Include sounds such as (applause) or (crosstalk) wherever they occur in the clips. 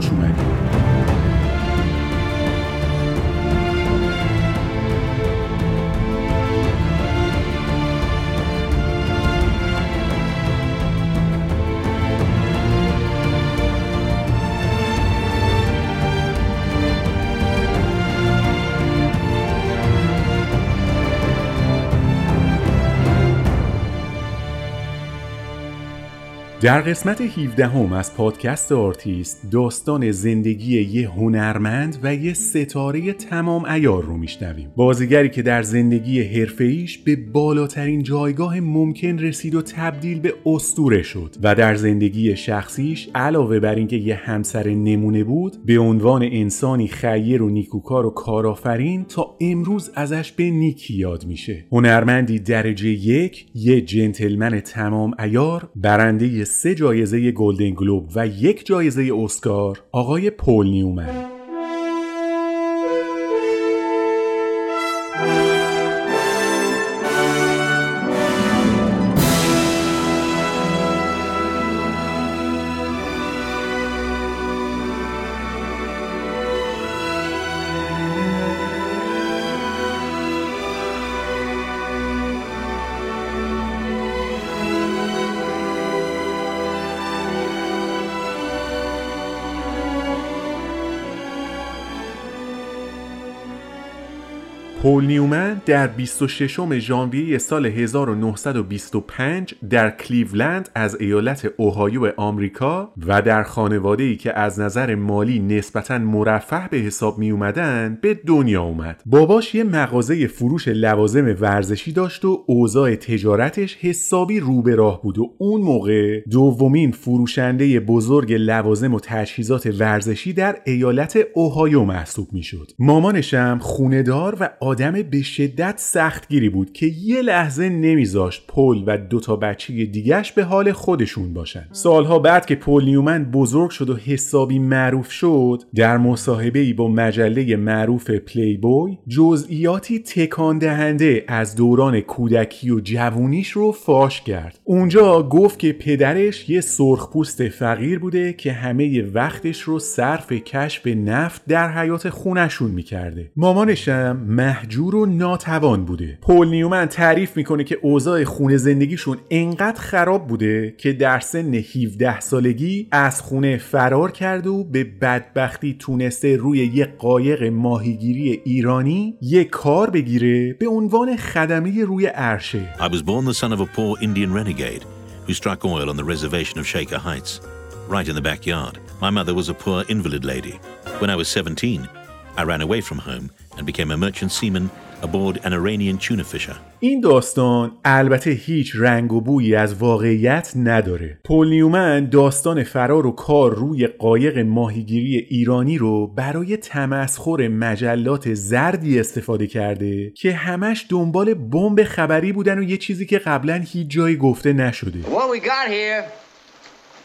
خوش در قسمت 17 هم از پادکست آرتیست داستان زندگی یه هنرمند و یه ستاره تمام عیار رو میشنویم. بازیگری که در زندگی حرفه‌ایش به بالاترین جایگاه ممکن رسید و تبدیل به اسطوره شد و در زندگی شخصیش علاوه بر اینکه یه همسر نمونه بود به عنوان انسانی خیر و نیکوکار و کارآفرین تا امروز ازش به نیکی یاد میشه. هنرمندی درجه یک یه جنتلمن تمام عیار برنده سه جایزه گلدن گلوب و یک جایزه اسکار آقای پل نیومن. پل نیومن در 26 ژانویه سال 1925 در کلیولند از ایالت اوهایو آمریکا و در خانواده ای که از نظر مالی نسبتا مرفه به حساب می اومدن به دنیا اومد. باباش یه مغازه فروش لوازم ورزشی داشت و اوضاع تجارتش حسابی رو به راه بود و اون موقع دومین فروشنده بزرگ لوازم و تجهیزات ورزشی در ایالت اوهایو محسوب می‌شد. مامانشم خونه‌دار و آدم به شدت سختگیری بود که یه لحظه نمیذاشت پل و دوتا بچه دیگهش به حال خودشون باشن. سالها بعد که پل نیومن بزرگ شد و حسابی معروف شد در مصاحبه ای با مجله معروف پلی بوی جزئیاتی تکان دهنده از دوران کودکی و جوونیش رو فاش کرد. اونجا گفت که پدرش یه سرخپوست فقیر بوده که همه وقتش رو صرف کشف نفت در حیات خونشون می‌کرده. مامانشم محجور و ناتوان بوده پول نیومن تعریف می‌کنه که اوضاع خونه زندگیشون انقدر خراب بوده که در سن 17 سالگی از خونه فرار کرده و به بدبختی تونسته روی یه قایق ماهیگیری ایرانی یه کار بگیره به عنوان خدمه روی عرشه I was born the son of a poor Indian renegade who struck oil on the reservation of Shaker Heights, right in the backyard. My mother was a poor invalid lady. When I was 17, I ran away from home and became a merchant seaman aboard an Iranian tuna fisher. این داستان البته هیچ رنگ و بویی از واقعیت نداره پول نیومن داستان فرار و کار روی قایق ماهیگیری ایرانی رو برای تمسخر مجلات زردی استفاده کرده که همش دنبال بمب خبری بودن و یه چیزی که قبلا هیچ جایی گفته نشده What we got here is a failure to communicate.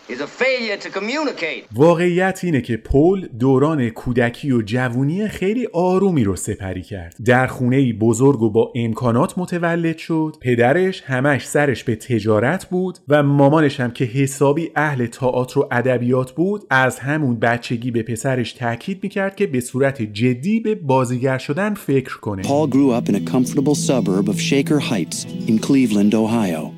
واقعیت اینه که پول دوران کودکی و جوونی خیلی آرومی رو سپری کرد. در خونه بزرگ و با امکانات متولد شد. پدرش همش سرش به تجارت بود و مامانش هم که حسابی اهل تئاتر و ادبیات بود از همون بچگی به پسرش تاکید می‌کرد که به صورت جدی به بازیگر شدن فکر کنه. Paul grew up in a comfortable suburb of Shaker Heights in Cleveland, Ohio.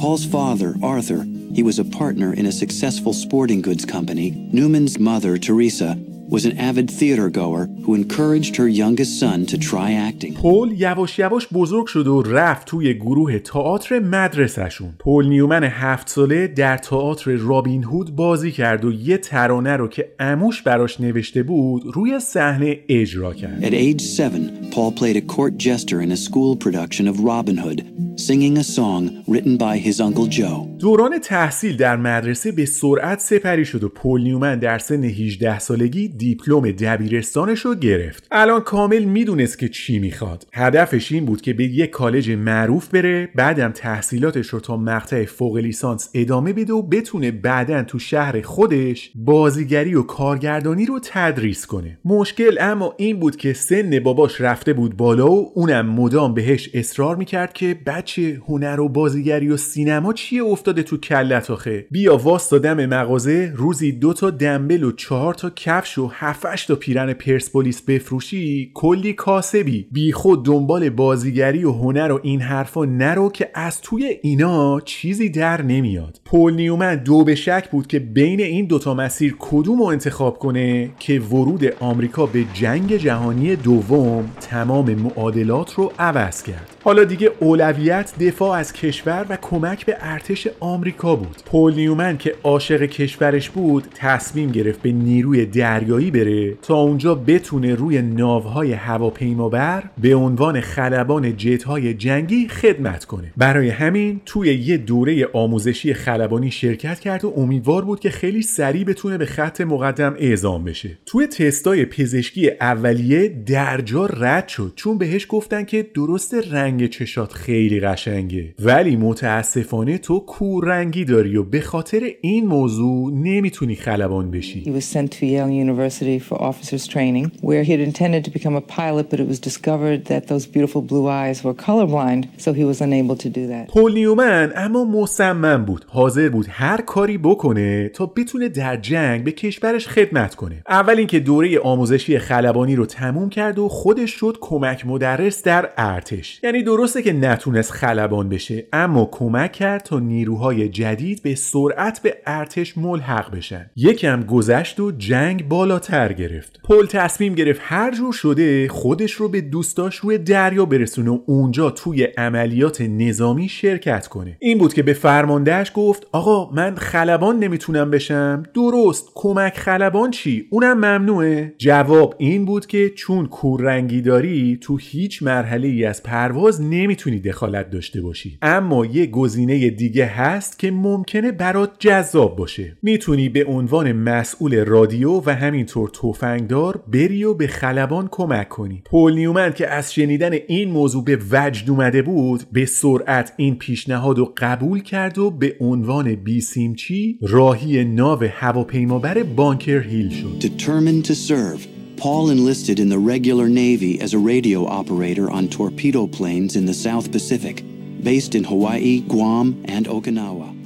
Paul's father, Arthur, he was a partner in a successful sporting goods company. Newman's mother, Teresa, was an avid theater goer who encouraged her youngest son to try acting. پل یواش یواش بزرگ شد و رفت توی گروه تئاتر مدرسهشون. پل نیومن هفت ساله در تئاتر رابین هود بازی کرد و یه ترانه رو که اموش براش نوشته بود روی صحنه اجرا کرد. At age seven, Paul played a court jester in a school production of Robin Hood, singing a song written by his Uncle Joe. دوران تحصیل در مدرسه به سرعت سپری شد و پل نیومن در سن 18 سالگی دیپلم دبیرستانش رو گرفت. الان کامل می‌دونست که چی می‌خواد. هدفش این بود که به یک کالج معروف بره، بعدم تحصیلاتش رو تا مقطع فوق لیسانس ادامه بده و بتونه بعدا تو شهر خودش بازیگری و کارگردانی رو تدریس کنه. مشکل اما این بود که سن باباش رفته بود بالا و اونم مدام بهش اصرار می‌کرد که بچه هنر و بازیگری و سینما چیه افتاده تو کلت آخه بیا واسطادم مغازه روزی دو تا دنبل و چهار تا کفش و هفتش تا پیرن پرسپولیس بفروشی کلی کاسبی. بی خود دنبال بازیگری و هنر و این حرفا نرو که از توی اینا چیزی در نمیاد. پل نیومن دو به شک بود که بین این دوتا مسیر کدوم رو انتخاب کنه که ورود آمریکا به جنگ جهانی دوم تمام معادلات رو عوض کرد. حالا دیگه اولویت دفاع از کشور و کمک به ارتش آمریکا بود. پل نیومن که عاشق کشورش بود تصمیم گرفت به نیروی دریایی بره تا اونجا بتونه روی ناوهای هواپیمابر به عنوان خلبان جتهای جنگی خدمت کنه. برای همین توی یه دوره آموزشی خلبانی شرکت کرد و امیدوار بود که خیلی سریع بتونه به خط مقدم اعزام بشه. توی تستای پزشکی اولیه درجا رد شد چون بهش گفتن که درست رنگ چشات خیلی قشنگه. ولی متاسفانه تو کور رنگی داری و به خاطر این موضوع نمی‌تونی خلبان بشی. He was sent to Yale University for officers training, where he had intended to become a pilot, but it was discovered that those beautiful blue eyes were colorblind, so he was unable to do that. پل نیومن اما مصمم بود. حاضر بود هر کاری بکنه تا بتونه در جنگ به کشورش خدمت کنه. اول اینکه دوره آموزشی خلبانی رو تموم کرد و خودش شد کمک مدرس در ارتش. یعنی درسته که نتونست خلبان بشه اما کمک کرد تا نیروهای جدید به سرعت به ارتش ملحق بشن. یکم گذشت و جنگ بالاتر گرفت. پل تصمیم گرفت هر جور شده خودش رو به دوستاش روی دریا برسونه و اونجا توی عملیات نظامی شرکت کنه. این بود که به فرماندهش گفت آقا من خلبان نمی‌تونم بشم. درست. کمک خلبان چی؟ اونم ممنوعه. جواب این بود که چون کوررنگی داری تو هیچ مرحله ای از پرواز نمی‌تونی دخالت داشته باشی. اما یه گزینه دیگه هست که ممکنه برات جذاب باشه. می‌تونی به عنوان مسئول رادیو و همینطور تفنگدار بری و به خلبان کمک کنی پول نیومن که از شنیدن این موضوع به وجد اومده بود به سرعت این پیشنهاد رو قبول کرد و به عنوان بیسیمچی راهی ناو هواپیمابر بانکر هیل شد Determined to serve, Paul enlisted in the regular Navy as a radio operator on torpedo planes in the South Pacific, based in Hawaii, Guam, and Okinawa.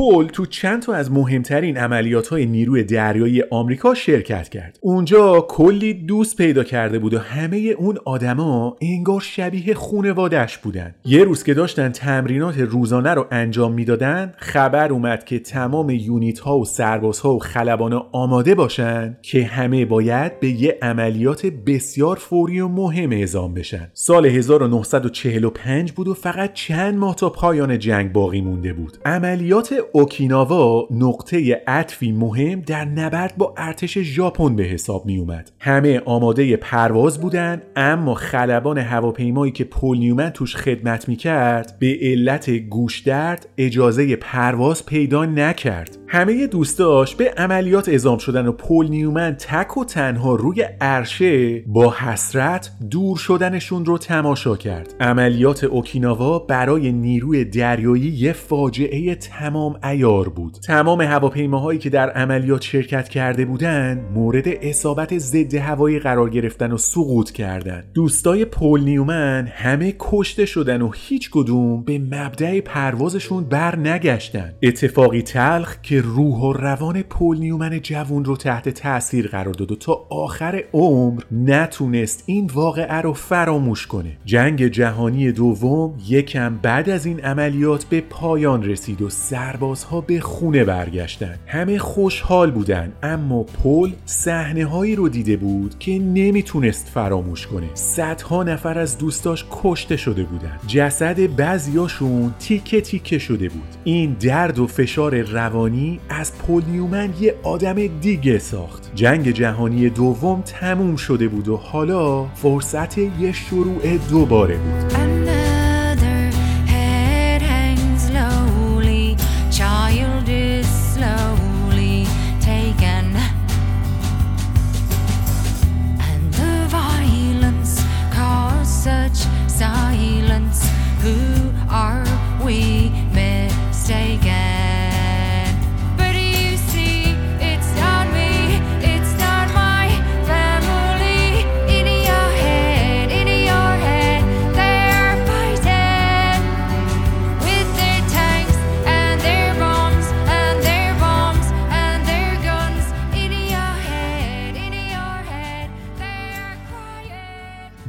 پل تو چند تا از مهمترین عملیات های نیروی دریایی آمریکا شرکت کرد. اونجا کلی دوست پیدا کرده بود و همه اون آدما انگار شبیه خونوادش بودن. یه روز که داشتن تمرینات روزانه رو انجام می‌دادن، خبر اومد که تمام یونیت ها و سربازها و خلبانا آماده باشن که همه باید به یه عملیات بسیار فوری و مهم اعزام بشن. سال 1945 بود و فقط چند ماه تا پایان جنگ باقی مونده بود. عملیات اوکیناوا نقطه عطفی مهم در نبرد با ارتش ژاپن به حساب می اومد. همه آماده پرواز بودن اما خلبان هواپیمایی که پل نیومن توش خدمت می کرد به علت گوشدرد اجازه پرواز پیدا نکرد. همه دوستاش به عملیات اعزام شدن و پل نیومن تک و تنها روی عرشه با حسرت دور شدنشون رو تماشا کرد. عملیات اوکیناوا برای نیروی دریایی یه فاجعه تمام عیار بود. تمام هواپیماهایی که در عملیات شرکت کرده بودن مورد اصابت ضد هوایی قرار گرفتن و سقوط کردند. دوستای پل نیومن همه کشته شدن و هیچ کدوم به مبدع پروازشون بر نگشتن. اتفاقی تلخ که روح و روان پل نیومن جوون رو تحت تاثیر قرار داد و تا آخر عمر نتونست این واقعه رو فراموش کنه. جنگ جهانی دوم یکم بعد از این عملیات به پایان رسید و سرباز سربازها به خونه برگشتن. همه خوشحال بودن اما پل صحنه هایی رو دیده بود که نمی‌تونست فراموش کنه. صدها نفر از دوستاش کشته شده بودن. جسد بعضیاشون تیکه تیکه شده بود. این درد و فشار روانی از پل نیومن یه آدم دیگه ساخت. جنگ جهانی دوم تموم شده بود و حالا فرصت یه شروع دوباره بود.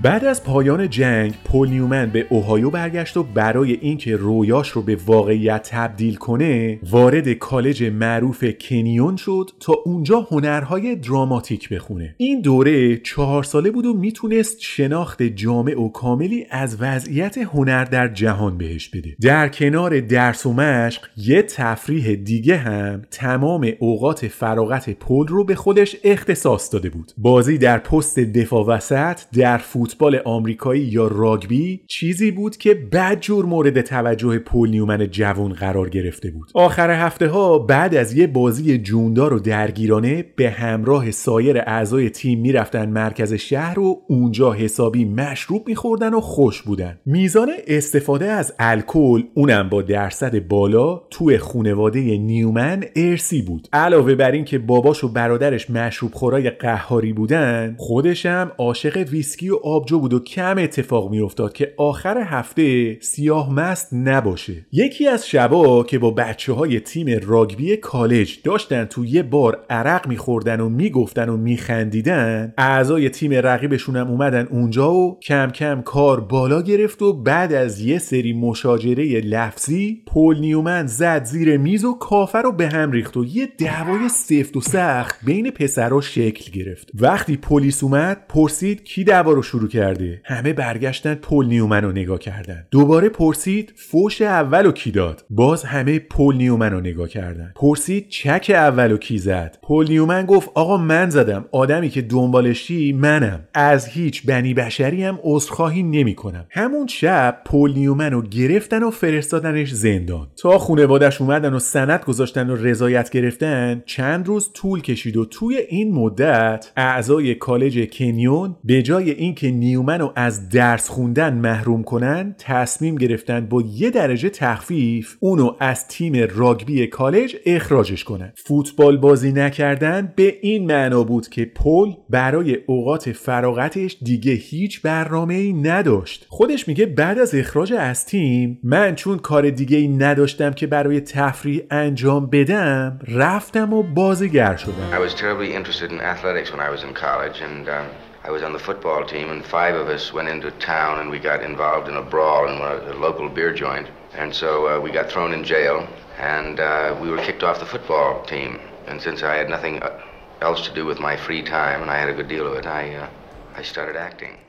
بعد از پایان جنگ پل نیومن به اوهایو برگشت و برای اینکه رویاش رو به واقعیت تبدیل کنه وارد کالج معروف کنیون شد تا اونجا هنرهای دراماتیک بخونه. این دوره چهار ساله بود و می‌تونست شناخت جامع و کاملی از وضعیت هنر در جهان بهش بده. در کنار درس و مشق یه تفریح دیگه هم تمام اوقات فراغت پل رو به خودش اختصاص داده بود. بازی در پست دفاع وسط در فوتبال آمریکایی یا راگبی چیزی بود که بدجور مورد توجه پل نیومن جوان قرار گرفته بود. آخر هفته ها بعد از یه بازی جوندار و درگیرانه به همراه سایر اعضای تیم می‌رفتن مرکز شهر و اونجا حسابی مشروب میخوردن و خوش بودن. میزان استفاده از الکل اونم با درصد بالا توی خونواده نیومن ارثی بود. علاوه بر این که باباش و برادرش مشروب خورای قهاری بودن خودشم عاشق ویسکی و آبجو بود و کم اتفاق میافتاد که آخر هفته سیاه مست نباشه. یکی از شبا که با بچه های تیم راگبی کالج داشتن تو یه بار عرق میخوردن و می‌گفتن و میخندیدن اعضای تیم رقیبشون هم اومدن اونجا و کم کم کار بالا گرفت و بعد از یه سری مشاجره لفظی پل نیومن زد زیر میز و کافه رو به هم ریخت و یه دعوای سفت و سخت بین پسرها شکل گرفت. وقتی پلیس اومد پرسید کی دعوا رو شروع کرده همه برگشتن پل نیومن رو نگاه کردن. دوباره پرسید فوش اول و کی داد؟ باز همه پل نیومن رو نگاه کردن. پرسید چک اول و کی زد؟ پل نیومن گفت آقا من زدم. آدمی که دنبالشی منم. از هیچ بنی بشری هم عذرخواهی نمی کنم. همون شب پل نیومن رو گرفتن و فرستادنش زندان. تا خونوادش اومدن و سند گذاشتن و رضایت گرفتن چند روز طول کشید و توی این مدت اعضای کالج کنیون به جای اینکه نیومن رو از درس خوندن محروم کنن تصمیم گرفتن با یه درجه تخفیف اونو از تیم راگبی کالج اخراجش کنن. فوتبال بازی نکردن به این معنا بود که پل برای اوقات فراغتش دیگه هیچ برنامه ای نداشت. خودش میگه بعد از اخراج از تیم من چون کار دیگه ای نداشتم که برای تفریح انجام بدم رفتم و بازیگر شدم. I was terribly interested in athletics when I was in college, and um, I was on the football team, and five of us went into town and we got involved in a brawl in the local beer joint. And so uh, we got thrown in jail, and uh, we were kicked off the football team. And since I had nothing uh, else to do with my free time, and I had a good deal of it, I,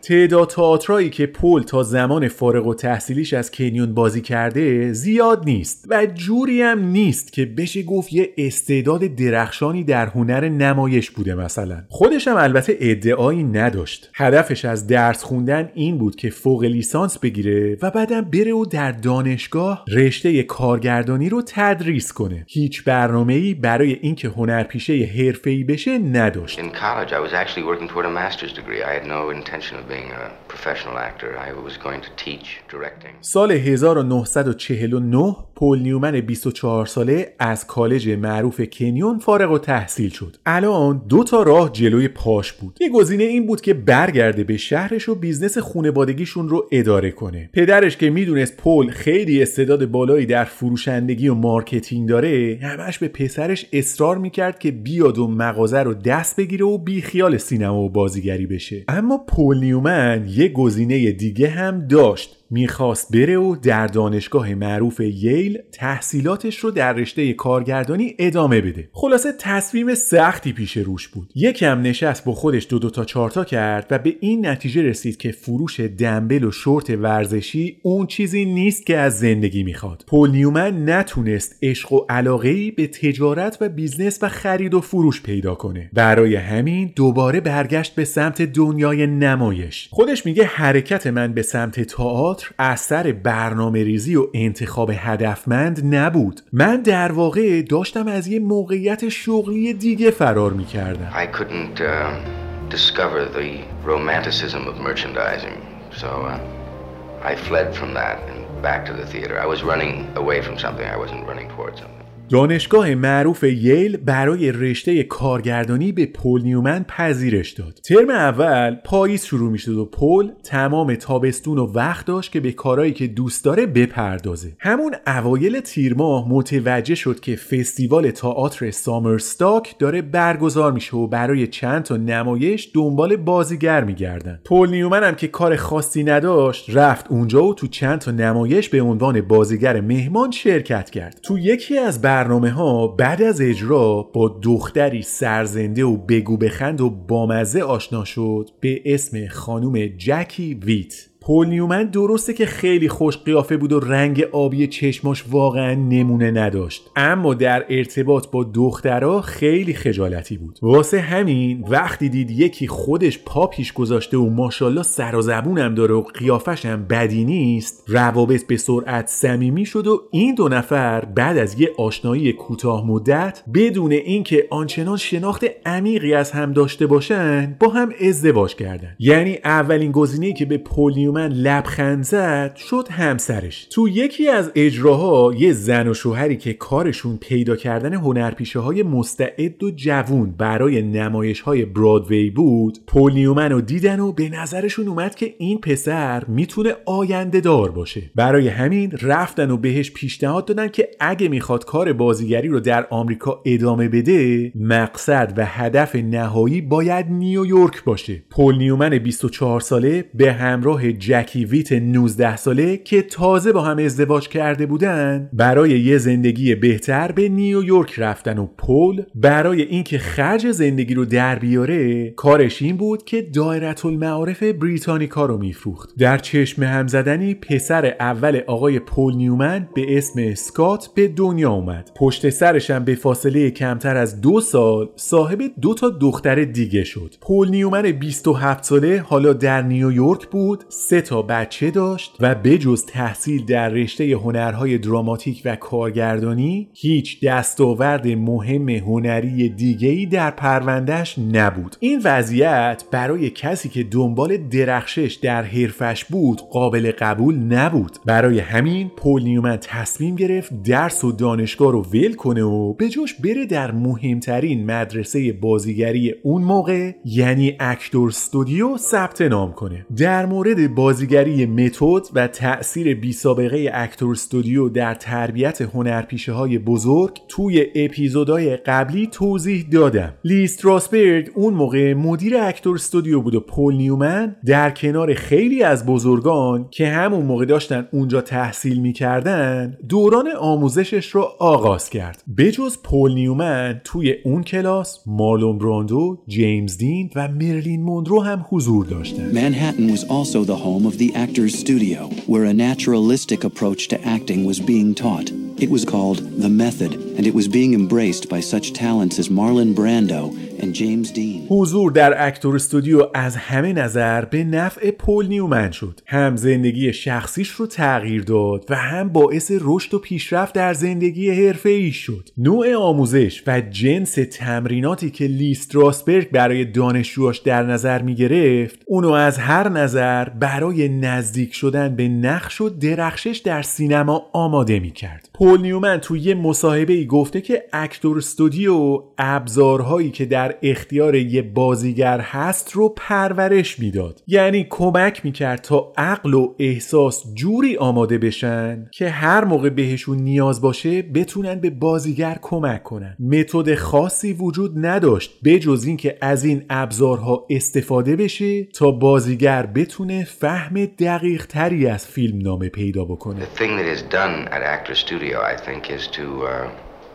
تعداد تئاترایی که پل تا زمان فارغ و تحصیلیش از کنیون بازی کرده زیاد نیست و جوری هم نیست که بشه گفت یه استعداد درخشانی در هنر نمایش بوده مثلا. خودش هم البته ادعایی نداشت. هدفش از درس خوندن این بود که فوق لیسانس بگیره و بعدم بره و در دانشگاه رشته کارگردانی رو تدریس کنه. هیچ برنامه‌ای برای اینکه هنرپیشه حرفه‌ای بشه نداشت. In college, I was actually working toward a master's degree. I had no intention of being a professional actor. I was going to teach directing. سال 1949 پل نیومن 24 ساله از کالج معروف کنیون فارغ التحصیل شد. الان دو تا راه جلوی پاش بود. یه گزینه این بود که برگرده به شهرش و بیزنس خونوادگیشون رو اداره کنه. پدرش که می‌دونست پل خیلی استعداد بالایی در فروشندگی و مارکتینگ داره، همش به پسرش اصرار می‌کرد که بیاد و مغازه رو دست بگیره و بیخیال سینما و بازیگری بشه. اما پل نیومن یه گزینه دیگه هم داشت. می‌خواست بره و در دانشگاه معروف ییل تحصیلاتش رو در رشته کارگردانی ادامه بده. خلاصه تصمیم سختی پیش روش بود. یکم نشست با خودش دو دو تا چارتا کرد و به این نتیجه رسید که فروش دنبل و شورت ورزشی اون چیزی نیست که از زندگی می‌خواد. پل نیومن نتونست عشق و علاقه به تجارت و بیزنس و خرید و فروش پیدا کنه. برای همین دوباره برگشت به سمت دنیای نمایش. خودش میگه حرکت من به سمت تئاتر از سر برنامه ریزی و انتخاب هدفمند نبود من در واقع داشتم از یه موقعیت شغلی دیگه فرار می‌کردم I couldn't um, discover the romanticism of merchandising, so uh, I fled from that and back to the theater. I was running away from something, I wasn't running towards something. دانشگاه معروف ییل برای رشته کارگردانی به پل نیومن پذیرش داد. ترم اول پاییز شروع می شد و پل تمام تابستون و وقت داشت که به کارهایی که دوست داره بپردازه. همون اوایل تیر ماه متوجه شد که فستیوال تئاتر سامرستاک داره برگزار میشه و برای چند تا نمایش دنبال بازیگر میگردن. پل نیومن هم که کار خاصی نداشت رفت اونجا و تو چند تا نمایش به عنوان بازیگر مهمان شرکت کرد. تو یکی از برنامه ها بعد از اجرا با دختری سرزنده و بگو بخند و بامزه آشنا شد به اسم خانم جکی ویت. پول نیومن درسته که خیلی خوش قیافه بود و رنگ آبی چشماش واقعا نمونه نداشت. اما در ارتباط با دخترها خیلی خجالتی بود. واسه همین وقتی دید یکی خودش پا پیش گذاشته و ماشاءالله سر و زبونم داره و قیافش هم بدی نیست روابط به سرعت صمیمی شد و این دو نفر بعد از یه آشنایی کوتاه مدت بدون اینکه آنچنان شناخت عمیقی از هم داشته باشن با هم ازدواج کردن. یعنی اولین گزینه‌ای که به پول نیومن لبخند زد شد همسرش. تو یکی از اجراها یه زن و شوهری که کارشون پیدا کردن هنرپیشه های مستعد و جوون برای نمایش های برادوی بود پول نیومن رو دیدن و به نظرشون اومد که این پسر می‌تونه آینده دار باشه. برای همین رفتن و بهش پیشنهاد دادن که اگه می‌خواد کار بازیگری رو در آمریکا ادامه بده مقصد و هدف نهایی باید نیویورک باشه. پول نیومن 24 ساله به همراه جکی ویت 19 ساله که تازه با هم ازدواج کرده بودن برای یه زندگی بهتر به نیویورک رفتن و پول برای اینکه خرج زندگی رو در بیاره کارش این بود که دایره المعارف بریتانیکا رو میفروخت. در چشم هم زدنی پسر اول آقای پول نیومن به اسم اسکات به دنیا اومد. پشت سرش هم به فاصله کمتر از دو سال صاحب دو تا دختر دیگه شد. پول نیومن 27 ساله حالا در نیویورک بود سه تا بچه داشت و بجز تحصیل در رشته هنرهای دراماتیک و کارگردانی هیچ دستاورد مهم هنری دیگه‌ای در پروندهش نبود. این وضعیت برای کسی که دنبال درخشش در حرفش بود قابل قبول نبود. برای همین پل نیومن تصمیم گرفت درس و دانشگاه رو ول کنه و به جاش بره در مهمترین مدرسه بازیگری اون موقع یعنی اکتور استودیو ثبت نام کنه. در مورد بازیگری متد و تأثیر بی سابقه اکتور استودیو در تربیت هنرپیشه های بزرگ توی اپیزودهای قبلی توضیح دادم. لی استراسبرگ اون موقع مدیر اکتور استودیو بود و پل نیومن در کنار خیلی از بزرگان که همون موقع داشتن اونجا تحصیل می‌کردن دوران آموزشش رو آغاز کرد. بجز پل نیومن توی اون کلاس مارلون براندو، جیمز دین و مرلین موندرو هم حضور داشتن. Manhattan was also the home of the Actors Studio, where a naturalistic approach to acting was being taught. It was called The Method, and it was being embraced by such talents as Marlon Brando. حضور در اکتور استودیو از همه نظر به نفع پول نیومن شد. هم زندگی شخصیش رو تغییر داد و هم باعث رشد و پیشرفت در زندگی حرفه‌ای شد. نوع آموزش و جنس تمریناتی که لی استراسبرگ برای دانشجوهاش در نظر می گرفت اونو از هر نظر برای نزدیک شدن به نقش و درخشش در سینما آماده می کرد پول نیومن توی یه مصاحبه ای گفته که اکتور استودیو ابزارهایی که در اختیار یه بازیگر هست رو پرورش می‌داد. یعنی کمک می‌کرد تا عقل و احساس جوری آماده بشن که هر موقع بهشون نیاز باشه بتونن به بازیگر کمک کنن. متد خاصی وجود نداشت بجز اینکه از این ابزارها استفاده بشه تا بازیگر بتونه فهم دقیق تری از فیلم نامه پیدا بکنه. I think, is to uh,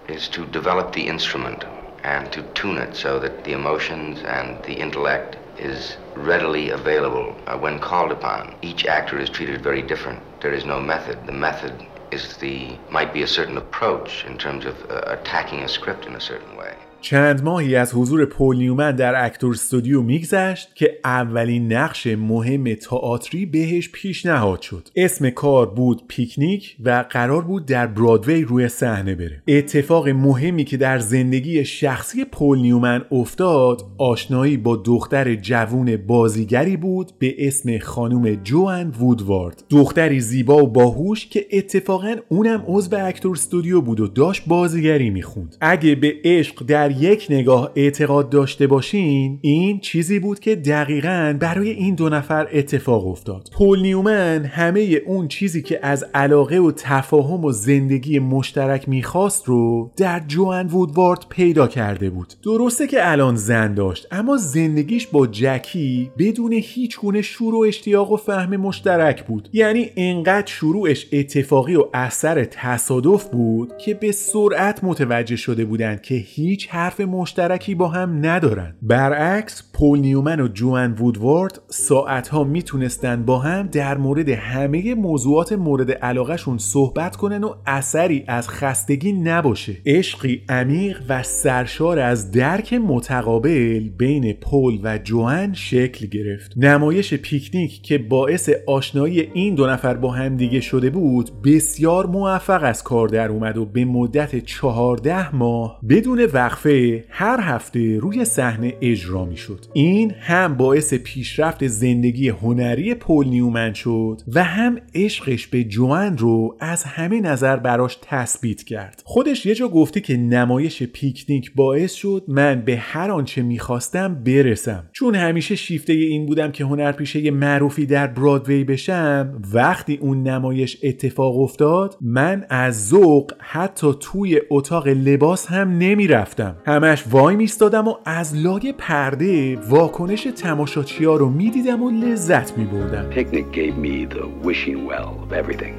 is to develop the instrument and to tune it so that the emotions and the intellect is readily available uh, when called upon. Each actor is treated very different. There is no method. The method is the might be a certain approach in terms of uh, attacking a script in a certain way. چند ماهی از حضور پول نیومن در اکتور استودیو میگذشت که اولین نقش مهم تئاتری بهش پیشنهاد شد. اسم کار بود پیکنیک و قرار بود در برادوی روی صحنه بره. اتفاق مهمی که در زندگی شخصی پول نیومن افتاد آشنایی با دختر جوون بازیگری بود به اسم خانم جوان وودوارد. دختری زیبا و باهوش که اتفاقا اونم عضو اکتور استودیو بود و داشت بازیگری می‌خوند. اگه به عشق در یک نگاه اعتقاد داشته باشین این چیزی بود که دقیقا برای این دو نفر اتفاق افتاد. پول نیومن همه اون چیزی که از علاقه و تفاهم و زندگی مشترک می‌خواست رو در جوان وودوارد پیدا کرده بود. درسته که الان زن داشت اما زندگیش با جکی بدون هیچ گونه شروع و اشتیاق و فهم مشترک بود. یعنی انقدر شروعش اتفاقی و اثر تصادف بود که به سرعت متوجه شده بودند که هیچ حرف مشترکی با هم ندارن. برعکس پول نیومن و جوان وودوارد ساعتها می‌تونستن با هم در مورد همه موضوعات مورد علاقهشون صحبت کنن و اثری از خستگی نباشه. عشقی عمیق و سرشار از درک متقابل بین پول و جوان شکل گرفت. نمایش پیکنیک که باعث آشنایی این دو نفر با هم دیگه شده بود بسیار موفق از کار در اومد و به مدت چهارده ماه بدون وقفه هر هفته روی صحنه اجرا می شد این هم باعث پیشرفت زندگی هنری پول نیومن شد و هم عشقش به جوان رو از همه نظر براش تثبیت کرد. خودش یه جا گفته که نمایش پیکنیک باعث شد من به هر آنچه می‌خواستم برسم. چون همیشه شیفته این بودم که هنرپیشه معروفی در برادوی بشم وقتی اون نمایش اتفاق افتاد من از ذوق حتی توی اتاق لباس هم نمی‌رفتم. همش وای میستادم و از لای پرده واکنش تماشاچیا رو میدیدم و لذت میبردم Picnic gave me the wishing well of everything.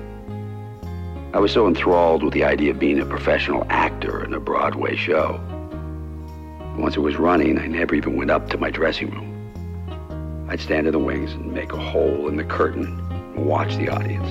I was so enthralled with the idea of being a professional actor in a Broadway show. Once it was running, I never even went up to my dressing room. I'd stand in the wings and make a hole in the curtain and watch the audience.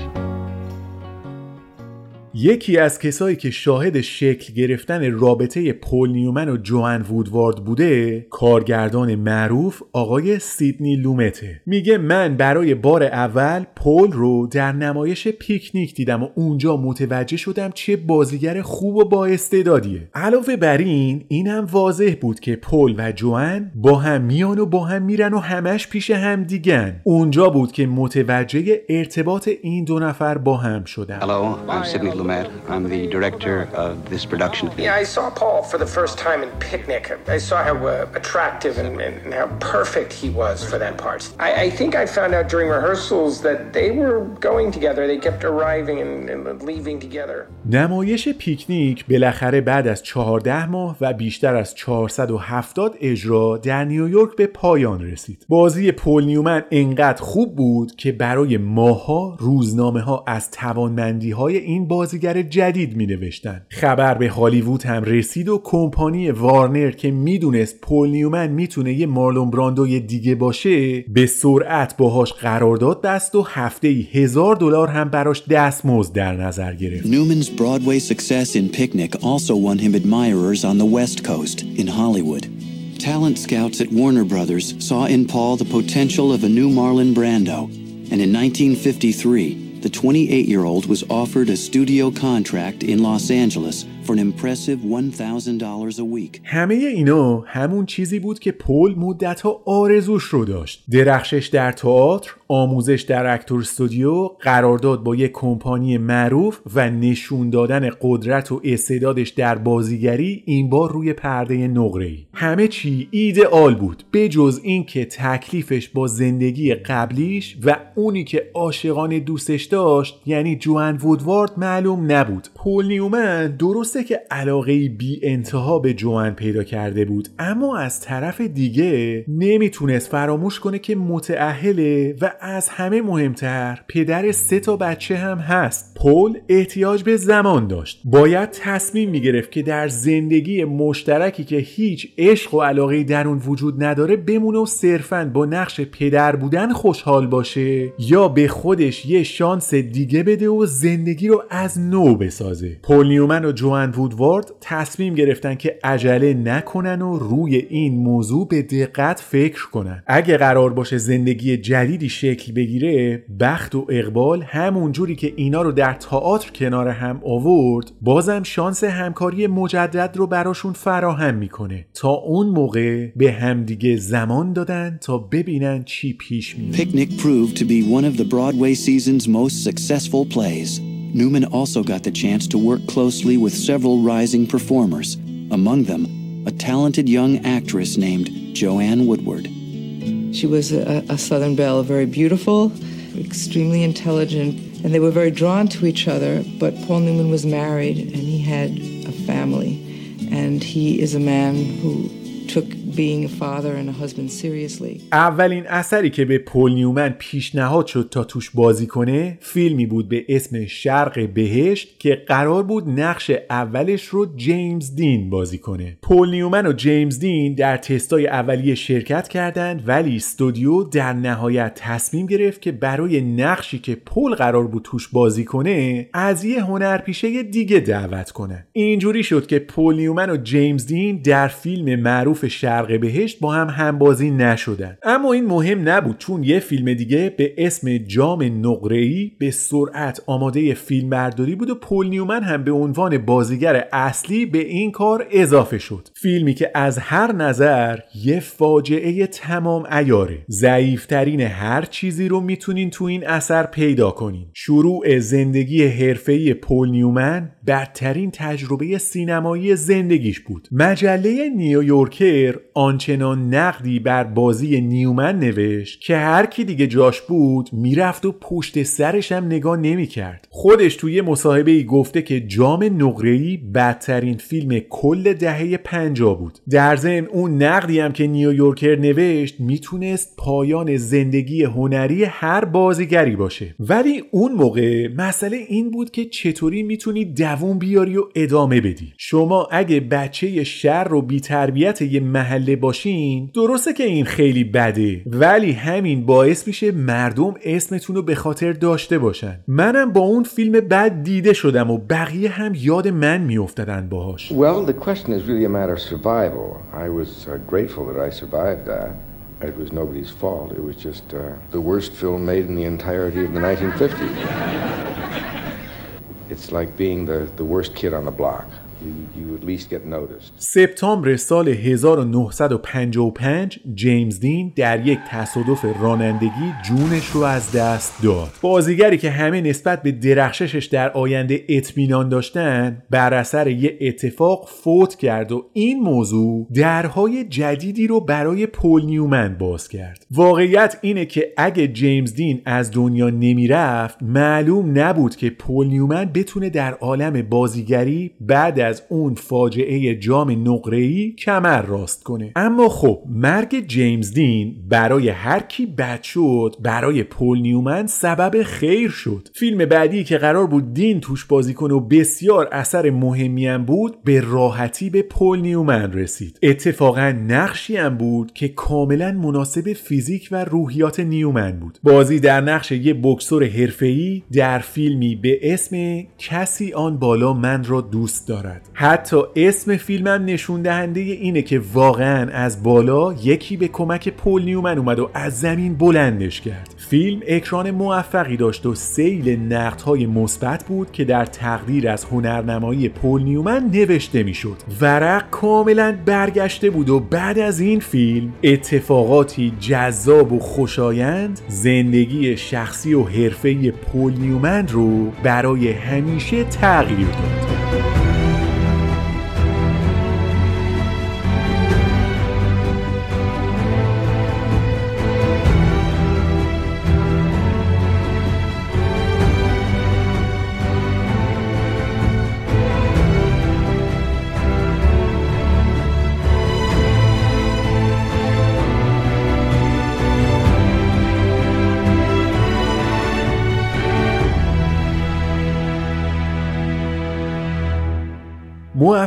یکی از کسایی که شاهد شکل گرفتن رابطه پول نیومن و جوان وودوارد بوده کارگردان معروف آقای سیدنی لومته. میگه من برای بار اول پول رو در نمایش پیکنیک دیدم و اونجا متوجه شدم چه بازیگر خوب و با استعدادیه. علاوه بر این اینم واضح بود که پول و جوان با هم میان و با هم میرن و همش پیش هم دیگن. اونجا بود که متوجه ارتباط این دو نفر با هم شدم. Hello, I'm Lumet. I'm the director of this production. Yeah, I saw Paul for the first time in Picnic. I saw how uh, attractive and, and, how perfect he was for that part. I, I think I found out during rehearsals that they were going together. They kept arriving and, and leaving together. نمایش پیکنیک بالاخره بعد از 14 ماه و بیشتر از 470 اجرا در نیویورک به پایان رسید. بازی پول نیومن انقدر خوب بود که برای ماها روزنامه ها از توانمندی های این بازیگر جدید می نوشتن. خبر به هالیوود هم رسید و کمپانی وارنر که می‌دونست پول نیومن می‌تونه یه مارلون براندوی دیگه باشه به سرعت باهاش قرارداد بست و هفته ای هزار دلار هم براش دستمزد در نظر گرفت. Newman's Broadway success in Picnic also won him admirers on the West Coast, in Hollywood. Talent scouts at Warner Brothers saw in Paul the potential of a new Marlon Brando, and in 1953, the 28 year old was offered a studio contract in Los Angeles for an impressive $1,000 a week. همه اینا همون چیزی بود که پل مدتها آرزوش رو داشت درخشش در تئاتر آموزش در اکتور استودیو قرارداد با یک کمپانی معروف و نشون دادن قدرت و استعدادش در بازیگری این بار روی پرده نقره‌ای. همه چی ایدئال بود بجز اینکه تکلیفش با زندگی قبلیش و اونی که عاشقانه دوستش داشت یعنی جوان وودوارد معلوم نبود. پول نیومن درسته که علاقه بی انتها به جوان پیدا کرده بود اما از طرف دیگه نمی‌تونست فراموش کنه که متعهله و از همه مهمتر پدر سه تا بچه هم هست. پول احتیاج به زمان داشت. باید تصمیم می‌گرفت که در زندگی مشترکی که هیچ عشق و علاقه در اون وجود نداره بمونه و صرفا با نقش پدر بودن خوشحال باشه یا به خودش یه شانس دیگه بده و زندگی رو از نو بسازه. پول نیومن و جوان وودوارد تصمیم گرفتن که عجله نکنن و روی این موضوع به دقت فکر کنن. اگه قرار باشه زندگی جدیدی شکل بگیره بخت و اقبال همون جوری که اینا رو در تئاتر کنار هم آورد بازم شانس همکاری مجدد رو براشون فراهم می‌کنه تا اون موقع به همدیگه زمان دادن تا ببینن چی پیش میاد Picnic proved to be one of the Broadway season's most successful plays. Newman also got the chance to work closely with several rising performers, among them a talented young actress named Joanne Woodward. She was a, a Southern belle, very beautiful, extremely intelligent, and they were very drawn to each other. But Paul Newman was married and he had a family, and he is a man who took being a father and a husband seriously. اولین اثری که به پل نیومن پیشنهاد شد تا توش بازی کنه فیلمی بود به اسم شرق بهشت که قرار بود نقش اولش رو جیمز دین بازی کنه پل نیومن و جیمز دین در تستای اولیه شرکت کردند ولی استودیو در نهایت تصمیم گرفت که برای نقشی که پل قرار بود توش بازی کنه از یه هنرپیشه دیگه دعوت کنه اینجوری شد که پل نیومن و جیمز دین در فیلم معروف شرق بهشت با هم همبازی نشدن. اما این مهم نبود چون یه فیلم دیگه به اسم جام نقره‌ای به سرعت آماده فیلم برداری بود و پل نیومن هم به عنوان بازیگر اصلی به این کار اضافه شد. فیلمی که از هر نظر یه فاجعه تمام عیاره ضعیفترین هر چیزی رو می‌تونین تو این اثر پیدا کنین. شروع زندگی حرفه‌ای پل نیومن بدترین تجربه سینمایی زندگیش بود. مجله نیویورکر آنچنان نقدی بر بازی نیومن نوشت که هر کی دیگه جاش بود می‌رفت و پشت سرش هم نگاه نمی‌کرد. خودش توی مصاحبه ای گفته که جام نقره‌ای بدترین فیلم کل دهه 50 بود. در ضمن اون نقدی هم که نیویورکر نوشت می‌تونست پایان زندگی هنری هر بازیگری باشه. ولی اون موقع مسئله این بود که چطوری می‌تونی دووم بیاری و ادامه بدی. شما اگه بچه شر رو بی تربیت یه محله باشین درسته که این خیلی بده ولی همین باعث میشه مردم اسمتون رو به خاطر داشته باشن منم با اون فیلم بد دیده شدم و بقیه هم یاد من میافتادن باهاش Well, the question is really a matter of survival. I was uh, grateful that I survived that. It was nobody's fault. It was just uh, the worst film made in the entirety of the 1950s. it's like being the, the worst kid on the block. سپتامبر سال 1955 جیمز دین در یک تصادف رانندگی جونش رو از دست داد. بازیگری که همه نسبت به درخششش در آینده اطمینان داشتن بر اثر یه اتفاق فوت کرد و این موضوع درهای جدیدی رو برای پول نیومن باز کرد. واقعیت اینه که اگه جیمز دین از دنیا نمی‌رفت معلوم نبود که پول نیومن بتونه در عالم بازیگری بعد از اون فاجعه جام نقره‌ای کمر راست کنه. اما خب مرگ جیمز دین برای هر کی بد شد برای پل نیومن سبب خیر شد. فیلم بعدی که قرار بود دین توش بازی کنه و بسیار اثر مهمی هم بود به راحتی به پل نیومن رسید. اتفاقا نقشی هم بود که کاملا مناسب فیزیک و روحیات نیومن بود. بازی در نقش یه بکسور حرفه‌ای در فیلمی به اسم کسی آن بالا من را دوست دارد. حتی اسم فیلمم نشون دهنده اینه که واقعا از بالا یکی به کمک پل نیومن اومد و از زمین بلندش کرد. فیلم اکران موفقی داشت و سیل نقدهای مثبت بود که در تقدیر از هنرنمایی پول نیومن نوشته می‌شد. ورق کاملا برگشته بود و بعد از این فیلم اتفاقاتی جذاب و خوشایند زندگی شخصی و حرفه‌ای پول نیومن رو برای همیشه تغییر داد.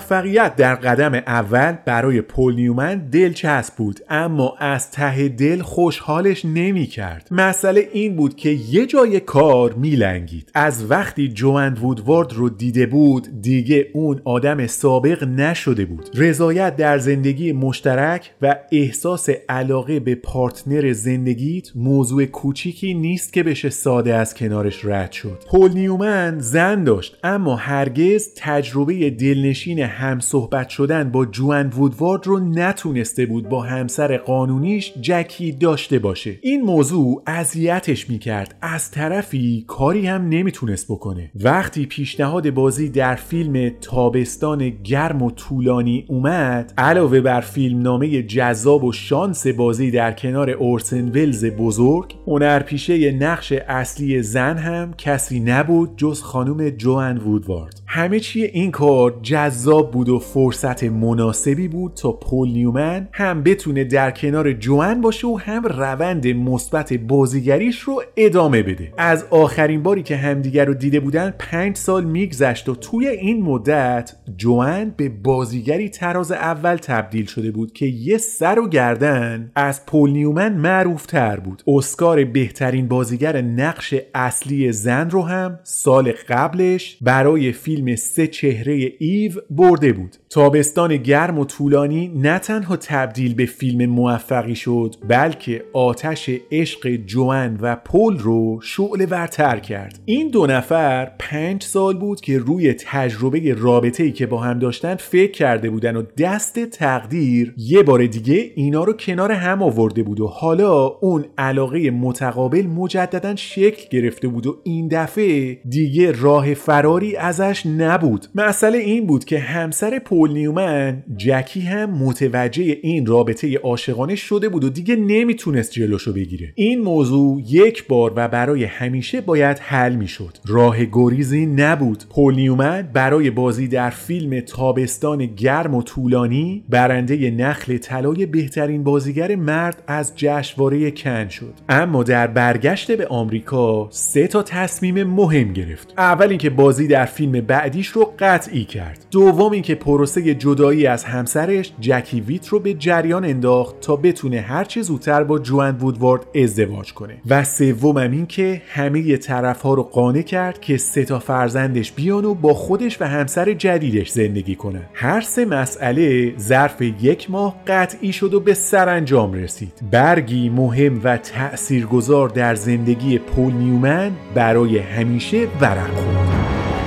موفقیت در قدم اول برای پول نیومن دلچسب بود اما از ته دل خوشحالش نمی کرد مسئله این بود که یه جای کار میلنگید. از وقتی جوان وودوارد رو دیده بود دیگه اون آدم سابق نشده بود. رضایت در زندگی مشترک و احساس علاقه به پارتنر زندگیت موضوع کوچیکی نیست که بشه ساده از کنارش رد شد. پول نیومن زن داشت اما هرگز تجربه دلنشین هم صحبت شدن با جوان وودوارد رو نتونسته بود با همسر قانونیش جکی داشته باشه. این موضوع اذیتش می‌کرد. از طرفی کاری هم نمی‌تونست بکنه. وقتی پیشنهاد بازی در فیلم تابستان گرم و طولانی اومد علاوه بر فیلم نامه جذاب و شانس بازی در کنار اورسن ولز بزرگ هنرپیشه نقش اصلی زن هم کسی نبود جز خانم جوان وودوارد. همه چی این کار جذاب بود و فرصت مناسبی بود تا پول نیومن هم بتونه در کنار جوان باشه و هم روند مثبت بازیگریش رو ادامه بده. از آخرین باری که همدیگر رو دیده بودن پنج سال میگذشت و توی این مدت جوان به بازیگری تراز اول تبدیل شده بود که یه سر و گردن از پول نیومن معروف تر بود. اسکار بهترین بازیگر نقش اصلی زن رو هم سال قبلش برای فیلم سه چهره ایو برده بود. تابستان گرم و طولانی نه تنها تبدیل به فیلم موفقی شد بلکه آتش عشق جوان و پل رو شعله ورتر کرد. این دو نفر پنج سال بود که روی تجربه رابطه ای که با هم داشتن فکر کرده بودن و دست تقدیر یه بار دیگه اینا رو کنار هم آورده بود و حالا اون علاقه متقابل مجددا شکل گرفته بود و این دفعه دیگه راه فراری ازش نبود. مسئله این بود که همسر پول نیومن جکی هم متوجه این رابطه عاشقانه شده بود و دیگه نمی‌تونست جلوشو بگیره. این موضوع یک بار و برای همیشه باید حل می‌شد. راه گریزی نبود. پول نیومن برای بازی در فیلم تابستان گرم و طولانی برنده نخل طلای بهترین بازیگر مرد از جشنواره کن شد. اما در برگشت به آمریکا سه تا تصمیم مهم گرفت. اول اینکه بازی در فیلم بعدیش رو قطعی کرد. دوم اینکه پروسه جدایی از همسرش جکی ویت رو به جریان انداخت تا بتونه هرچه زودتر با جوان وودوارد ازدواج کنه. و سومم این که همه طرفها رو قانع کرد که سه تا فرزندش بیان و با خودش و همسر جدیدش زندگی کنه هر سه مسئله ظرف یک ماه قطعی شد و به سرانجام رسید. برگی مهم و تأثیرگذار در زندگی پول نیومن برای همیشه ورق خورد.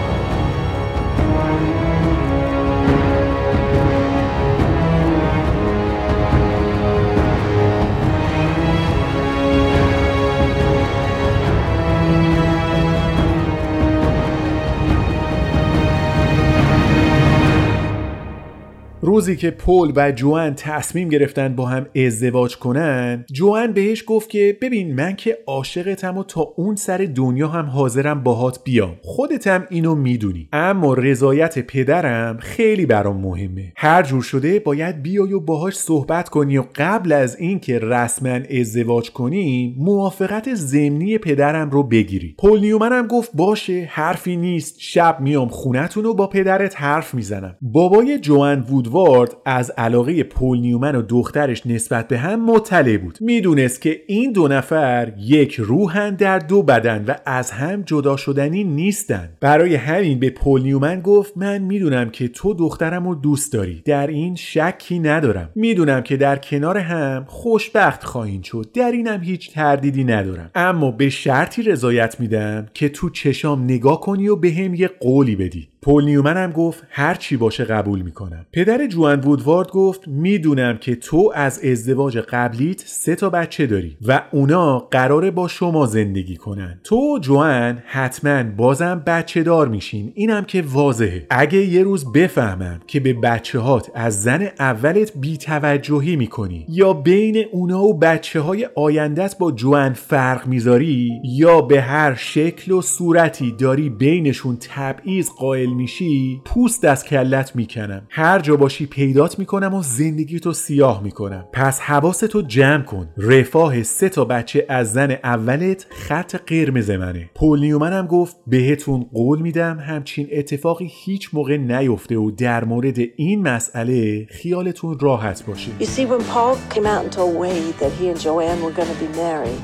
روزی که پل و جوان تصمیم گرفتن با هم ازدواج کنن جوان بهش گفت که ببین من که عاشقتم و تا اون سر دنیا هم حاضرم باهات بیام. خودتم اینو می‌دونی. اما رضایت پدرم خیلی برام مهمه. هر جور شده باید بیای و باهاش صحبت کنی و قبل از اینکه رسما ازدواج کنیم موافقت ضمنی پدرم رو بگیری. پل نیومنم گفت باشه حرفی نیست. شب میام خونتون و با پدرت حرف می‌زنم. بابای جوان وودوارد وودوارد از علاقه پول نیومن و دخترش نسبت به هم مطلع بود. می‌دونست که این دو نفر یک روحن در دو بدن و از هم جدا شدنی نیستن. برای همین به پول نیومن گفت من می‌دونم که تو دخترم رو دوست داری. در این شکی ندارم. می‌دونم که در کنار هم خوشبخت خواهین شد. در اینم هیچ تردیدی ندارم. اما به شرطی رضایت میدم که تو چشام نگاه کنی و به هم یه قولی بدی. پول نیومن هم گفت هر چی باشه قبول می‌کنم. پدر جوان وودوارد گفت می‌دونم که تو از ازدواج قبلیت سه تا بچه داری و اونا قراره با شما زندگی کنن. تو جوان حتما بازم بچه دار میشین. اینم که واضحه. اگه یه روز بفهمم که به بچه هات از زن اولت بیتوجهی می‌کنی یا بین اونا و بچه های آیندت با جوان فرق می‌ذاری یا به هر شکل و صورتی داری بینشون تبعیض قائل میشی پوست از کلت می‌کنم. هر جا باشی پیدات می‌کنم و زندگیتو سیاه می‌کنم. پس حواستو جمع کن. رفاه سه تا بچه از زن اولت خط قرمز منه. پول نیومن هم گفت بهتون قول میدم همچین اتفاقی هیچ موقع نیفته و در مورد این مسئله خیالتون راحت باشه. You see, when Paul came out and told Wade that he and Joanne were going to be married,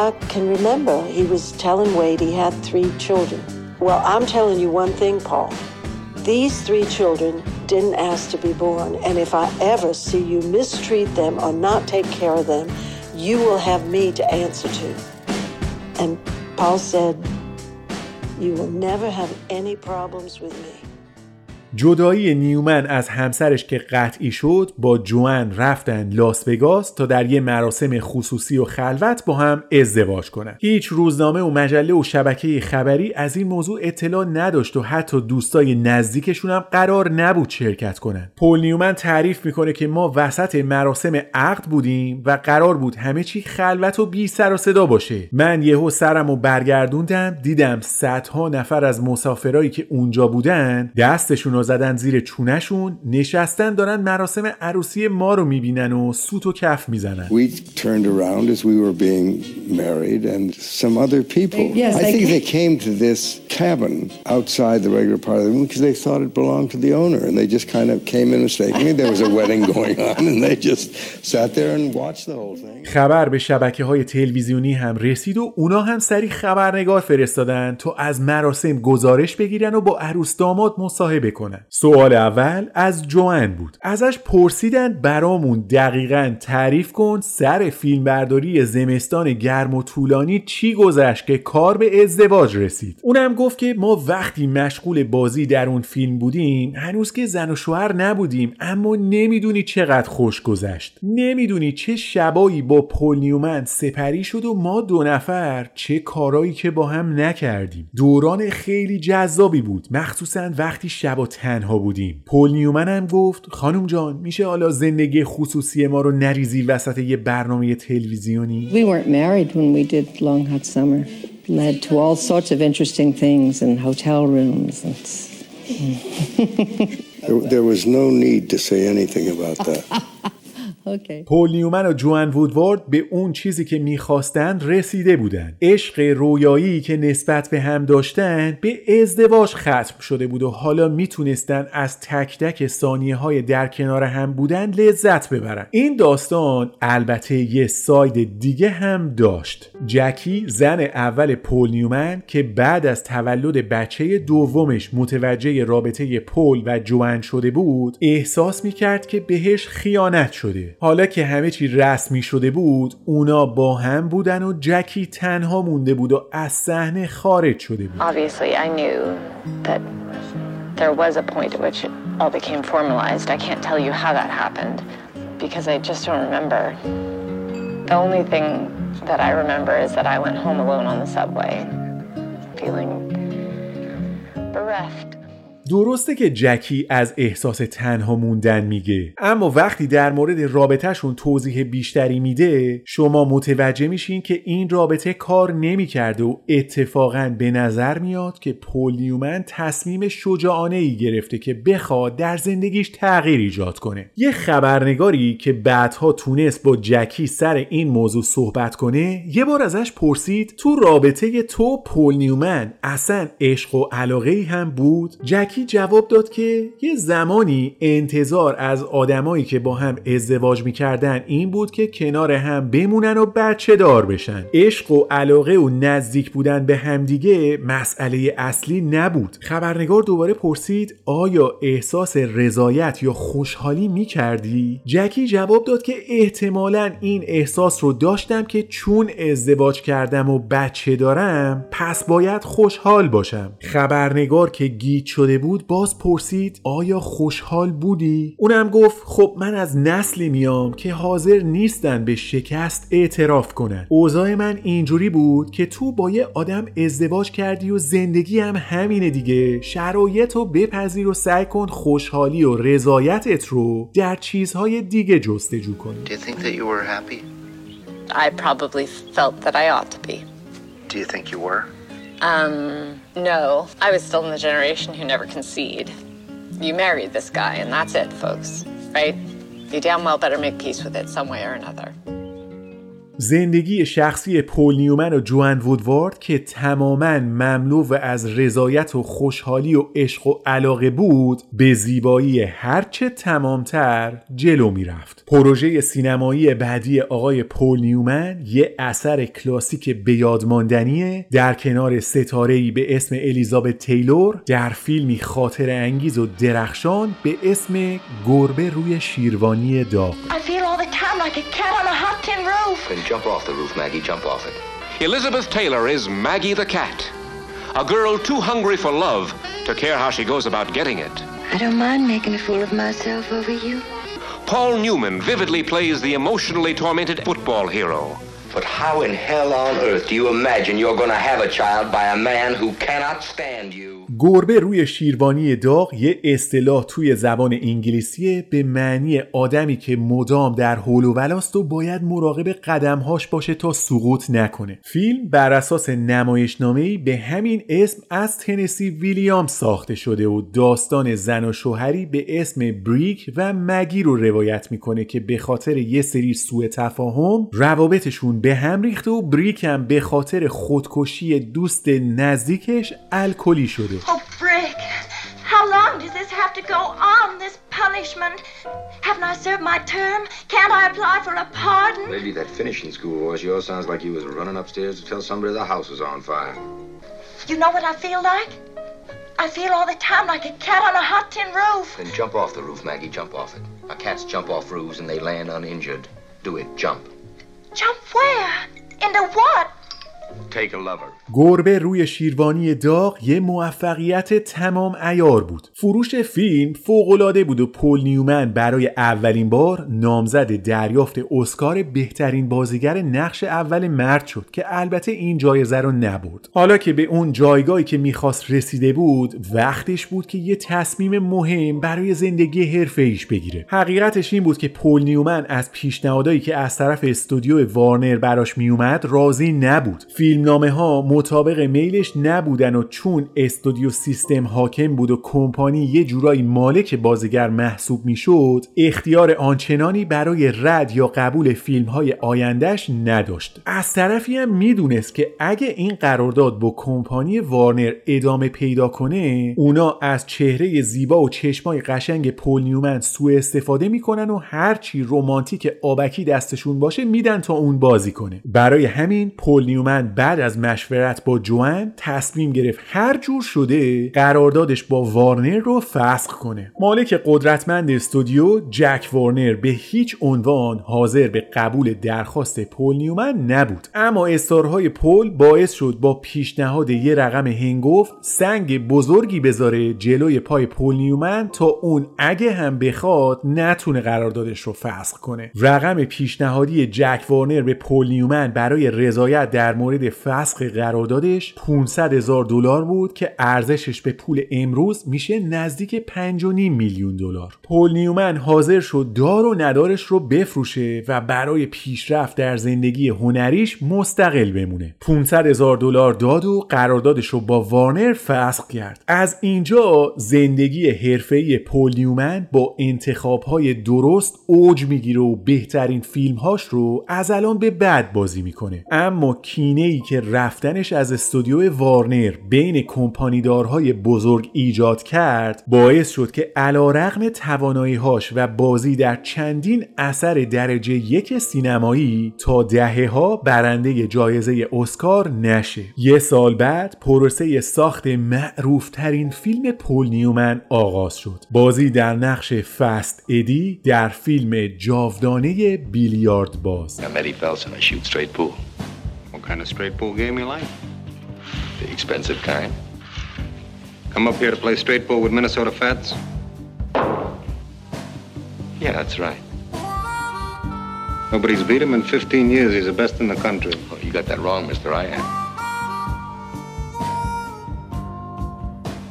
I can remember he was telling Wade he had three children. Well, I'm telling you one thing, Paul. These three children didn't ask to be born, and if I ever see you mistreat them or not take care of them, you will have me to answer to. And Paul said, You will never have any problems with me. جدایی نیومن از همسرش که قطعی شد با جوان رفتن لاس وگاس تا در یه مراسم خصوصی و خلوت با هم ازدواج کنن. هیچ روزنامه و مجله و شبکه خبری از این موضوع اطلاع نداشت و حتی دوستای نزدیکشون هم قرار نبود شرکت کنن. پول نیومن تعریف می‌کنه که ما وسط مراسم عقد بودیم و قرار بود همه چی خلوت و بی سر و صدا باشه. من یهو سرم و برگردوندم دیدم صدها نفر از مسافرایی که اونجا بودن دستشون زدن زیر چونشون نشستن دارن مراسم عروسی ما رو می‌بینن و سوت و کف می‌زنن We turned around as we were being married, and some other people. Yes, I they think they came to this cabin outside the regular part of the room because they thought it belonged to the owner, and they just kind of came in mistakenly. There was a wedding going on, and they just sat there and watched the whole thing. خبر به شبکه های تلویزیونی هم رسید و اونا هم سری خبرنگار فرستادن تا از مراسم گزارش بگیرن و با عروس داماد مصاحبه کنن سوال اول از جوان بود. ازش پرسیدن برامون دقیقا تعریف کن سر فیلمبرداری زمستان گرم و طولانی چی گذشت که کار به ازدواج رسید. اونم گفت که ما وقتی مشغول بازی در اون فیلم بودیم هنوز که زن و شوهر نبودیم اما نمی‌دونی چقدر خوش گذشت. نمی‌دونی چه شبایی با پول نیومن سپری شد و ما دو نفر چه کارایی که با هم نکردیم. دوران خیلی جذابی بود. مخصوصا وقتی شبا تنها بودیم پول نیومن هم گفت خانم جان میشه حالا زندگی خصوصی ما رو نریزی وسط یه برنامه تلویزیونی We weren't married when we did Long Hot Summer. Led to all sorts of interesting things in hotel rooms. And There, there was no need to say anything about that. Okay. پول نیومن و جوان وودوارد به اون چیزی که می‌خواستند رسیده بودند. عشق رویایی که نسبت به هم داشتن به ازدواج ختم شده بود و حالا می‌تونستن از تک تک ثانیه های در کنار هم بودن لذت ببرن. این داستان البته یه ساید دیگه هم داشت. جکی زن اول پول نیومن که بعد از تولد بچه دومش متوجه رابطه پول و جوان شده بود احساس می‌کرد که بهش خیانت شده حالا که همه چی رسمی شده بود اونا با هم بودن و جکی تنها مونده بود و از صحنه خارج شده بود Obviously, I knew that there was a point at which it all became formalized. I can't tell you how that happened because I just don't remember. The only thing that I remember is that I went home alone on the subway, feeling bereft. درسته که جکی از احساس تنها موندن میگه اما وقتی در مورد رابطهشون توضیح بیشتری میده شما متوجه میشین که این رابطه کار نمی‌کرده و اتفاقا به نظر میاد که پول تصمیم شجاعانه ای گرفته که بخواد در زندگیش تغییر ایجاد کنه. یه خبرنگاری که بعدها تونست با جکی سر این موضوع صحبت کنه یه بار ازش پرسید تو رابطه تو پول نیومن اصلا عشق و علاقه ای هم بود؟ جکی جکی جواب داد که یه زمانی انتظار از آدمایی که با هم ازدواج می‌کردن این بود که کنار هم بمونن و بچه دار بشن. عشق و علاقه و نزدیک بودن به همدیگه مسئله اصلی نبود. خبرنگار دوباره پرسید آیا احساس رضایت یا خوشحالی می‌کردی؟ جکی جواب داد که احتمالا این احساس رو داشتم که چون ازدواج کردم و بچه دارم پس باید خوشحال باشم. خبرنگار که گیت شده بود باز پرسید آیا خوشحال بودی؟ اونم گفت خب من از نسلی میام که حاضر نیستن به شکست اعتراف کنن اوضاع من اینجوری بود که تو با یه آدم ازدواج کردی و زندگی هم همینه دیگه شرایط رو بپذیر و سعی کن خوشحالی و رضایتت رو در چیزهای دیگه جستجو کنی Do you think that you were happy? I probably felt that I ought to be. Do you think you were? Um, no. I was still in the generation who never concede. You married this guy, and that's it, folks. Right? You damn well better make peace with it some way or another. زندگی شخصی پول نیومن و جوان وودوارد که تماما مملو و از رضایت و خوشحالی و عشق و علاقه بود به زیبایی هرچه تمامتر جلو می‌رفت. پروژه سینمایی بعدی آقای پول نیومن یه اثر کلاسیک بیادماندنیه در کنار ستاره‌ای به اسم الیزابت تیلور در فیلمی خاطر انگیز و درخشان به اسم گربه روی شیروانی داغ. All the time like a cat on a hot tin roof. Then jump off the roof, Maggie. Jump off it. Elizabeth Taylor is Maggie the Cat, a girl too hungry for love to care how she goes about getting it. I don't mind making a fool of myself over you. Paul Newman vividly plays the emotionally tormented football hero. But how in hell on earth do you imagine you're going to have a child by a man who cannot stand you? گربه روی شیروانی داغ یه اصطلاح توی زبان انگلیسیه به معنی آدمی که مدام در حول و ولاست و باید مراقب قدمهاش باشه تا سقوط نکنه. فیلم بر اساس نمایشنامه‌ای به همین اسم از تنسی ویلیام ساخته شده و داستان زن و شوهری به اسم بریک و مگی رو روایت می‌کنه که به خاطر یه سری سوء تفاهم روابطشون به هم ریخته و بریک هم به خاطر خودکشی دوست نزدیکش الکلی شده. Oh, Brick, how long does this have to go on, this punishment? Haven't I served my term? Can't I apply for a pardon? Maybe that finishing school voice of yours sounds like you was running upstairs to tell somebody the house was on fire. You know what I feel like? I feel all the time like a cat on a hot tin roof. Then jump off the roof, Maggie. Jump off it. Now, cats jump off roofs and they land uninjured. Do it. Jump. Jump where? Into what? گربه روی شیروانی داغ یه موفقیت تمام ایار بود. فروش فیلم فوقالعاده بود و پول نیومن برای اولین بار نامزد دریافت اسکار بهترین بازیگر نقش اول مرد شد که البته این جایزه رو نبرد. حالا که به اون جایگاهی که می‌خواست رسیده بود وقتش بود که یه تصمیم مهم برای زندگی حرفه ایش بگیره. حقیقتش این بود که پول نیومن از پیشنهادایی که از طرف استودیو وارنر براش میومد راضی نبود. فیلمنامه ها مطابق میلش نبودن و چون استودیو سیستم حاکم بود و کمپانی یه جورایی مالک بازیگر محسوب می‌شد اختیار آنچنانی برای رد یا قبول فیلم های آیندهش نداشت. از طرفی هم می‌دونست که اگه این قرارداد با کمپانی وارنر ادامه پیدا کنه اونا از چهره زیبا و چشمای قشنگ پل نیومن سوء استفاده می‌کنن و هرچی رومانتیک آبکی دستشون باشه میدن تا اون بازی کنه. برای همین پل نیومن بعد از مشورت با جوان تصمیم گرفت هر جور شده قراردادش با وارنر رو فسخ کنه. مالک قدرتمند استودیو جک وارنر به هیچ عنوان حاضر به قبول درخواست پل نیومن نبود. اما اصرارهای پل باعث شد با پیشنهاد یه رقم هنگفت سنگ بزرگی بذاره جلوی پای پل نیومن تا اون اگه هم بخواد نتونه قراردادش رو فسخ کنه. رقم پیشنهادی جک وارنر به پول نیومن برای رضایت در مورد فسخ قراردادش 500 هزار دلار بود که ارزشش به پول امروز میشه نزدیک 5.5 میلیون دلار. پول نیومن حاضر شد دار و ندارش رو بفروشه و برای پیشرفت در زندگی هنریش مستقل بمونه. 500 هزار دلار داد و قراردادش رو با وارنر فسخ کرد. از اینجا زندگی حرفه‌ای پول نیومن با انتخابهای درست اوج می‌گیره و بهترین فیلمهاش رو از الان به بعد بازی می‌کنه. اما کینه ای که رفتنش از استودیو وارنر بین کمپانیدارهای بزرگ ایجاد کرد باعث شد که علا رقم تواناییهاش و بازی در چندین اثر درجه یک سینمایی تا دهه ها برنده جایزه اسکار نشه. یه سال بعد پروسه ساخت معروف ترین فیلم پول نیومن آغاز شد. بازی در نقش فست ادی در فیلم جاودانه بیلیارد باز. Kind of straight pool game you like? The expensive kind. Come up here to play straight pool with Minnesota Fats? Yeah, that's right. Nobody's beat him in 15 years. He's the best in the country. Oh, you got that wrong, mister. I am.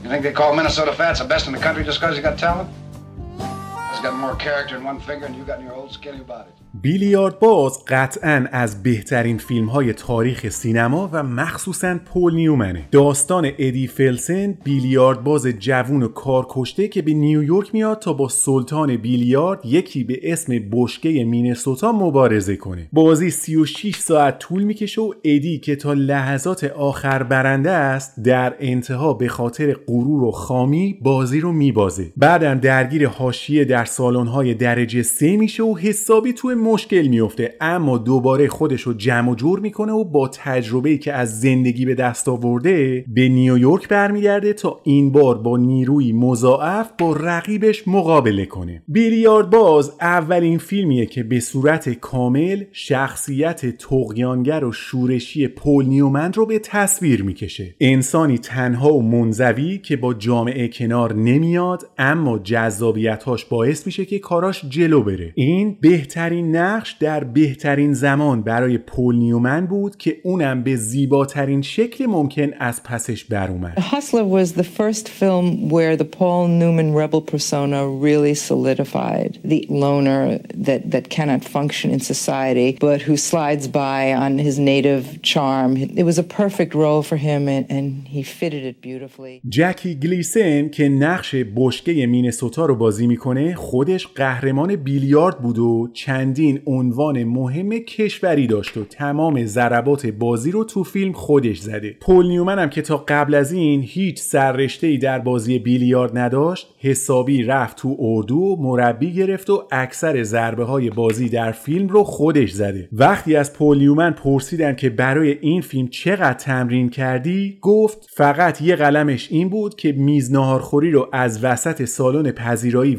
You think they call Minnesota Fats the best in the country just because he got talent? بیلیارد باز قطعا از بهترین فیلم های تاریخ سینما و مخصوصا پول نیومنه. داستان ادی فلسن بیلیارد باز جوون و کارکشته که به نیویورک میاد تا با سلطان بیلیارد یکی به اسم بشکه مینسوتا مبارزه کنه. بازی 36 ساعت طول می‌کشه و ادی که تا لحظات آخر برنده است در انتها به خاطر غرور و خامی بازی رو میبازه. بعدم درگیر حاشیه در سالن‌های درجه سه میشه و حسابی تو مشکل میفته. اما دوباره خودش رو جمع جور می‌کنه و با تجربه که از زندگی به دست آورده به نیویورک برمیگرده تا این بار با نیروی مضاعف با رقیبش مقابله کنه. بیلیارد باز اولین فیلمیه که به صورت کامل شخصیت تقیانگر و شورشی پول نیومند رو به تصویر می‌کشه. انسانی تنها و منزوی که با جامعه کنار نمیاد اما جذابیتاش باعث میشه که کاراش جلو بره این بهترین نقش در بهترین زمان برای پول نیومن بود که اونم به زیباترین شکل ممکن از پسش بر اومد Hustler was the first film where the Paul Newman rebel persona really solidified. The loner that, that cannot function in society, but who slides by on his native charm. It was a perfect role for him, and, and he fitted it beautifully. جکی گلیسن که نقش بشکه مینسوتا رو بازی می‌کنه خودش قهرمان بیلیارد بود و چندین عنوان مهم کشوری داشت و تمام ضربات بازی رو تو فیلم خودش زده. پول نیومن هم که تا قبل از این هیچ سررشته ای در بازی بیلیارد نداشت حسابی رفت تو اردو و مربی گرفت و اکثر ضربه های بازی در فیلم رو خودش زده. وقتی از پول نیومن پرسیدن که برای این فیلم چقدر تمرین کردی گفت فقط یه قلمش این بود که میز ناهارخوری رو از وسط سالن پذیرایی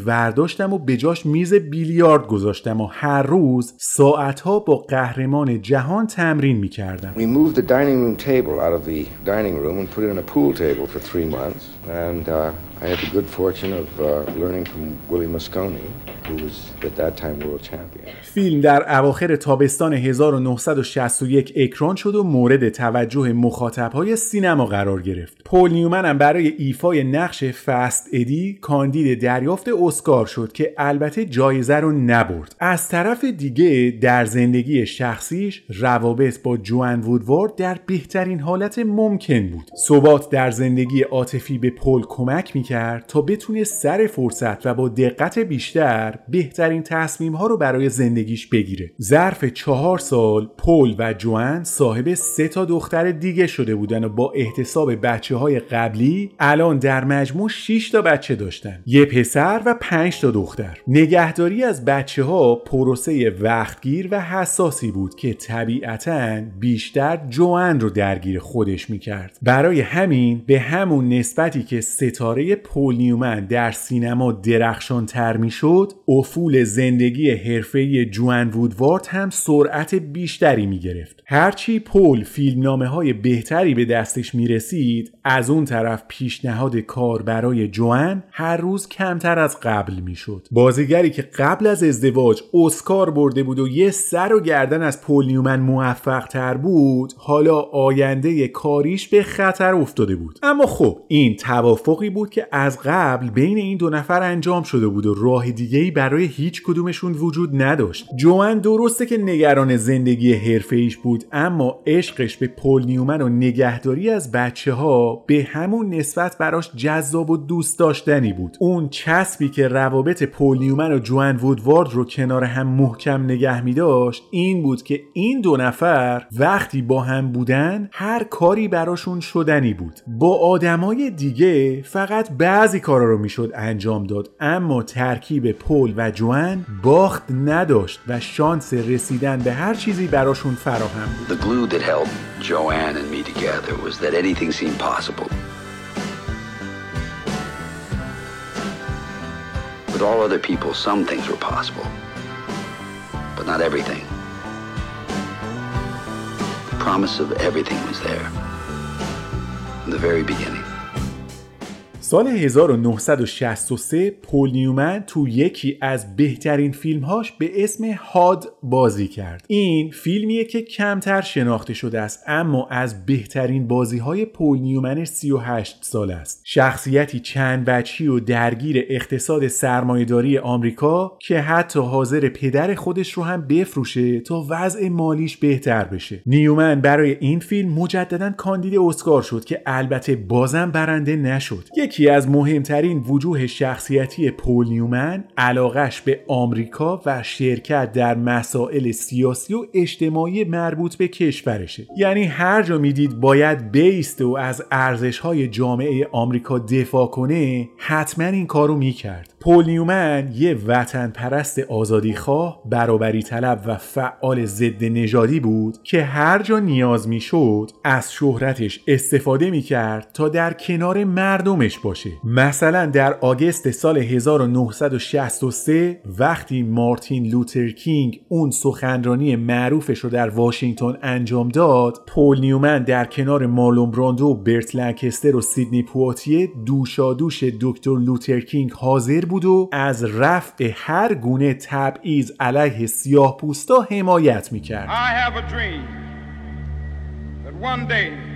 ورداشتم و به جاش میز بیلیارد گذاشتم و هر روز ساعتها با قهرمان جهان تمرین می‌کردم We moved the dining room table out of the dining room and put it in a pool table for three months. And uh, I had the good fortune of uh, learning from Willie Moscone, who was at that time world champion. فیلم در اواخر تابستان 1961 اکران شد و مورد توجه مخاطبهای سینما قرار گرفت. پول نیومن هم برای ایفای نقش فست ادی کاندید دریافت اسکار شد که البته جایزه رو نبرد. از طرف دیگه در زندگی شخصیش روابط با جوان وودوارد در بهترین حالت ممکن بود. ثبات در زندگی عاطفی به پل کمک می‌کرد تا بتونه سر فرصت و با دقت بیشتر بهترین تصمیم ها رو برای زندگیش بگیره. ظرف چهار سال پل و جوان صاحب سه تا دختر دیگه شده بودن و با احتساب بچه های قبلی الان در مجموع 6 تا بچه داشتن. یه پسر و 5 تا دختر. نگهداری از بچه ها پروسه وقتگیر و حساسی بود که طبیعتا بیشتر جوان رو درگیر خودش می‌کرد. برای همین به همون نسبتی که ستاره پول نیومن در سینما درخشان تر می‌شد افول زندگی حرفه‌ای جوان وودوارد هم سرعت بیشتری می گرفت. هرچی پول فیلمنامه های بهتری به دستش می رسید از اون طرف پیشنهاد کار برای جوان هر روز کمتر از قبل می شد. بازیگری که قبل از ازدواج اسکار برده بود و یه سر و گردن از پل نیومن موفق تر بود حالا آینده کاریش به خطر افتاده بود اما خب این توافقی بود که از قبل بین این دو نفر انجام شده بود و راه دیگه ای برای هیچ کدومشون وجود نداشت جوان درسته که نگران زندگی حرفه‌ایش بود اما عشقش به پل نیومن و نگهداری از بچه ها به همون نسبت براش جذاب و دوست داشتنی بود. اون چسبی که روابط پل نیومن و جوان وودوارد رو کنار هم محکم نگه می داشت این بود که این دو نفر وقتی با هم بودن هر کاری براشون شدنی بود. با آدمای دیگه فقط بعضی کارا رو می‌شد انجام داد اما ترکیب پل و جوان باخت نداشت. و شانس رسیدن به هر چیزی براشون فراهم بود The glue that held Joanne and me together was that anything seemed possible. With all other people, some things were possible, but not everything. The promise of everything was there from the very beginning. سال 1963 پول نیومن تو یکی از بهترین فیلمهاش به اسم هاد بازی کرد. این فیلمیه که کمتر شناخته شده است اما از بهترین بازی های پول نیومن 38 سال است. شخصیتی چند بچی و درگیر اقتصاد سرمایهداری آمریکا که حتی حاضر پدر خودش رو هم بفروشه تا وضع مالیش بهتر بشه. نیومن برای این فیلم مجددا کاندید اسکار شد که البته بازم برنده نشد. یکی از مهمترین وجوه شخصیتی پول نیومن علاقش به آمریکا و شرکت در مسائل سیاسی و اجتماعی مربوط به کشورشه. یعنی هر جا می‌دید باید بیست و از ارزشهای جامعه آمریکا دفاع کنه حتما این کارو می‌کرد. پول نیومن یه وطن پرست آزادی خواه برابری طلب و فعال ضد نژادی بود که هر جا نیاز می‌شد از شهرتش استفاده می‌کرد تا در کنار مردمش باشه. مثلا در آگست سال 1963 وقتی مارتین لوتر کینگ اون سخنرانی معروفش رو در واشنگتن انجام داد پول نیومن در کنار مالون براندو برت لنکستر و سیدنی پواتیه دوشادوش دکتر لوتر کینگ حاضر بود و از رفع هر گونه تبعیض علیه سیاه پوستا حمایت می‌کرد. I have a dream that one day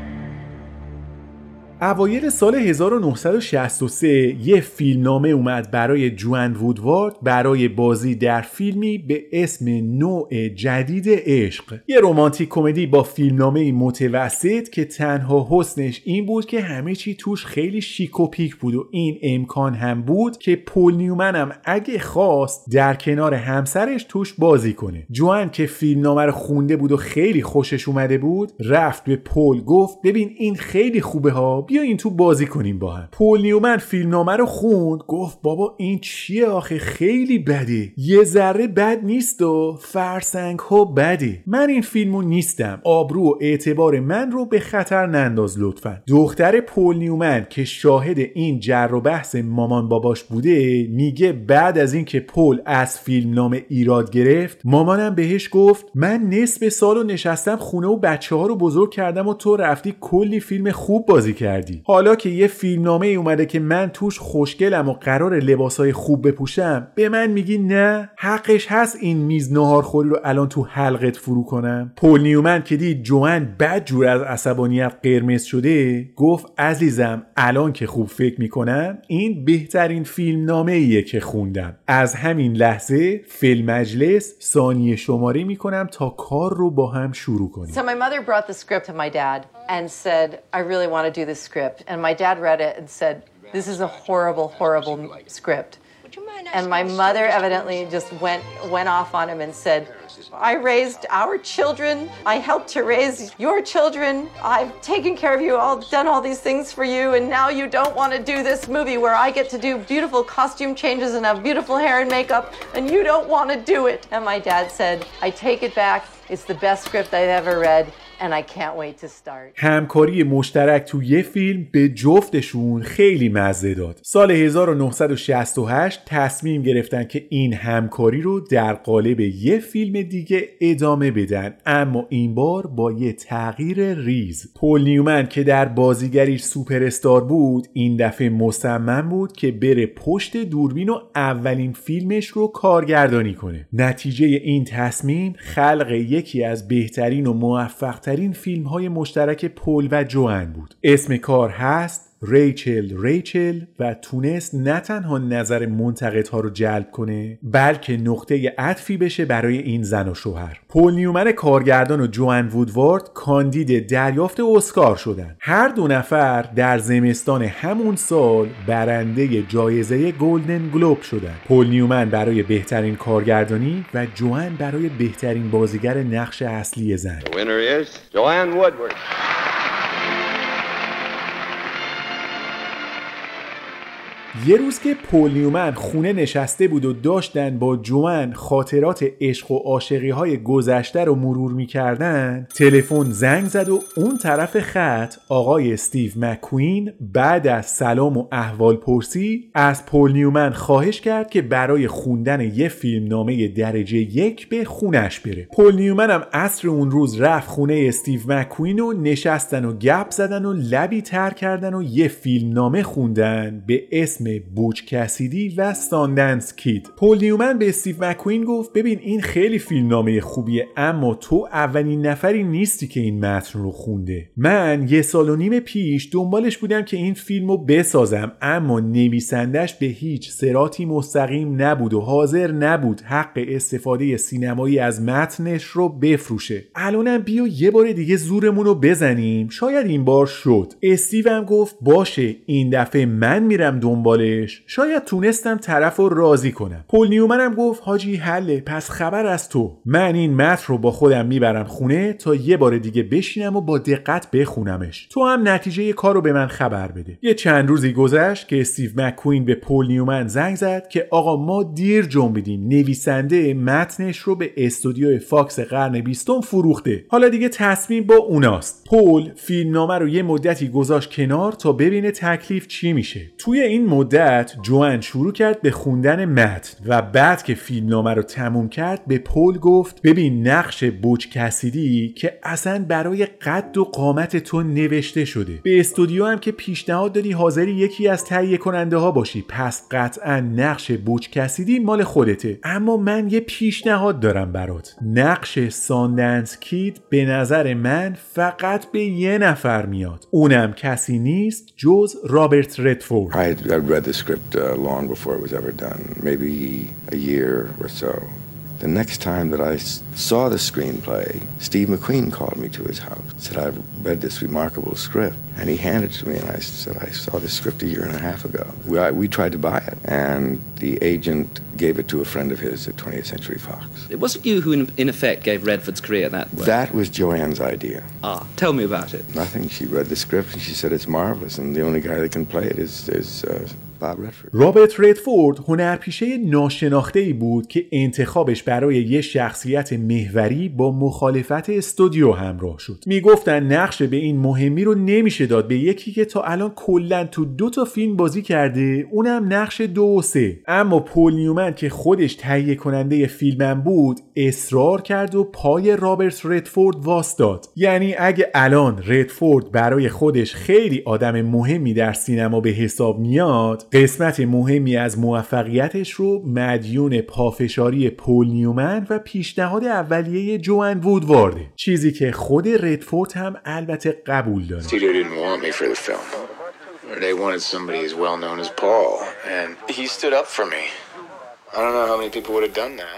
اوایل سال 1963 یه فیلمنامه اومد برای جوان وودوارد برای بازی در فیلمی به اسم نوع جدید عشق. یه رومانتیک کمدی با فیلمنامه متوسط که تنها حسنش این بود که همه چی توش خیلی شیک و پیک بود و این امکان هم بود که پول نیومن هم اگه خواست در کنار همسرش توش بازی کنه. جوان که فیلمنامه رو خونده بود و خیلی خوشش اومده بود رفت به پول گفت ببین این خیلی خوبه ها بیا این تو بازی کنیم با هم. پول نیومن فیلمنامه رو خوند. گفت بابا این چیه آخه؟ خیلی بده. یه ذره بد نیست و فرسنگ ها بده. من این فیلمو نیستم. آبرو و اعتبار من رو به خطر ننداز لطفا. دختر پول نیومن که شاهد این جر و بحث مامان باباش بوده میگه بعد از اینکه پول از فیلمنامه ایراد گرفت مامانم بهش گفت من نصف سالو نشستم خونه و بچه ها رو بزرگ کردم و تو رفتی کلی فیلم خوب بازی کردی. حالا که یه فیلمنامه ای اومده که من توش خوشگلم و قرار لباسای خوب بپوشم به من میگی نه حقش هست این میز نهارخوری رو الان تو حلقت فرو کنم. پول نیومن که دید جوان بد جور از عصبانیت قرمز شده گفت عزیزم الان که خوب فکر می‌کنم این بهترین فیلمنامه ایه که خوندم. از همین لحظه فیلم مجلس ثانیه شماری می‌کنم تا کار رو با هم شروع کنیم. So and said, I really want to do this script. And my dad read it and said, This is a horrible, horrible script. And my mother evidently just went went off on him and said, I raised our children. I helped to raise your children. I've taken care of you. I've done all these things for you. And now you don't want to do this movie where I get to do beautiful costume changes and have beautiful hair and makeup. And you don't want to do it. And my dad said, I take it back. It's the best script I've ever read. And I can't wait to start. همکاری مشترک تو یه فیلم به جفتشون خیلی مزه داد. سال 1968 تصمیم گرفتن که این همکاری رو در قالب یه فیلم دیگه ادامه بدن اما این بار با یه تغییر ریز. پل نیومن که در بازیگریش سوپر استار بود این دفعه مصمم بود که بره پشت دوربین و اولین فیلمش رو کارگردانی کنه. نتیجه این تصمیم خلق یکی از بهترین و موفقترین فیلم های مشترک پل و جوان بود. اسم کار هست ریچل ریچل و تونست نه تنها نظر منتقدها رو جلب کنه بلکه نقطه عطفی بشه برای این زن و شوهر. پول نیومن کارگردان و جوان وودوارد کاندید دریافت اسکار شدن. هر دو نفر در زمستان همون سال برنده جایزه گلدن گلوب شدن. پول نیومن برای بهترین کارگردانی و جوان برای بهترین بازیگر نقش اصلی زن. The winner is Joanne Woodward. یه روز که پل نیومن خونه نشسته بود و داشتن با جوان خاطرات عشق و عاشقی های گذشته رو مرور می‌کردن تلفن زنگ زد و اون طرف خط آقای استیو مکوین بعد از سلام و احوال پرسی از پل نیومن خواهش کرد که برای خوندن یه فیلم نامه درجه یک به خونش بره. پل نیومن هم عصر اون روز رفت خونه استیو مکوین و نشستن و گپ زدن و لبی تر کردن و یه فیلم نامه خوندن به اسم بوچ کسیدی و ساندنس کید پل نیومن به استیو مکوین گفت ببین این خیلی فیلمنامه خوبیه اما تو اولین نفری نیستی که این متن رو خونده. من یه سال و نیم پیش دنبالش بودم که این فیلم رو بسازم اما نویسندش به هیچ صراطی مستقیم نبود و حاضر نبود حق استفاده سینمایی از متنش رو بفروشه. الانم بیا یه بار دیگه زورمون رو بزنیم. شاید این بار شد. استیو هم گفت باشه این دفعه من میرم دنبالش. شاید تونستم طرف رو راضی کنم. پل نیومنم گفت حاجی حله پس خبر از تو. من این متن رو با خودم می‌برم خونه تا یه بار دیگه بشینم و با دقت بخونمش. تو هم نتیجه کار رو به من خبر بده. یه چند روزی گذشت که استیو مکوین به پل نیومن زنگ زد که آقا ما دیر جنبیدیم نویسنده متنش رو به استودیو فاکس قرن بیستم فروخته. حالا دیگه تصمیم با اوناست. پل فیلمنامه رو یه مدتی گذاشت کنار تا ببینه تکلیف چی میشه. توی این مدت جوان شروع کرد به خوندن متن و بعد که فیلمنامه رو تموم کرد به پل گفت ببین نقش بوچ کسیدی که اصلا برای قد و قامت تو نوشته شده. به استودیو هم که پیشنهاد دادی حاضری یکی از تهیه کننده ها باشی. پس قطعا نقش بوچ کسیدی مال خودته. اما من یه پیشنهاد دارم برات. نقش ساندنس کید به نظر من فقط به یه نفر میاد. اونم کسی نیست جز رابرت ردفورد. Read the script uh, long before it was ever done, maybe a year or so. The next time that I saw the screenplay, Steve McQueen called me to his house. Said, "I've read this remarkable script," and he handed it to me, and I said, "I saw this script a year and a half ago." We, I, we tried to buy it, and the agent gave it to a friend of his at 20th Century Fox. It wasn't you who, in, in effect, gave Redford's career that way. That was Joanne's idea. Ah, tell me about it. Nothing. She read the script and she said it's marvelous, and the only guy that can play it is is uh. رابرت ردفورد هنرپیشه ناشناخته ای بود که انتخابش برای یه شخصیت محوری با مخالفت استودیو همراه شد. می‌گفتن نقش به این مهمی رو نمیشه داد به یکی که تا الان کلا تو دو تا فیلم بازی کرده اونم نقش دو و سه. اما پول نیومن که خودش تهیه کننده فیلمم بود اصرار کرد و پای رابرت ردفورد واستاد یعنی اگه الان ردفورد برای خودش خیلی آدم مهمی در سینما به حساب میاد قسمت مهمی از موفقیتش رو مدیون پافشاری پول نیومن و پیشنهاد اولیه جوان وودوارده. چیزی که خود ردفورد هم البته قبول داره.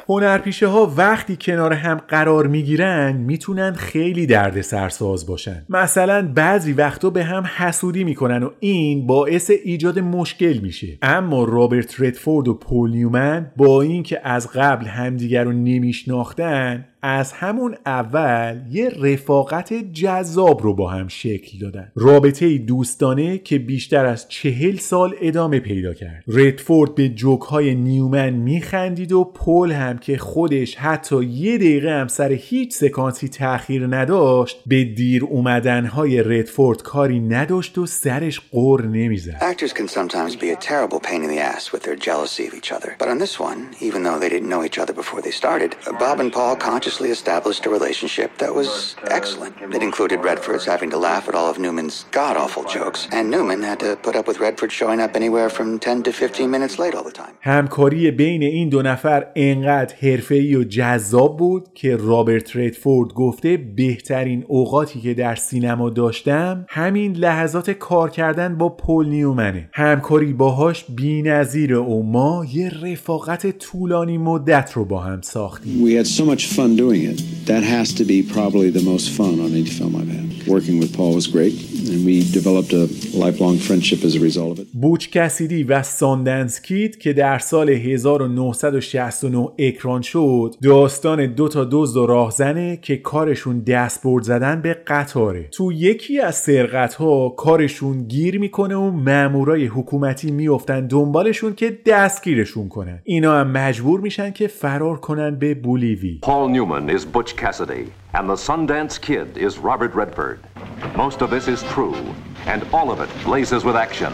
هنرپیشه ها وقتی کنار هم قرار می‌گیرن می‌تونن خیلی درد سرساز باشن. مثلا بعضی وقتا به هم حسودی می‌کنن و این باعث ایجاد مشکل میشه. اما رابرت ردفورد و پول نیومن با اینکه از قبل همدیگر رو نمیشناختن از همون اول یه رفاقت جذاب رو با هم شکل دادن. رابطه دوستانه که بیشتر از چهل سال ادامه پیدا کرد. ردفورد به جوک های نیومن میخندید و پل هم که خودش حتی یه دقیقه هم سر هیچ سکانسی تاخیر نداشت به دیر اومدن های ردفورد کاری نداشت و سرش قر نمی‌زد. Actors can sometimes be a terrible pain in the ass with their jealousy of each other. But on this one, even though they didn't know each other before they started, Bob and Paul consciously established a relationship that was excellent. It included Redford's having to laugh at all of Newman's god awful jokes, and Newman had to put up with Redford showing up anywhere from 10 to 15 minutes late all the time. همکاری بین این دو نفر انقدر حرفه‌ای و جذاب بود که رابرت ردفورد گفته بهترین اوقاتی که در سینما داشتم همین لحظات کار کردن با پل نیومنه همکاری باهاش بی‌نظیره و ما یه رفاقت طولانی مدت رو با هم ساختیم We had so much fun doing it. That has to be probably the most fun on any film I've had. Working with Paul was great, and we developed a lifelong friendship as a result of it. بوچ کسیدی و ساندنس کید که در سال 1969 اکران شد داستان دو تا دزد و راهزنه که کارشون دستبرد زدن به قطاره تو یکی از سرقت ها کارشون گیر می‌کنه و مامورای حکومتی میفتن دنبالشون که دستگیرشون کنن اینا هم مجبور میشن که فرار کنن به بولیوی Paul Is Butch Cassidy, and the Sundance Kid is Robert Redford. Most of this is true, and all of it blazes with action.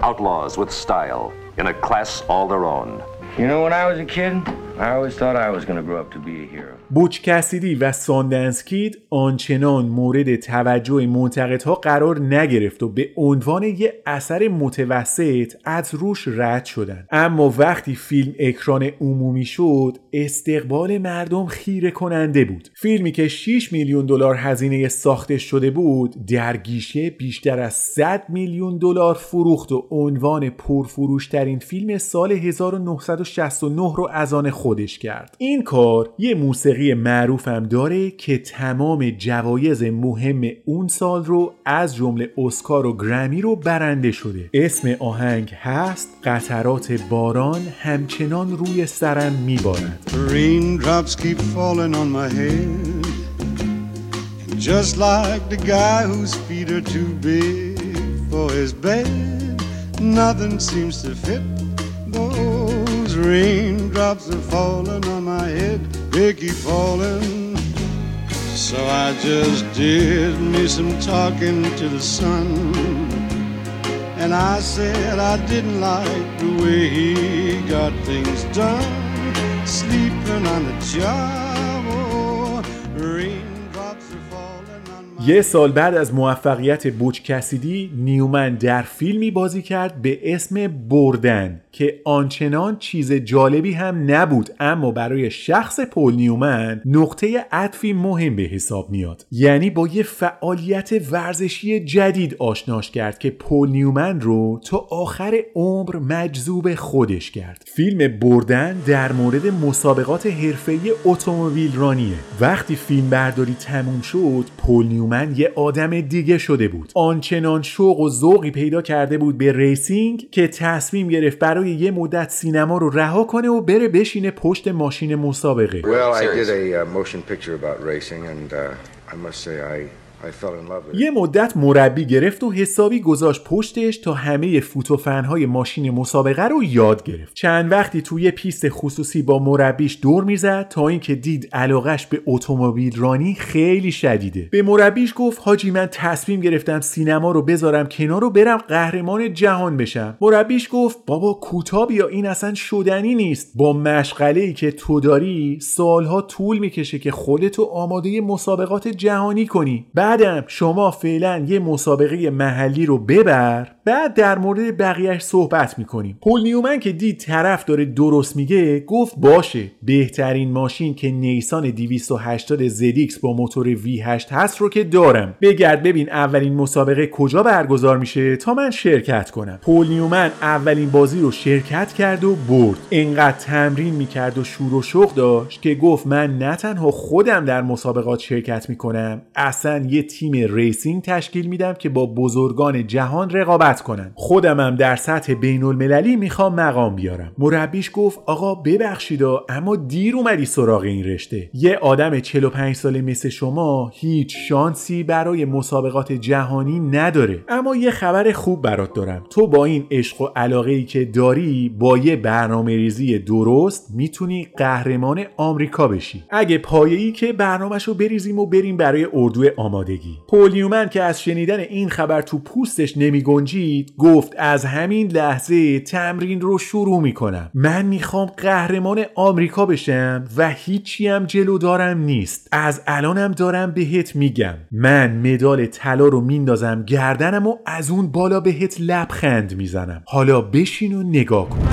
Outlaws with style, in a class all their own. You know, when I was a kid, I always thought I was going to grow up to be a hero. بوچ کسیدی و ساندنس کید آنچنان مورد توجه منتقدها قرار نگرفت و به عنوان یه اثر متوسط از روش رد شدن اما وقتی فیلم اکران عمومی شد استقبال مردم خیره کننده بود. فیلمی که 6 میلیون دلار هزینه ساختش شده بود در گیشه بیشتر از 100 میلیون دلار فروخت و عنوان پرفروشترین فیلم سال 1969 رو از آن خودش کرد. این کار یه موسیقی معروف هم داره که تمام جوایز مهم اون سال رو از جمله اسکار و گرمی رو برنده شده اسم آهنگ هست قطرات باران همچنان روی سرم میبارد Raindrops keep falling on my head. Just like the guy whose feet are too big for his bed, nothing seems to fit. Those raindrops are falling on my head. Keep falling. So I just did me some talking to the sun. And I said I didn't like the way he got things done. Sleeping on the job, یه سال بعد از موفقیت بوچ کسیدی نیومن در فیلمی بازی کرد به اسم بردن که آنچنان چیز جالبی هم نبود اما برای شخص پل نیومن نقطه عطفی مهم به حساب میاد. یعنی با یه فعالیت ورزشی جدید آشناش کرد که پل نیومن رو تا آخر عمر مجذوب خودش کرد. فیلم بردن در مورد مسابقات حرفه‌ای اتومبیل رانیه. وقتی فیلم برداری تموم شد پل نیومن یه آدم دیگه شده بود. آنچنان شوق و ذوقی پیدا کرده بود به racing که تصمیم گرفت برای یه مدت سینما رو رها کنه و بره بشینه پشت ماشین مسابقه. Well, I did a uh, motion picture about racing, and uh, I must say I, یه مدت مربی گرفت و حسابی گذاشت پشتش تا همه فوتوفنهای ماشین مسابقه رو یاد گرفت. چند وقتی توی پیست خصوصی با مربیش دور می‌زد تا اینکه دید علاقش به اتومبیل رانی خیلی شدیده. به مربیش گفت حاجی من تصمیم گرفتم سینما رو بذارم کنار و برم قهرمان جهان بشم. مربیش گفت بابا کوتاه بیا این اصلا شدنی نیست. با مشغله ای که تو داری سالها طول می‌کشه که خودتو آماده مسابقات جهانی کنی. بعدم شما فعلا یه مسابقه محلی رو ببر بعد در مورد بقیهش صحبت می‌کنیم. پل نیومن که دید طرف داره درست میگه گفت باشه. بهترین ماشین که نیسان 280 ZX با موتور V8 هست رو که دارم. بگرد ببین اولین مسابقه کجا برگزار میشه تا من شرکت کنم. پل نیومن اولین بازی رو شرکت کرد و برد. انقدر تمرین می‌کرد و شور و شوق داشت که گفت من نه تنها خودم در مسابقات شرکت می‌کنم اصلا یه تیم racing تشکیل میدم که با بزرگان جهان رقابت کنن. خودمم در سطح بین المللی می‌خوام مقام بیارم. مربیش گفت آقا ببخشید اما دیر اومدی سراغ این رشته. یه آدم 45 ساله مثل شما هیچ شانسی برای مسابقات جهانی نداره. اما یه خبر خوب برات دارم. تو با این عشق و علاقه ای که داری با یه برنامه ریزی درست می‌تونی قهرمان آمریکا بشی. اگه پایه ای که برنامهش رو بریزیم و بریم برای اردو آمادگی پولیومن که از شنیدن این خبر تو پوستش نمی گنجید گفت از همین لحظه تمرین رو شروع می‌کنم من می‌خوام قهرمان آمریکا بشم و هیچی هم جلو دارم نیست. از الانم دارم بهت میگم. من مدال طلا رو میندازم گردنم و از اون بالا بهت لبخند می‌زنم. حالا بشین و نگاه کن.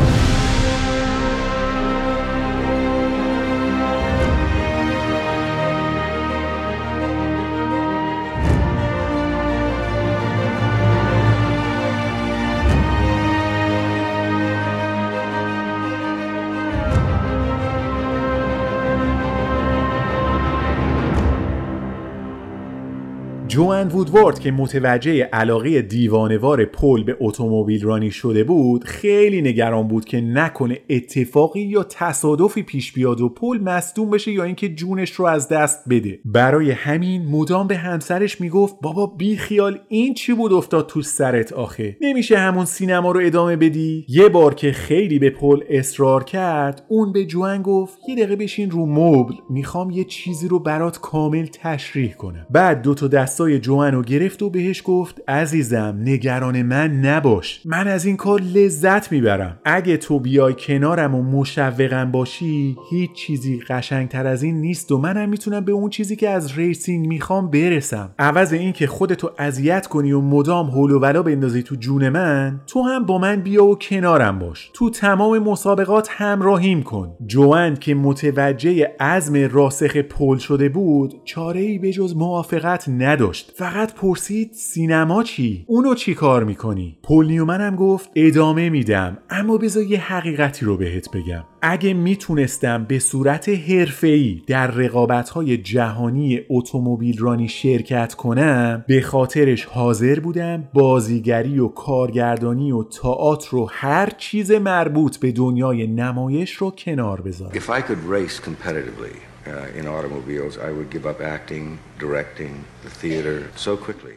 جوان وودوارد که متوجه علاقه دیوانوار پل به اتومبیل رانی شده بود خیلی نگران بود که نکنه اتفاقی یا تصادفی پیش بیاد و پل مصدوم بشه یا اینکه جونش رو از دست بده. برای همین مدام به همسرش می‌گفت بابا بی خیال این چی بود افتاد تو سرت آخه؟ نمیشه همون سینما رو ادامه بدی؟ یه بار که خیلی به پل اصرار کرد اون به جوان گفت یه دقیقه بشین رو مبل می‌خوام یه چیزی رو برات کامل تشریح کنم. بعد دو تا دستای جوان رو گرفت و بهش گفت عزیزم نگران من نباش. من از این کار لذت می‌برم. اگه تو بیای کنارم و مشوقم باشی هیچ چیزی قشنگتر از این نیست و منم می‌تونم به اون چیزی که از racing می‌خوام برسم. عوض اینکه خودتو اذیت کنی و مدام هول و ولا بندازی تو جون من تو هم با من بیا و کنارم باش. تو تمام مسابقات همراهیم کن. جوان که متوجه عزم راسخ پل شده بود چاره ای به جز موافقت نداشت. فقط پرسید سینما چی؟ اونو چی کار می‌کنی؟ پل نیومن هم گفت ادامه میدم. اما بذار یه حقیقتی رو بهت بگم. اگه می‌تونستم به صورت حرفه‌ای در رقابت‌های جهانی اتومبیل رانی شرکت کنم به خاطرش حاضر بودم بازیگری و کارگردانی و تئاتر رو هر چیز مربوط به دنیای نمایش رو کنار بذارم. Uh.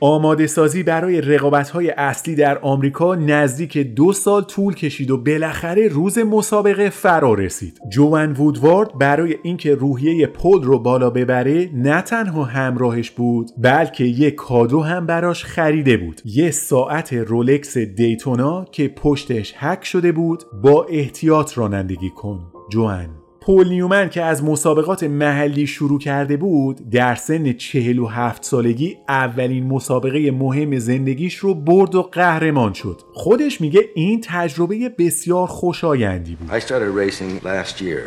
آماده سازی برای رقابت های اصلی در آمریکا نزدیک دو سال طول کشید و بالاخره روز مسابقه فرا رسید. جوان وودوارد برای اینکه روحیه پل رو بالا ببره نه تنها همراهش بود بلکه یه کادو هم براش خریده بود. یه ساعت رولکس دیتونا که پشتش هک شده بود با احتیاط رانندگی کن. جوان پول نیومن که از مسابقات محلی شروع کرده بود در سن 47 سالگی اولین مسابقه مهم زندگیش رو برد و قهرمان شد خودش میگه این تجربه بسیار خوشایندی بود I started racing last year,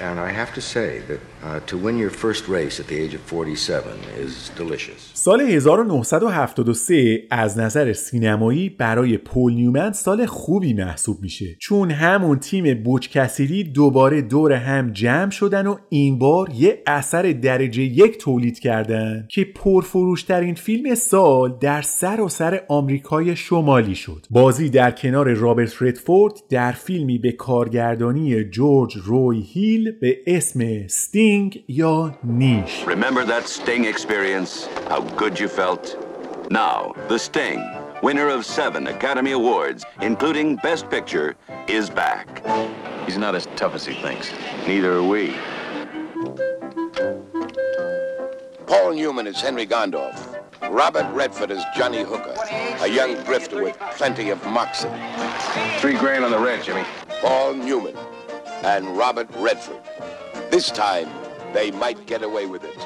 and I have to say that uh, to win your first race at the age of 47 is delicious. سال 1973 از نظر سینمایی برای پل نیومن سال خوبی محسوب میشه. چون همون تیم بوچ کسیدی دوباره دور هم جمع شدن و این بار یه اثر درجه یک تولید کردن که پرفروشترین فیلم سال در سراسر آمریکای شمالی شد. بازی در کنار رابرت ردفورد در فیلمی به کارگردانی جورج روی هیل به اسم Sting یا نیش good you felt? Now, The Sting, winner of seven Academy Awards, including Best Picture, is back. He's not as tough as he thinks. Neither are we. Paul Newman is Henry Gondorf. Robert Redford is Johnny Hooker, a young drifter with plenty of moxie. Three grand on the red, Jimmy. Paul Newman and Robert Redford. This time, they might get away with it.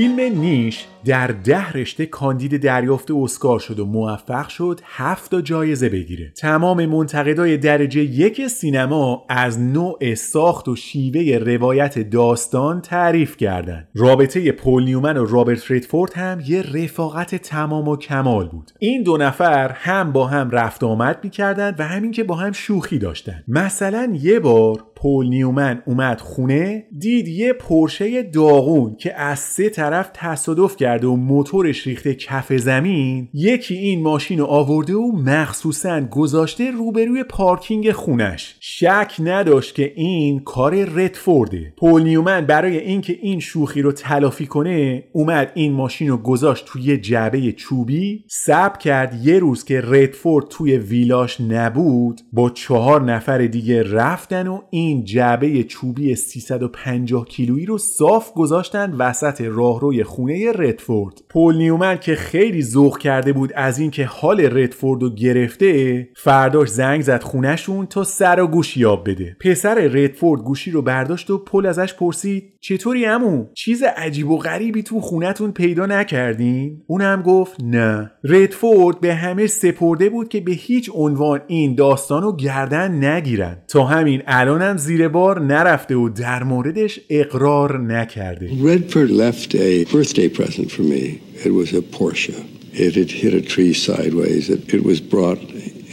فیلم نیش در ده رشته کاندید دریافت اسکار شد و موفق شد هفت جایزه بگیره. تمام منتقدای درجه یک سینما از نوع ساخت و شیوه روایت داستان تعریف کردند. رابطه پول نیومن و رابرت ریدفورد هم یه رفاقت تمام و کمال بود. این دو نفر هم با هم رفت آمد می‌کردند و همین که با هم شوخی داشتن مثلا یه بار پول نیومن اومد خونه دید یه پرشه داغون که از سه طرف تصادف کرد. کرده و موتورش ریخته کف زمین یکی این ماشین رو آورده و مخصوصا گذاشته روبروی پارکینگ خونش. شک نداشت که این کار رتفورده. پول نیومن برای اینکه این شوخی رو تلافی کنه اومد این ماشین رو گذاشت توی جعبه چوبی سب کرد یه روز که ردفورد توی ویلاش نبود با چهار نفر دیگه رفتن و این جعبه چوبی 350 کیلویی رو صاف گذاشتن وسط راهروی خونه ردفورد پول نیومن که خیلی ذوق کرده بود از اینکه حال ردفورد رو گرفته فرداش زنگ زد خونشون تا سر و گوش یاب بده. پسر ردفورد گوشی رو برداشت و پل ازش پرسید چطوری امو چیز عجیب و غریبی تو خونتون پیدا نکردین؟ اون هم گفت نه. ردفورد به همه سپرده بود که به هیچ عنوان این داستان رو گردن نگیرن. تا همین الانم زیر بار نرفته و در موردش اقرار نکرده. Redford left a birthday present for me. It was a Porsche. It had hit a tree sideways. It, it was brought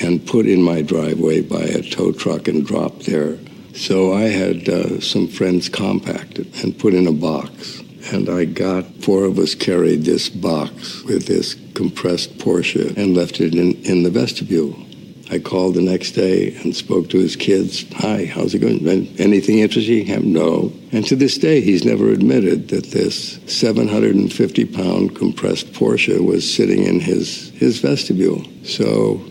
and put in my driveway by a tow truck and dropped there. So I had uh, some friends compact it and put in a box. And I got four of us carried this box with this compressed Porsche and left it in, in the vestibule. I called the next day and spoke to his kids. Hi, how's it going? Anything interesting? No. And to this day, he's never admitted that this 750 pound compressed Porsche was sitting in his, his vestibule. So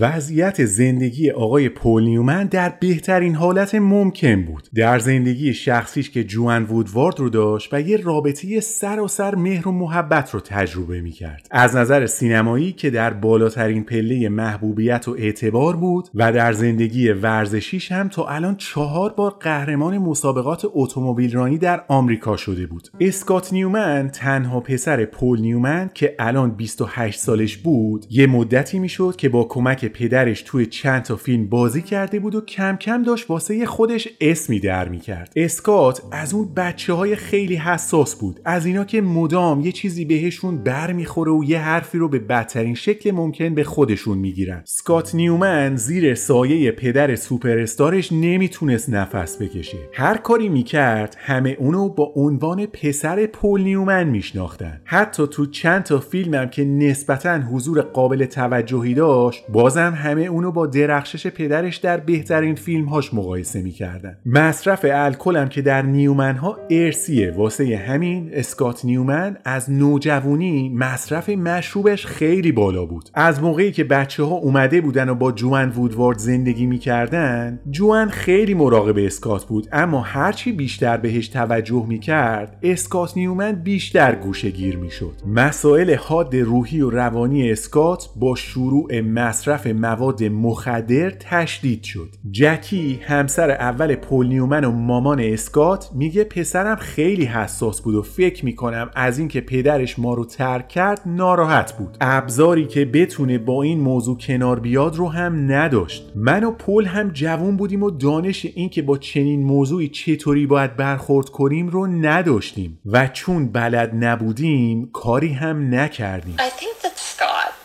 وضعیت زندگی آقای پل نیومن در بهترین حالت ممکن بود. در زندگی شخصیش که جوان وودوارد رو داشت و یه رابطه سراسر مهر و محبت رو تجربه می‌کرد. از نظر سینمایی که در بالاترین پله محبوبیت و اعتبار بود و در زندگی ورزشیش هم تا الان چهار بار قهرمان مسابقات اتومبیل رانی در آمریکا شده بود. اسکات نیومن تنها پسر پل نیومن که الان 28 سالش بود یه مدتی می‌شد که با کمک پدرش توی چند تا فیلم بازی کرده بود و کم کم داشت واسه خودش اسمی در می‌کرد. اسکات از اون بچه های خیلی حساس بود. از اینا که مدام یه چیزی بهشون بر می‌خوره و یه حرفی رو به بدترین شکل ممکن به خودشون می‌گیرن. اسکات نیومن زیر سایه پدر سوپر استارش نمی‌تونست نفس بکشه. هر کاری می‌کرد همه اونو با عنوان پسر پل نیومن میشناختن. حتی تو چند تا فیلمم که نسبتا حضور قابل توجهی داشت بازم همه اونو با درخشش پدرش در بهترین فیلمهاش مقایسه می‌کردن. مصرف الکل هم که در نیومن ها ارسیه واسه همین اسکات نیومن از نوجوانی مصرف مشروبش خیلی بالا بود. از موقعی که بچه ها اومده بودن و با جوان وودوارد زندگی می‌کردن جوان خیلی مراقب اسکات بود. اما هرچی بیشتر بهش توجه می‌کرد اسکات نیومن بیشتر گوشه گیر می‌شد. مسائل حاد روحی و روانی اسکات با شروع مصرف مواد مخدر تشدید شد. جکی همسر اول پل نیومن و مامان اسکات میگه پسرم خیلی حساس بود و فکر می‌کنم از اینکه پدرش ما رو ترک کرد ناراحت بود. ابزاری که بتونه با این موضوع کنار بیاد رو هم نداشت. من و پول هم جوون بودیم و دانش اینکه با چنین موضوعی چطوری باید برخورد کنیم رو نداشتیم. و چون بلد نبودیم کاری هم نکردیم. I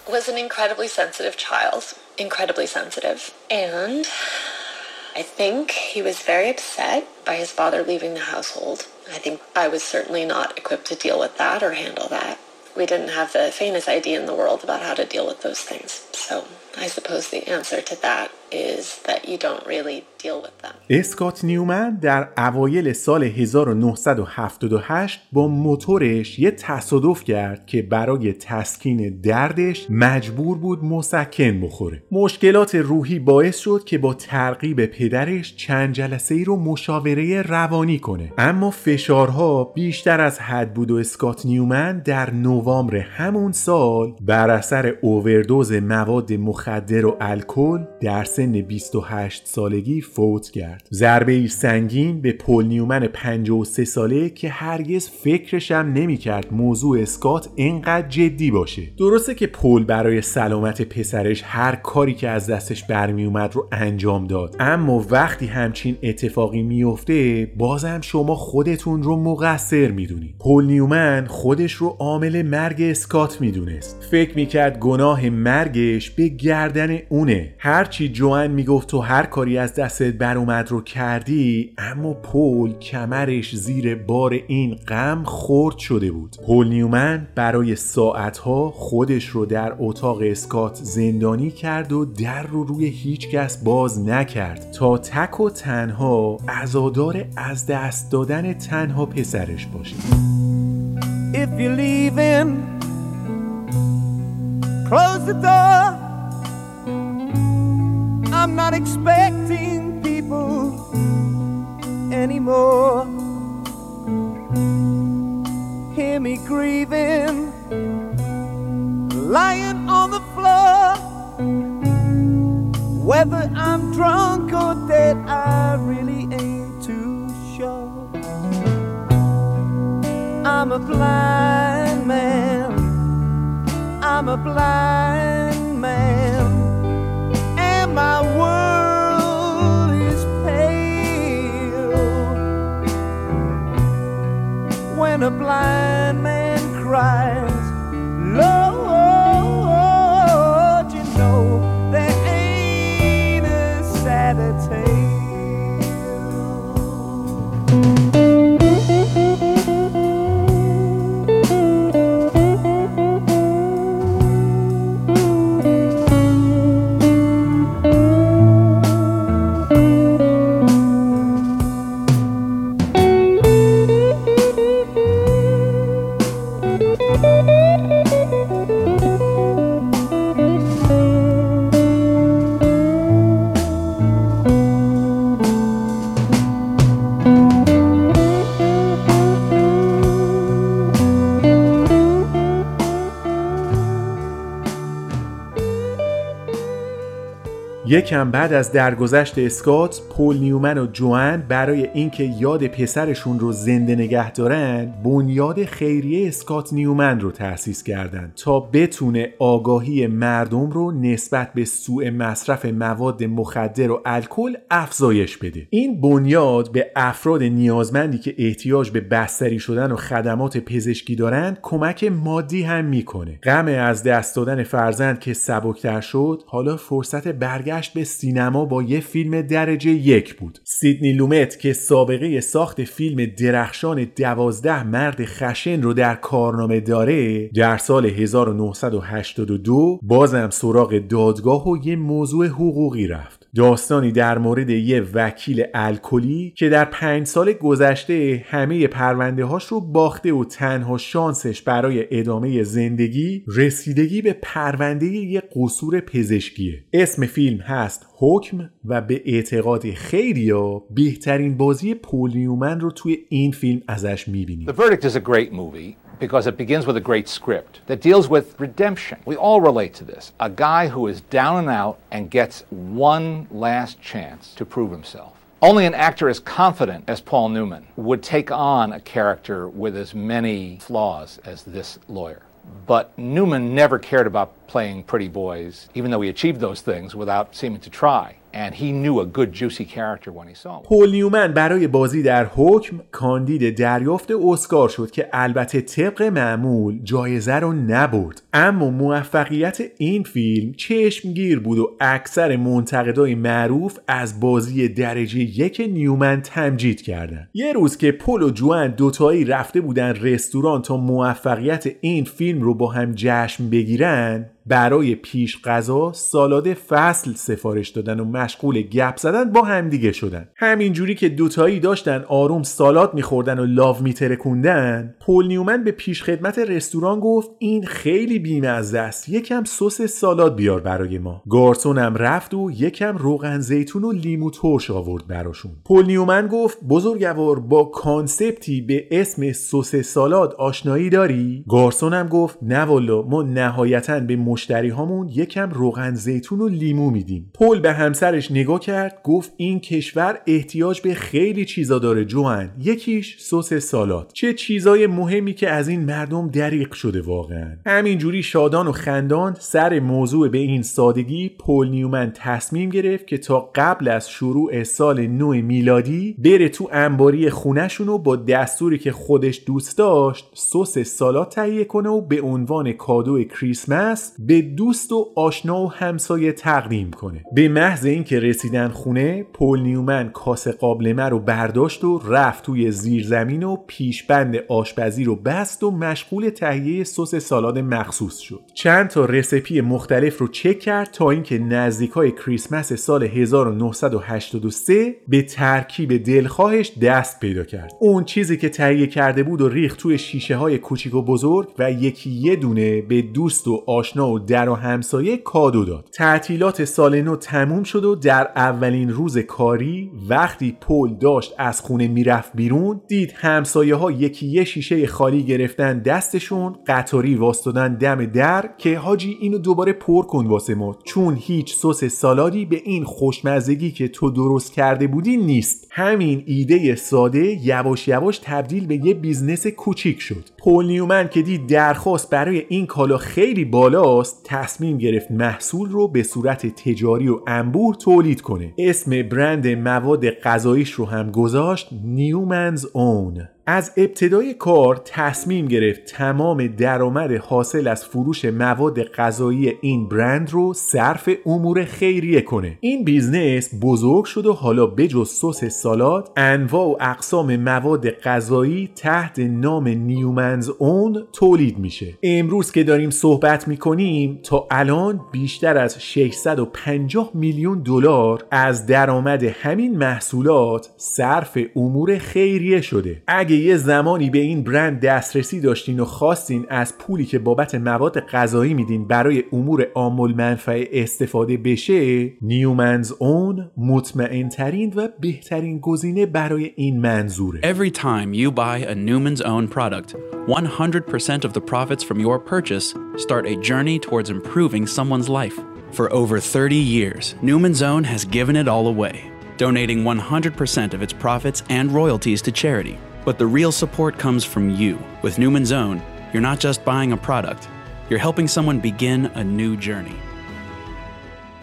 was an incredibly sensitive child, incredibly sensitive. And I think he was very upset by his father leaving the household. I think I was certainly not equipped to deal with that or handle that. We didn't have the faintest idea in the world about how to deal with those things. So I suppose the answer to that is that you don't really اسکات نیومن در اوایل سال 1978 با موتورش یه تصادف کرد که برای تسکین دردش مجبور بود مسکن بخوره. مشکلات روحی باعث شد که با ترغیب پدرش چند جلسه ای رو مشاوره روانی کنه. اما فشارها بیشتر از حد بود و اسکات نیومن در نوامبر همون سال بر اثر اووردوز مواد مخدر و الکل در سن 28 سالگی فوت کرد. ضربه ای سنگین به پول نیومن 53 ساله که هرگز فکرش هم نمی‌کرد موضوع اسکات انقدر جدی باشه. درسته که پول برای سلامت پسرش هر کاری که از دستش برمی اومد رو انجام داد. اما وقتی همچین اتفاقی میفته بازم شما خودتون رو مقصر می‌دونید. پول نیومن خودش رو عامل مرگ اسکات می‌دونست. فکر می‌کرد گناه مرگش به گردن اونه. هرچی جوان می‌گفت تو هر کاری از دستت بر رو کردی اما پول کمرش زیر بار این غم خورد شده بود. پول نیومن برای ساعتها خودش رو در اتاق اسکات زندانی کرد و در رو روی هیچ کس باز نکرد. تا تک و تنها ازادار از دست دادن تنها پسرش باشه. If you're leaving, close the door. I'm not expecting people anymore. Hear me grieving, lying on the floor. Whether I'm drunk or dead, I really ain't too sure. I'm a blind man. I'm a blind man. A blind man cries, یکم بعد از درگذشت اسکات پل نیومن و جوان برای اینکه یاد پسرشون رو زنده نگه دارن بنیاد خیریه اسکات نیومن رو تأسیس کردند تا بتونه آگاهی مردم رو نسبت به سوء مصرف مواد مخدر و الکل افزایش بده. این بنیاد به افراد نیازمندی که احتیاج به بستری شدن و خدمات پزشکی دارند کمک مادی هم می‌کنه. غم از دست دادن فرزند که سبکتر شد حالا فرصت برگشت به سینما با یه فیلم درجه یک بود. سیدنی لومت که سابقه ساخت فیلم درخشان دوازده مرد خشن رو در کارنامه داره در سال 1982 بازم سراغ دادگاه و یه موضوع حقوقی رفت. داستانی در مورد یه وکیل الکلی که در پنج سال گذشته همه پرونده هاش رو باخته و تنها شانسش برای ادامه زندگی رسیدگی به پرونده یه قصور پزشکیه. اسم فیلم هست حکم و به اعتقاد خیلیا بهترین بازی پول نیومن رو توی این فیلم ازش می‌بینیم. The Verdict is a great movie. Because it begins with a great script that deals with redemption. We all relate to this. A guy who is down and out and gets one last chance to prove himself. Only an actor as confident as Paul Newman would take on a character with as many flaws as this lawyer. But Newman never cared about playing pretty boys, even though he achieved those things without seeming to try. پول نیومن برای بازی در حکم کاندید دریافت اسکار شد که البته طبق معمول جایزه رو نبرد. اما موفقیت این فیلم چشمگیر بود و اکثر منتقدای معروف از بازی درجه یک نیومن تمجید کردند. یه روز که پل و جوان دوتایی رفته بودن رستوران تا موفقیت این فیلم رو با هم جشن بگیرن برای پیش غذا سالاد فصل سفارش دادن و مشغول گپ زدن با همدیگه شدن. همینجوری که دوتایی داشتن آروم سالاد میخوردن و love میترکوندن پول نیومن به پیش خدمت رستوران گفت این خیلی بیمزه است یکم سس سالاد بیار برای ما. گارسونم رفت و یکم روغن زیتون و لیمو ترش آورد براشون. پول نیومن گفت بزرگوار با concept ی به اسم سس سالاد آشنایی داری؟ گارسونم گفت نه والا ما نهایتا به مشتری هامون یکم روغن زیتون و لیمو میدیم. پل به همسرش نگاه کرد گفت این کشور احتیاج به خیلی چیزا داره جوان. یکیش سس سالاد. چه چیزای مهمی که از این مردم دریغ شده واقعا. همینجوری شادان و خندان سر موضوع به این سادگی پل نیومن تصمیم گرفت که تا قبل از شروع سال نو میلادی بره تو انباری خونهشون و با دستوری که خودش دوست داشت سس سالاد تهیه کنه و به عنوان کادو کریسمس به دوست و آشنا و همسایه تقدیم کنه. به محض اینکه رسیدن خونه پل نیومن کاسه قابلمه رو برداشت و رفت توی زیرزمین و پیشبند آشپزی رو بست و مشغول تهیه سس سالاد مخصوص شد. چند تا recipe مختلف رو چک کرد تا اینکه نزدیکای کریسمس سال 1983 به ترکیب دلخواهش دست پیدا کرد. اون چیزی که تهیه کرده بود و ریخت توی شیشه های کوچیک و بزرگ و یکی یه دونه به دوست و آشنا و در و همسایه کادو داد. تعطیلات سال نو تموم شد و در اولین روز کاری وقتی پل داشت از خونه می‌رفت بیرون دید همسایه ها یکی یه شیشه خالی گرفتن دستشون قطاری واستادن دم در که حاجی اینو دوباره پر کن واسه ما. چون هیچ سس سالادی به این خوشمزگی که تو درست کرده بودی نیست. همین ایده ساده یواش یواش تبدیل به یه business کوچیک شد. پول نیومن که دید درخواست برای این کالا خیلی بالاست تصمیم گرفت محصول رو به صورت تجاری و انبوه تولید کنه. اسم برند مواد غذاییش رو هم گذاشت Newman's Own. از ابتدای کار تصمیم گرفت تمام درآمد حاصل از فروش مواد غذایی این برند رو صرف امور خیریه کنه. این business بزرگ شد و حالا بجز سس سالاد انواع و اقسام مواد غذایی تحت نام Newman's Own تولید میشه. امروز که داریم صحبت می‌کنیم تا الان بیشتر از 650 میلیون دلار از درآمد همین محصولات صرف امور خیریه شده. اگه یه زمانی به این برند دسترسی داشتین و خواستین از پولی که بابت مواد غذایی میدین برای امور عام‌المنفعه استفاده بشه Newman's Own مطمئن ترین و بهترین گزینه برای این منظوره Every time you buy a Newman's Own product, 100% of the profits from your purchase start a journey towards improving someone's life. For over 30 years, Newman's Own has given it all away, donating 100% of its profits and royalties to charity. But the real support comes from you. With Newman's Own, you're not just buying a product, you're helping someone begin a new journey.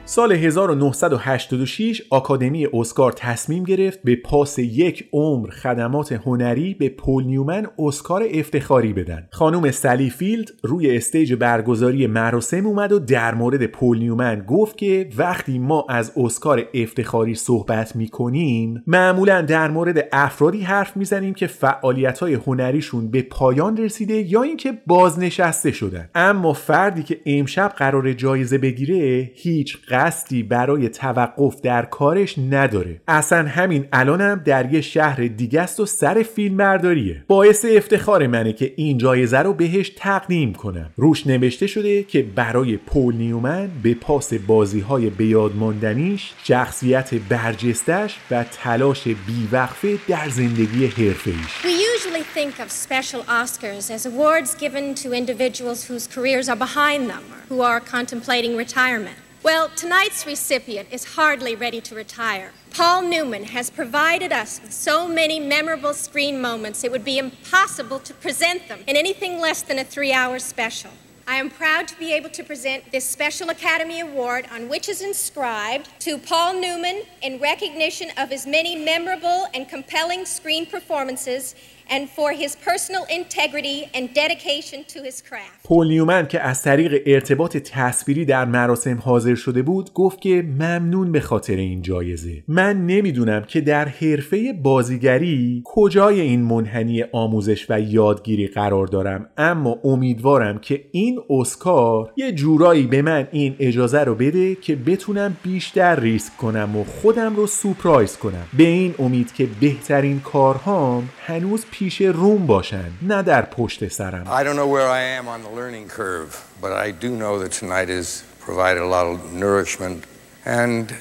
سال 1986 آکادمی اسکار تصمیم گرفت به پاس یک عمر خدمات هنری به پول نیومن اسکار افتخاری بدن. خانم سلی فیلد روی استیج برگزاری مراسم اومد و در مورد پول نیومن گفت که وقتی ما از اسکار افتخاری صحبت می‌کنیم معمولا در مورد افرادی حرف می‌زنیم که فعالیت های هنریشون به پایان رسیده یا اینکه بازنشسته شدن اما فردی که امشب قرار جایزه بگیره هیچ قصدی برای توقف در کارش نداره. اصلا همین الانم در یه شهر دیگه است و سر فیلم برداریه باعث افتخار منه که این جایزه رو بهش تقدیم کنم. روش نوشته شده که برای پول نیومن به پاس بازی های بیاد ماندنیش شخصیت برجستش و تلاش بیوقفه در زندگی حرفه‌ایش. We usually think of special Oscars as awards given to individuals whose careers are behind them or who are contemplating retirement. Well, tonight's recipient is hardly ready to retire. Paul Newman has provided us with so many memorable screen moments, it would be impossible to present them in anything less than a three hour special. I am proud to be able to present this Special Academy Award on which is inscribed to Paul Newman in recognition of his many memorable and compelling screen performances and for his personal integrity and dedication to his craft. پول نیومن که از طریق ارتباط تصویری در مراسم حاضر شده بود گفت که ممنون به خاطر این جایزه من نمی‌دونم که در حرفه بازیگری کجای این منحنی آموزش و یادگیری قرار دارم اما امیدوارم که این اسکار یه جورایی به من این اجازه رو بده که بتونم بیشتر ریسک کنم و خودم رو سورپرایز کنم به این امید که بهترین کارهام هنوز پیش روم باشن نه در پشت سرم I don't know where I am on the learning curve, but I do know that tonight has provided a lot of nourishment and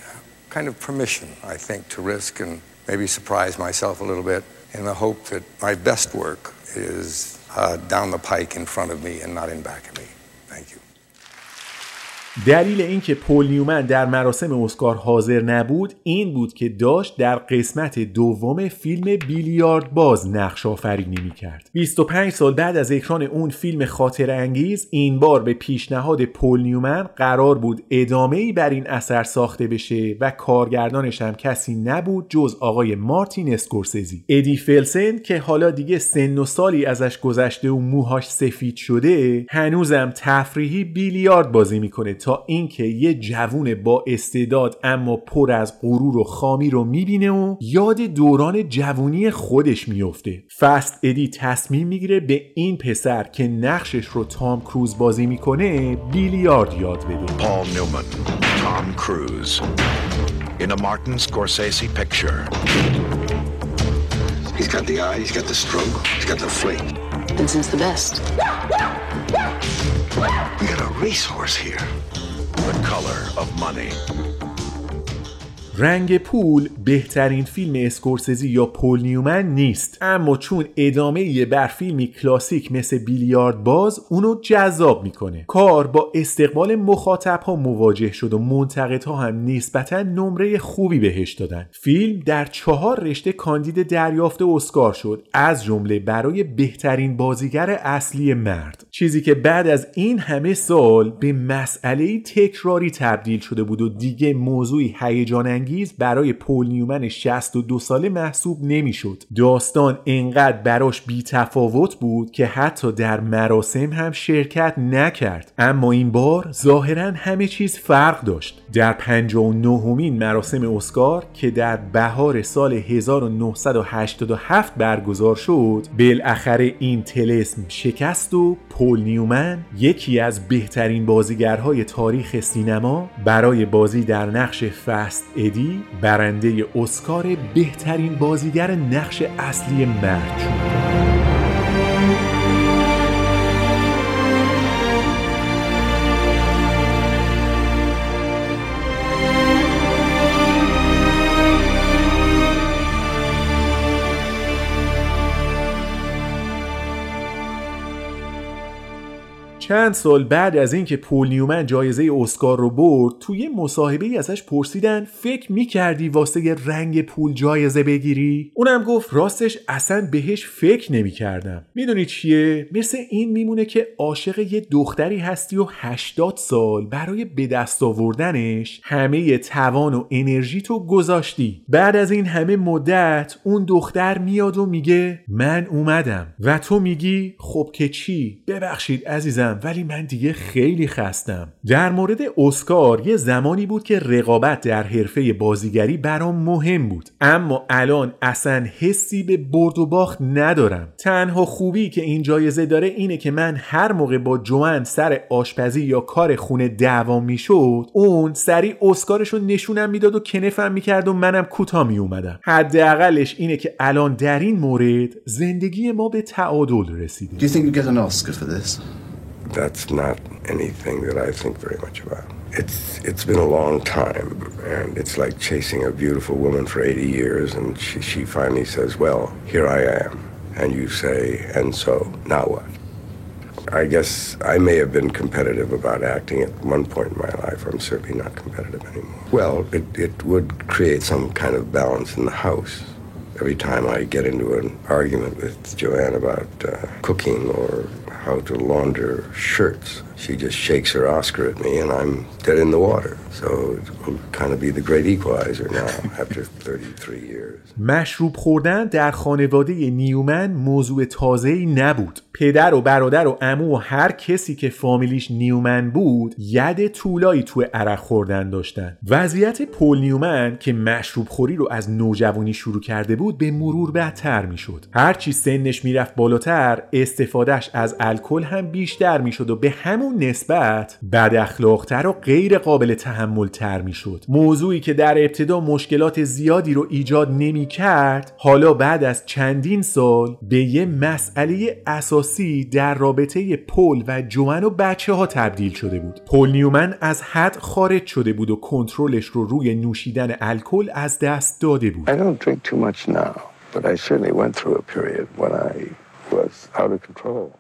kind of permission, I think, to risk and maybe surprise myself a little bit in the hope that my best work is uh, down the pike in front of me and not in back of me. دلیل اینکه پل نیومن در مراسم اسکار حاضر نبود این بود که داشت در قسمت دوم فیلم بیلیارد باز نقش آفرینی می‌کرد 25 سال بعد از اکران اون فیلم خاطر انگیز این بار به پیشنهاد پل نیومن قرار بود ادامه ای بر این اثر ساخته بشه و کارگردانش هم کسی نبود جز آقای مارتین اسکورسزی. ادی فلسن که حالا دیگه سن و سالی ازش گذشته و موهاش سفید شده هنوزم تفریحی بیلیارد بازی می‌کنه. تا اینکه یه جوون با استعداد اما پر از غرور و خامی رو می‌بینه و یاد دوران جوونی خودش میفته فست ادی تصمیم می‌گیره به این پسر که نقشش رو تام کروز بازی می‌کنه بیلیارد یاد بده Paul Newman, Tom Cruise, in a Martin Scorsese picture. He's got the eye, he's got the stroke, he's got the fling. Vincent's the best. We got a racehorse here. The color of money. رنگ پول بهترین فیلم اسکورسزی یا پول نیومن نیست. اما چون ادامه یه بر فیلمی کلاسیک مثل بیلیارد باز اونو جذاب می‌کنه. کار با استقبال مخاطب ها مواجه شد و منتقدها هم نسبتا نمره خوبی بهش دادن. فیلم در چهار رشته کاندید دریافت اسکار شد از جمله برای بهترین بازیگر اصلی مرد. چیزی که بعد از این همه سال به مسئله تکراری تبدیل شده بود و دیگه موضوعی هیجان انگیز برای پول نیومن 62 ساله محسوب نمی‌شد. داستان انقدر براش بی تفاوت بود که حتی در مراسم هم شرکت نکرد. اما این بار ظاهرا همه چیز فرق داشت. در 59 مین مراسم اسکار که در بهار سال 1987 برگزار شد، بالاخره این تلسم شکست و پول نیومن یکی از بهترین بازیگرهای تاریخ سینما برای بازی در نقش فست ادی برنده اسکار بهترین بازیگر نقش اصلی مرد شد. چند سال بعد از اینکه پول نیومن جایزه اسکار رو برد توی مصاحبه ای ازش پرسیدن فکر می‌کردی واسه رنگ پول جایزه بگیری؟ اونم گفت راستش اصلا بهش فکر نمی‌کردم. می‌دونی چیه؟ مثل این میمونه که عاشق یه دختری هستی و 80 سال برای به دست آوردنش همه توان و انرژی تو گذاشتی. بعد از این همه مدت اون دختر میاد و میگه من اومدم. و تو میگی خب که چی؟ ببخشید عزیزم ولی من دیگه خیلی خستم. در مورد اسکار یه زمانی بود که رقابت در حرفه بازیگری برام مهم بود. اما الان اصلا حسی به برد و باخت ندارم. تنها خوبی که این جایزه داره اینه که من هر موقع با جوان سر آشپزی یا کار خونه دعوا می‌شد اون سریع اسکارش نشونم می‌داد و کنفم می‌کرد و منم کوتاه میومدم حداقلش اینه که الان در این مورد زندگی ما به تعادل رسیده. Do you think you get an Oscar for this? That's not anything that I think very much about. It's it's been a long time, and it's like chasing a beautiful woman for 80 years, and she, she finally says, "Well, here I am," and you say, "And so now what?" I guess I may have been competitive about acting at one point in my life. I'm certainly not competitive anymore. Well, it, it would create some kind of balance in the house. Every time I get into an argument with Joanne about uh, cooking or how to launder shirts, she just shakes her Oscar at me and I'm dead in the water. So it will kind of be the great equalizer now (laughs) after 33 years. مشروب خوردن در خانواده نیومن موضوع تازه‌ای نبود. پدر و برادر و عمو و هر کسی که فامیلیش نیومن بود ید طولایی تو عرق خوردن داشتن. وضعیت پول نیومن که مشروب خوری رو از نوجوانی شروع کرده بود به مرور بدتر می‌شد. هرچی سنش می‌رفت بالاتر استفادهش از الکل هم بیشتر می‌شد و به همون نسبت بد اخلاقتر و غیر قابل تحمل تر می‌شد. موضوعی که در ابتدا مشکلات زیادی رو ایجاد نمی کرد حالا بعد از چندین سال به یه مسئله اساسی در رابطه پل و جوان و بچه ها تبدیل شده بود پل نیومن از حد خارج شده بود و کنترلش رو روی نوشیدن الکل از دست داده بود I don't drink too much now, but I certainly went through a period when I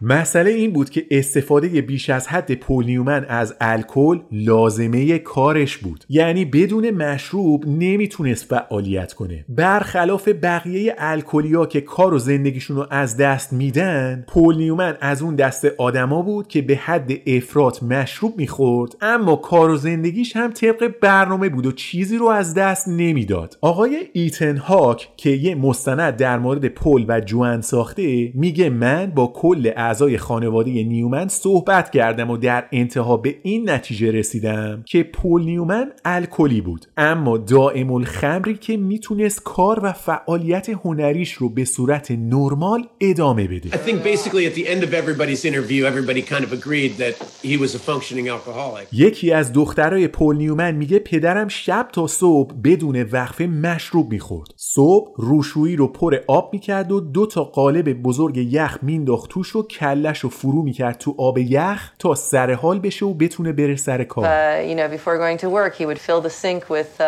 مسئله این بود که استفاده بیش از حد پول نیومن از الکل لازمه کارش بود. یعنی بدون مشروب نمی‌تونست فعالیت کنه. برخلاف بقیه الکلیا که کار و زندگیشون رو از دست میدن پول نیومن از اون دست آدما بود که به حد افراط مشروب می‌خورد اما کار و زندگیش هم طبق برنامه بود و چیزی رو از دست نمی‌داد. آقای ایتن هاک که یه مستند در مورد پل و جوان ساخته میگه من با کل اعضای خانواده نیومن صحبت کردم و در انتها به این نتیجه رسیدم که پول نیومن الکلی بود. اما دائم الخمری که می‌تونست کار و فعالیت هنریش رو به صورت نرمال ادامه بده. I think basically at the end of everybody's interview, everybody kind of agreed that he was a functioning alcoholic. یکی از دخترای پول نیومن میگه پدرم شب تا صبح بدون وقفه مشروب می‌خورد. صبح روشویی رو پر آب می‌کرد و دو تا قالب بزرگ یخ مینداخت توش و کلش رو فرو می‌کرد تو آب یخ تا سر حال بشه و بتونه بره سر کار Uh, you know, before going to work, he would fill the sink with uh,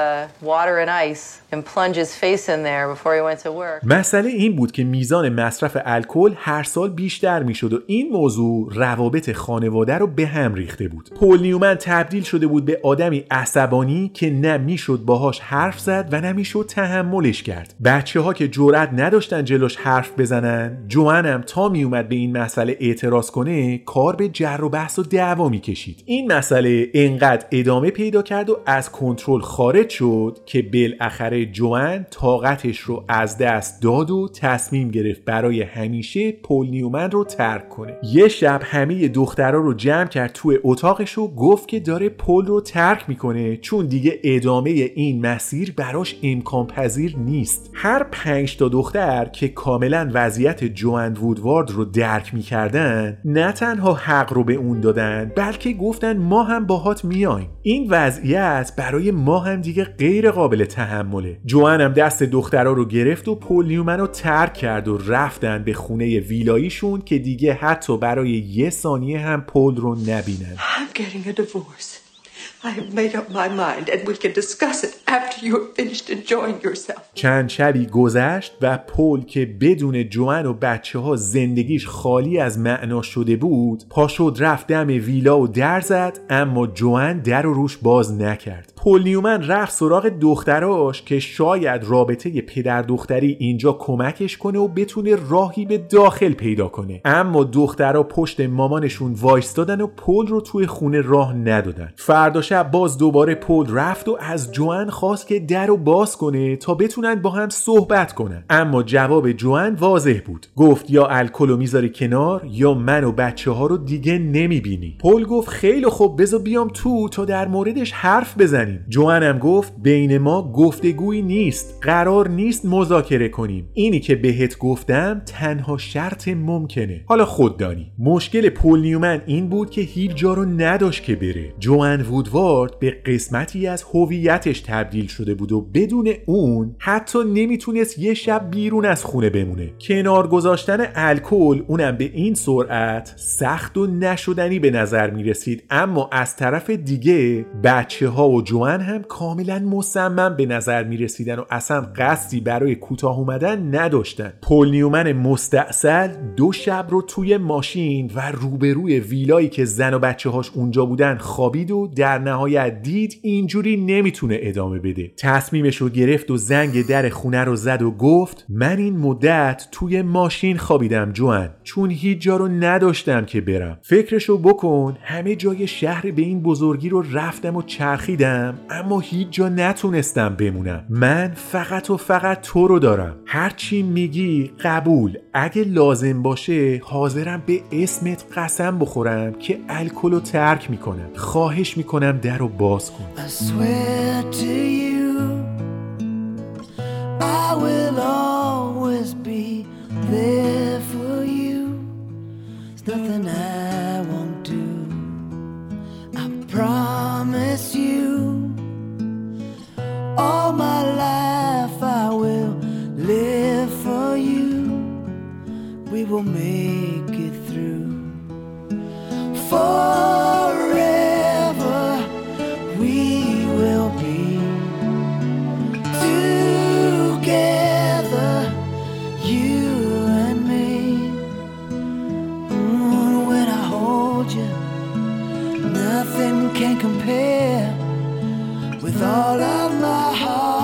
water and ice and plunge his face in there before he went to work. مسئله این بود که میزان مصرف الکل هر سال بیشتر می‌شد و این موضوع روابط خانواده رو به هم ریخته بود. پول نیومن تبدیل شده بود به آدمی عصبانی که نه می‌شد باهاش حرف زد و نه می‌شد تحملش کرد. بچه ها که جرأت نداشتن جلوش حرف بزنن، جوان هم تا میومد به این مسئله اعتراض کنه، کار به جر و بحث و دعوا می‌کشید. این مسئله انقدر ادامه پیدا کرد و از کنترل خارج شد که بالاخره جوان طاقتش رو از دست داد و تصمیم گرفت برای همیشه پول نیومن رو ترک کنه یه شب همه دخترها رو جمع کرد توی اتاقش و گفت که داره پل رو ترک می‌کنه چون دیگه ادامه این مسیر براش امکان پذیر نیست هر پنج تا دختر که کاملا وضعیت جوان وودوارد رو درک می‌کردن نه تنها حق رو به اون دادن بلکه گفتن ما هم باهات میایم این وضعیت برای ما هم دیگه غیر قابل تحمله. جوان هم دست دخترها رو گرفت و پول نیومن رو ترک کرد و رفتن به خونه ویلاییشون که دیگه حتی برای یه ثانیه هم پول رو نبینن. I'm. I have made up my mind, and we can discuss it after you have finished enjoying yourself. چند شبی گذشت و پول که بدون جوان و بچه ها زندگیش خالی از معنا شده بود پا شد رفت دم ویلا و در زد اما جوان در و روش باز نکرد پول نیومن رفت سراغ دختراش که شاید رابطه پدر دختری اینجا کمکش کنه و بتونه راهی به داخل پیدا کنه. اما دخترها پشت مامانشون وایستادن و پول رو توی خونه راه ندادن. فردا شب باز دوباره پول رفت و از جوان خواست که در رو باز کنه تا بتونن با هم صحبت کنن. اما جواب جوان واضح بود. گفت یا الکل می‌ذاری کنار یا من و بچه ها رو دیگه نمی‌بینی. پول گفت خیلی خوب بذار بیام تو تا در موردش حرف بزنیم جوان هم گفت بین ما گفتگویی نیست. قرار نیست مذاکره کنیم. اینی که بهت گفتم تنها شرط ممکنه. حالا خود دانی. مشکل پول نیومن این بود که هیچ جا رو نداشت که بره. جوان وودوارد به قسمتی از هویتش تبدیل شده بود و بدون اون حتی نمی‌تونست یه شب بیرون از خونه بمونه. کنار گذاشتن الکل اونم به این سرعت سخت و نشدنی به نظر می‌رسید. اما از طرف دیگه بچه ها و هم کاملا مصمم به نظر می‌رسیدن و اصلا قصدی برای کوتاه اومدن نداشتن. پل نیومن مستاصل دو شب رو توی ماشین و روبروی ویلایی که زن و بچه هاش اونجا بودن خوابید و در نهایت دید اینجوری نمی‌تونه ادامه بده. تصمیمش رو گرفت و زنگ در خونه رو زد و گفت من این مدت توی ماشین خوابیدم جوان چون هیچ جا رو نداشتم که برم. فکرشو بکن همه جای شهر به این بزرگی رو رفتم و چرخیدم. اما هیچ جا نتونستم بمونم. من فقط و فقط تو رو دارم. هرچی میگی قبول. اگه لازم باشه حاضرم به اسمت قسم بخورم که الکل رو ترک می‌کنم. خواهش می‌کنم در رو باز کن. I will always be there for you. Nothing I won't promise you, all my life I will live for you. We will make it through forever. Can't compare. With all of my heart,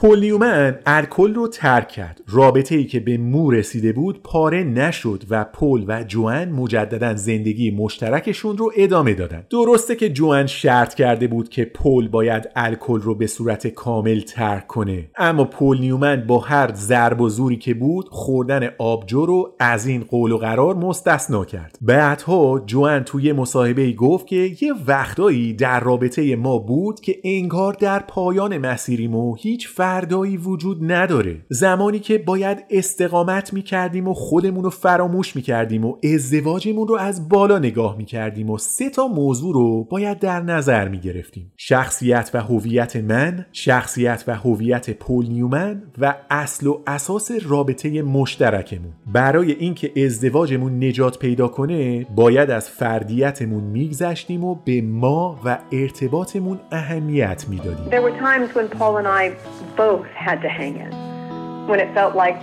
پول نیومن الکل رو ترک کرد. رابطه ای که به مو رسیده بود پاره نشد و پول و جوان مجددا زندگی مشترکشون رو ادامه دادن. درسته که جوان شرط کرده بود که پول باید الکل رو به صورت کامل ترک کنه. اما پول نیومن با هر ضرب و زوری که بود خوردن آبجو رو از این قول و قرار مستثنا کرد. بعدها جوان توی مصاحبه گفت که یه وقتایی در رابطه ما بود که انگار در پایان مسیریمو هیچ فردایی وجود نداره. زمانی که باید استقامت می‌کردیم و خودمون رو فراموش می‌کردیم و ازدواجمون رو از بالا نگاه می‌کردیم و سه تا موضوع رو باید در نظر می‌گرفتیم. شخصیت و هویت من شخصیت و هویت پول نیومن و اصل و اساس رابطه مشترکمون. برای اینکه ازدواجمون نجات پیدا کنه باید از فردیتمون میگذشتیم و به ما و ارتباطمون اهمیت می‌دادیم. Both had to hang in, when it felt like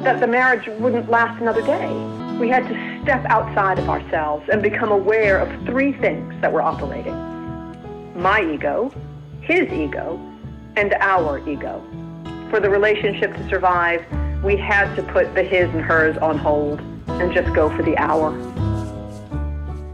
that the marriage wouldn't last another day. We had to step outside of ourselves and become aware of three things that were operating my ego, his ego, and our ego. For the relationship to survive, we had to put the his and hers on hold and just go for the our.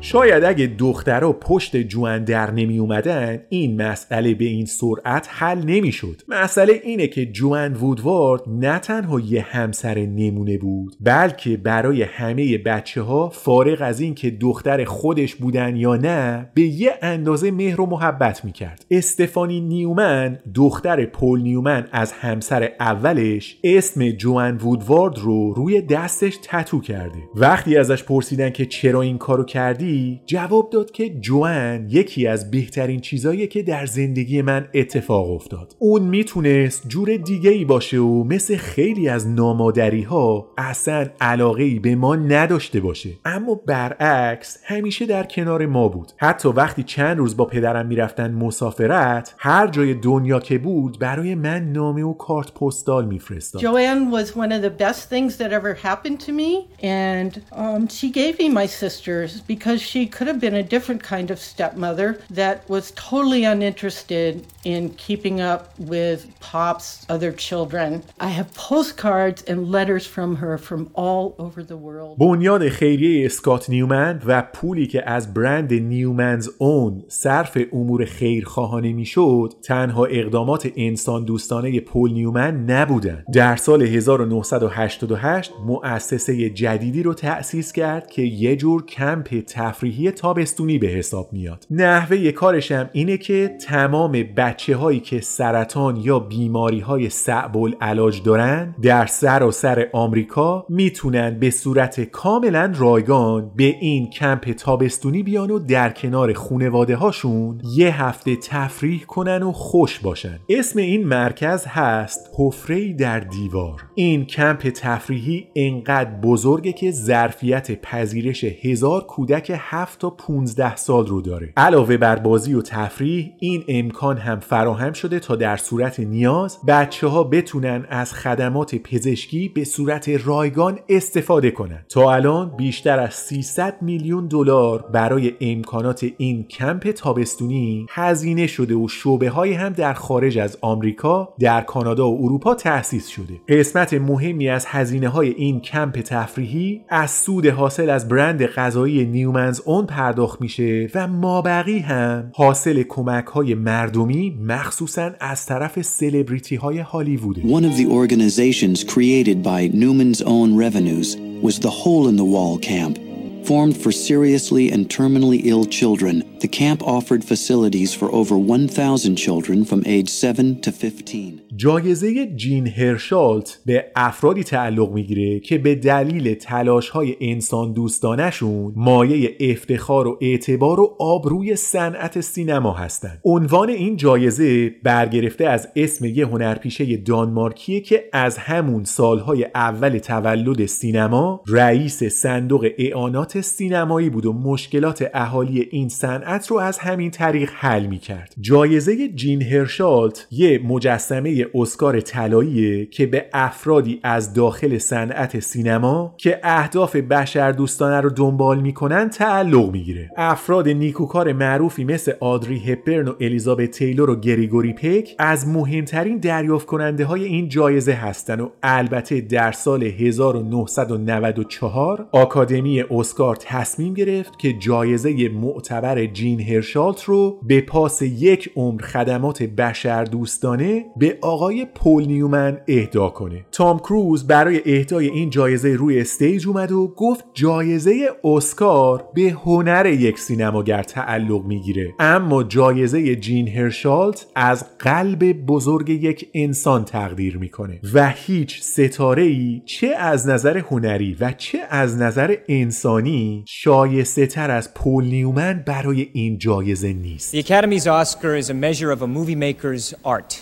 شاید اگه دخترها پشت جوان در نمی اومدن این مسئله به این سرعت حل نمی شد مسئله اینه که جوان وودوارد نه تنها یه همسر نمونه بود بلکه برای همه بچه ها فارغ از این که دختر خودش بودن یا نه به یه اندازه مهر و محبت می کرد استفانی نیومن دختر پول نیومن از همسر اولش اسم جوان وودوارد رو روی دستش تتو کرده. وقتی ازش پرسیدن که چرا این کارو کردی جواب داد که جوان یکی از بهترین چیزایی که در زندگی من اتفاق افتاد. اون می‌تونست جور دیگه ای باشه و مثل خیلی از نامادری ها اصلا علاقه ای به ما نداشته باشه. اما برعکس همیشه در کنار ما بود. حتی وقتی چند روز با پدرم می‌رفتن مسافرت هر جای دنیا که بود برای من نامه و کارت پستال میفرستاد. Joanne was one of the best things that ever happened to me, and um, she gave me my sisters because she could have been a different kind of stepmother that was totally uninterested in keeping up with Pop's other children. I have postcards and letters from her from all over the world. بنیاد خیریه اسکات نیومن و پولی که از برند نیومنز اون صرف امور خیرخواهانه می‌شد تنها اقدامات انسان دوستانه پول نیومن نبودن در سال 1988 مؤسسه جدیدی رو تأسیس کرد که یه جور کمپ تفریحی تابستونی به حساب میاد. نحوه کارش هم اینه که تمام بچه هایی که سرطان یا بیماری های صعب العلاج دارن در سراسر آمریکا می‌تونن به صورت کاملا رایگان به این کمپ تابستونی بیان و در کنار خونواده هاشون یه هفته تفریح کنن و خوش باشن. اسم این مرکز هست حفره در دیوار. این کمپ تفریحی انقدر بزرگه که ظرفیت پذیرش هزار کودک 7 تا 15 سال رو داره علاوه بر بازی و تفریح این امکان هم فراهم شده تا در صورت نیاز بچه ها بتونن از خدمات پزشکی به صورت رایگان استفاده کنند. تا الان بیشتر از 300 میلیون دلار برای امکانات این کمپ تابستونی هزینه شده و شعبه های هم در خارج از آمریکا در کانادا و اروپا تأسیس شده قسمت مهمی از هزینه های این کمپ تفریحی از سود حاصل از برند غذایی نیومنز اون پرداخت میشه و مابقی هم حاصل کمک های مردمی مخصوصا از طرف سلبریتی های هالیووده One of the organizations created by Newman's own revenues was the Hole in the Wall Camp. Formed for seriously and terminally ill children, the camp offered facilities for over 1,000 children from age 7 to 15. جایزه جین هرشالت به افرادی تعلق می‌گیره که به دلیل تلاش های انسان دوستانشون مایه افتخار و اعتبار و آبروی صنعت سینما هستند. عنوان این جایزه برگرفته از اسم یه هنرپیشه دانمارکیه که از همون سالهای اول تولد سینما رئیس صندوق اعانات سینمایی بود و مشکلات اهالی این صنعت رو از همین طریق حل می‌کرد. جایزه جین هرشالت یه مجسمه اسکار طلاییه که به افرادی از داخل صنعت سینما که اهداف بشردوستانه رو دنبال می‌کنن تعلق می‌گیره افراد نیکوکار معروفی مثل آدری هپبرن و الیزابت تیلور و گریگوری پک از مهمترین دریافت کننده های این جایزه هستن و البته در سال 1994 آکادمی اسکار تصمیم گرفت که جایزه معتبر جین هرشالت رو به پاس یک عمر خدمات بشردوستانه به آقای پول نیومن اهدا کنه. تام کروز برای اهدای این جایزه روی stage اومد و گفت جایزه اسکار به هنر یک سینماگر تعلق می‌گیره. اما جایزه جین هرشالت از قلب بزرگ یک انسان تقدیر می‌کنه و هیچ ستاره ای چه از نظر هنری و چه از نظر انسانی شایسته تر از پول نیومن برای این جایزه نیست The Academy's Oscar is a measure of a movie maker's art.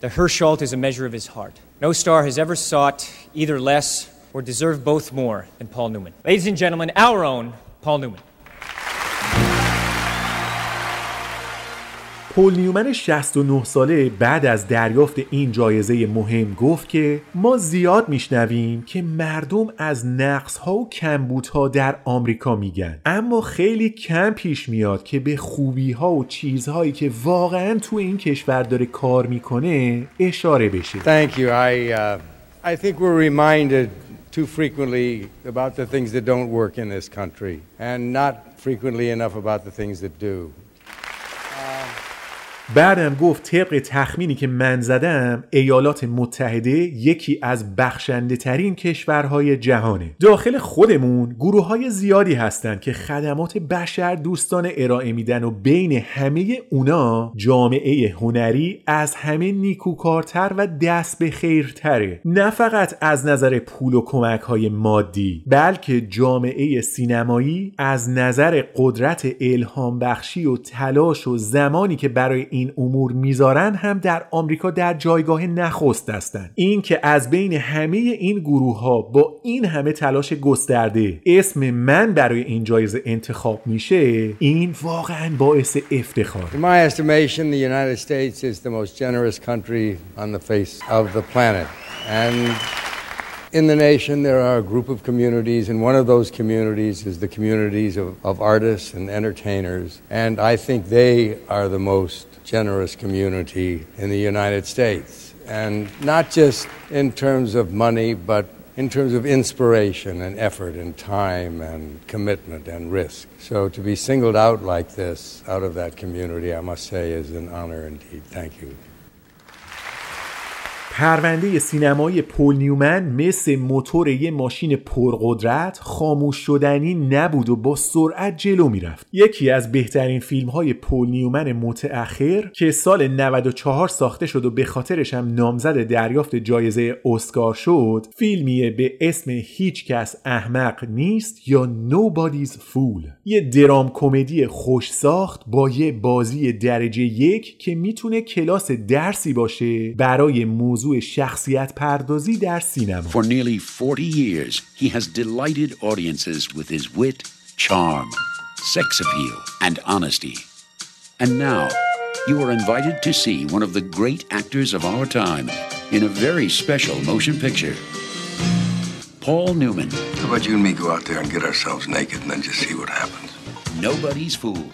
The Herschelt is a measure of his heart. No star has ever sought either less or deserved both more than Paul Newman. Ladies and gentlemen, our own Paul Newman. پول نیومن 69 ساله بعد از دریافت این جایزه مهم گفت که ما زیاد میشنویم که مردم از نقص ها و کمبودها در آمریکا میگن اما خیلی کم پیش میاد که به خوبی ها و چیزهایی که واقعا تو این کشور داره کار می‌کنه اشاره بشه Thank you. I, uh, I think we're reminded too frequently about the things that don't work in this country and not frequently enough about the things that do. بعدم گفت طبق تخمینی که من زدم ایالات متحده یکی از بخشنده ترین کشورهای جهانه. داخل خودمون گروه های زیادی هستند که خدمات بشر دوستان ارائه میدن و بین همه اونا جامعه هنری از همه نیکوکارتر و دست به خیرتره. نه فقط از نظر پول و کمک های مادی بلکه جامعه سینمایی از نظر قدرت الهام بخشی و تلاش و زمانی که برای این امور می‌ذارن هم در آمریکا در جایگاه نخست هستند این که از بین همه این گروه ها با این همه تلاش گسترده اسم من برای این جایزه انتخاب میشه این واقعا باعث افتخار In my estimation, the United States is the most generous country on the face of the planet. And in the nation, there are a group of communities, and one of those communities is the communities of, of artists and entertainers. And I think they are the most generous community in the United States. And not just in terms of money, but in terms of inspiration and effort and time and commitment and risk. So to be singled out like this out of that community, I must say, is an honor indeed. Thank you. پرونده سینمایی پول نیومن مثل موتور یه ماشین پرقدرت خاموش شدنی نبود و با سرعت جلو می‌رفت. یکی از بهترین فیلم های پول نیومن متأخر که سال 94 ساخته شد و به خاطرش هم نامزد دریافت جایزه اسکار شد فیلمیه به اسم هیچ کس احمق نیست یا Nobody's Fool. یه درام کمدی خوش ساخت با یه بازی درجه یک که می‌تونه کلاس درسی باشه برای موضوع شخصیت پردازی در سینما For nearly 40 years, he has delighted audiences with his wit, charm, sex appeal, and honesty. And now, you are invited to see one of the great actors of our time in a very special motion picture. Paul Newman, How about you and me go out there and get ourselves naked and then just see what happens? Nobody's Fool.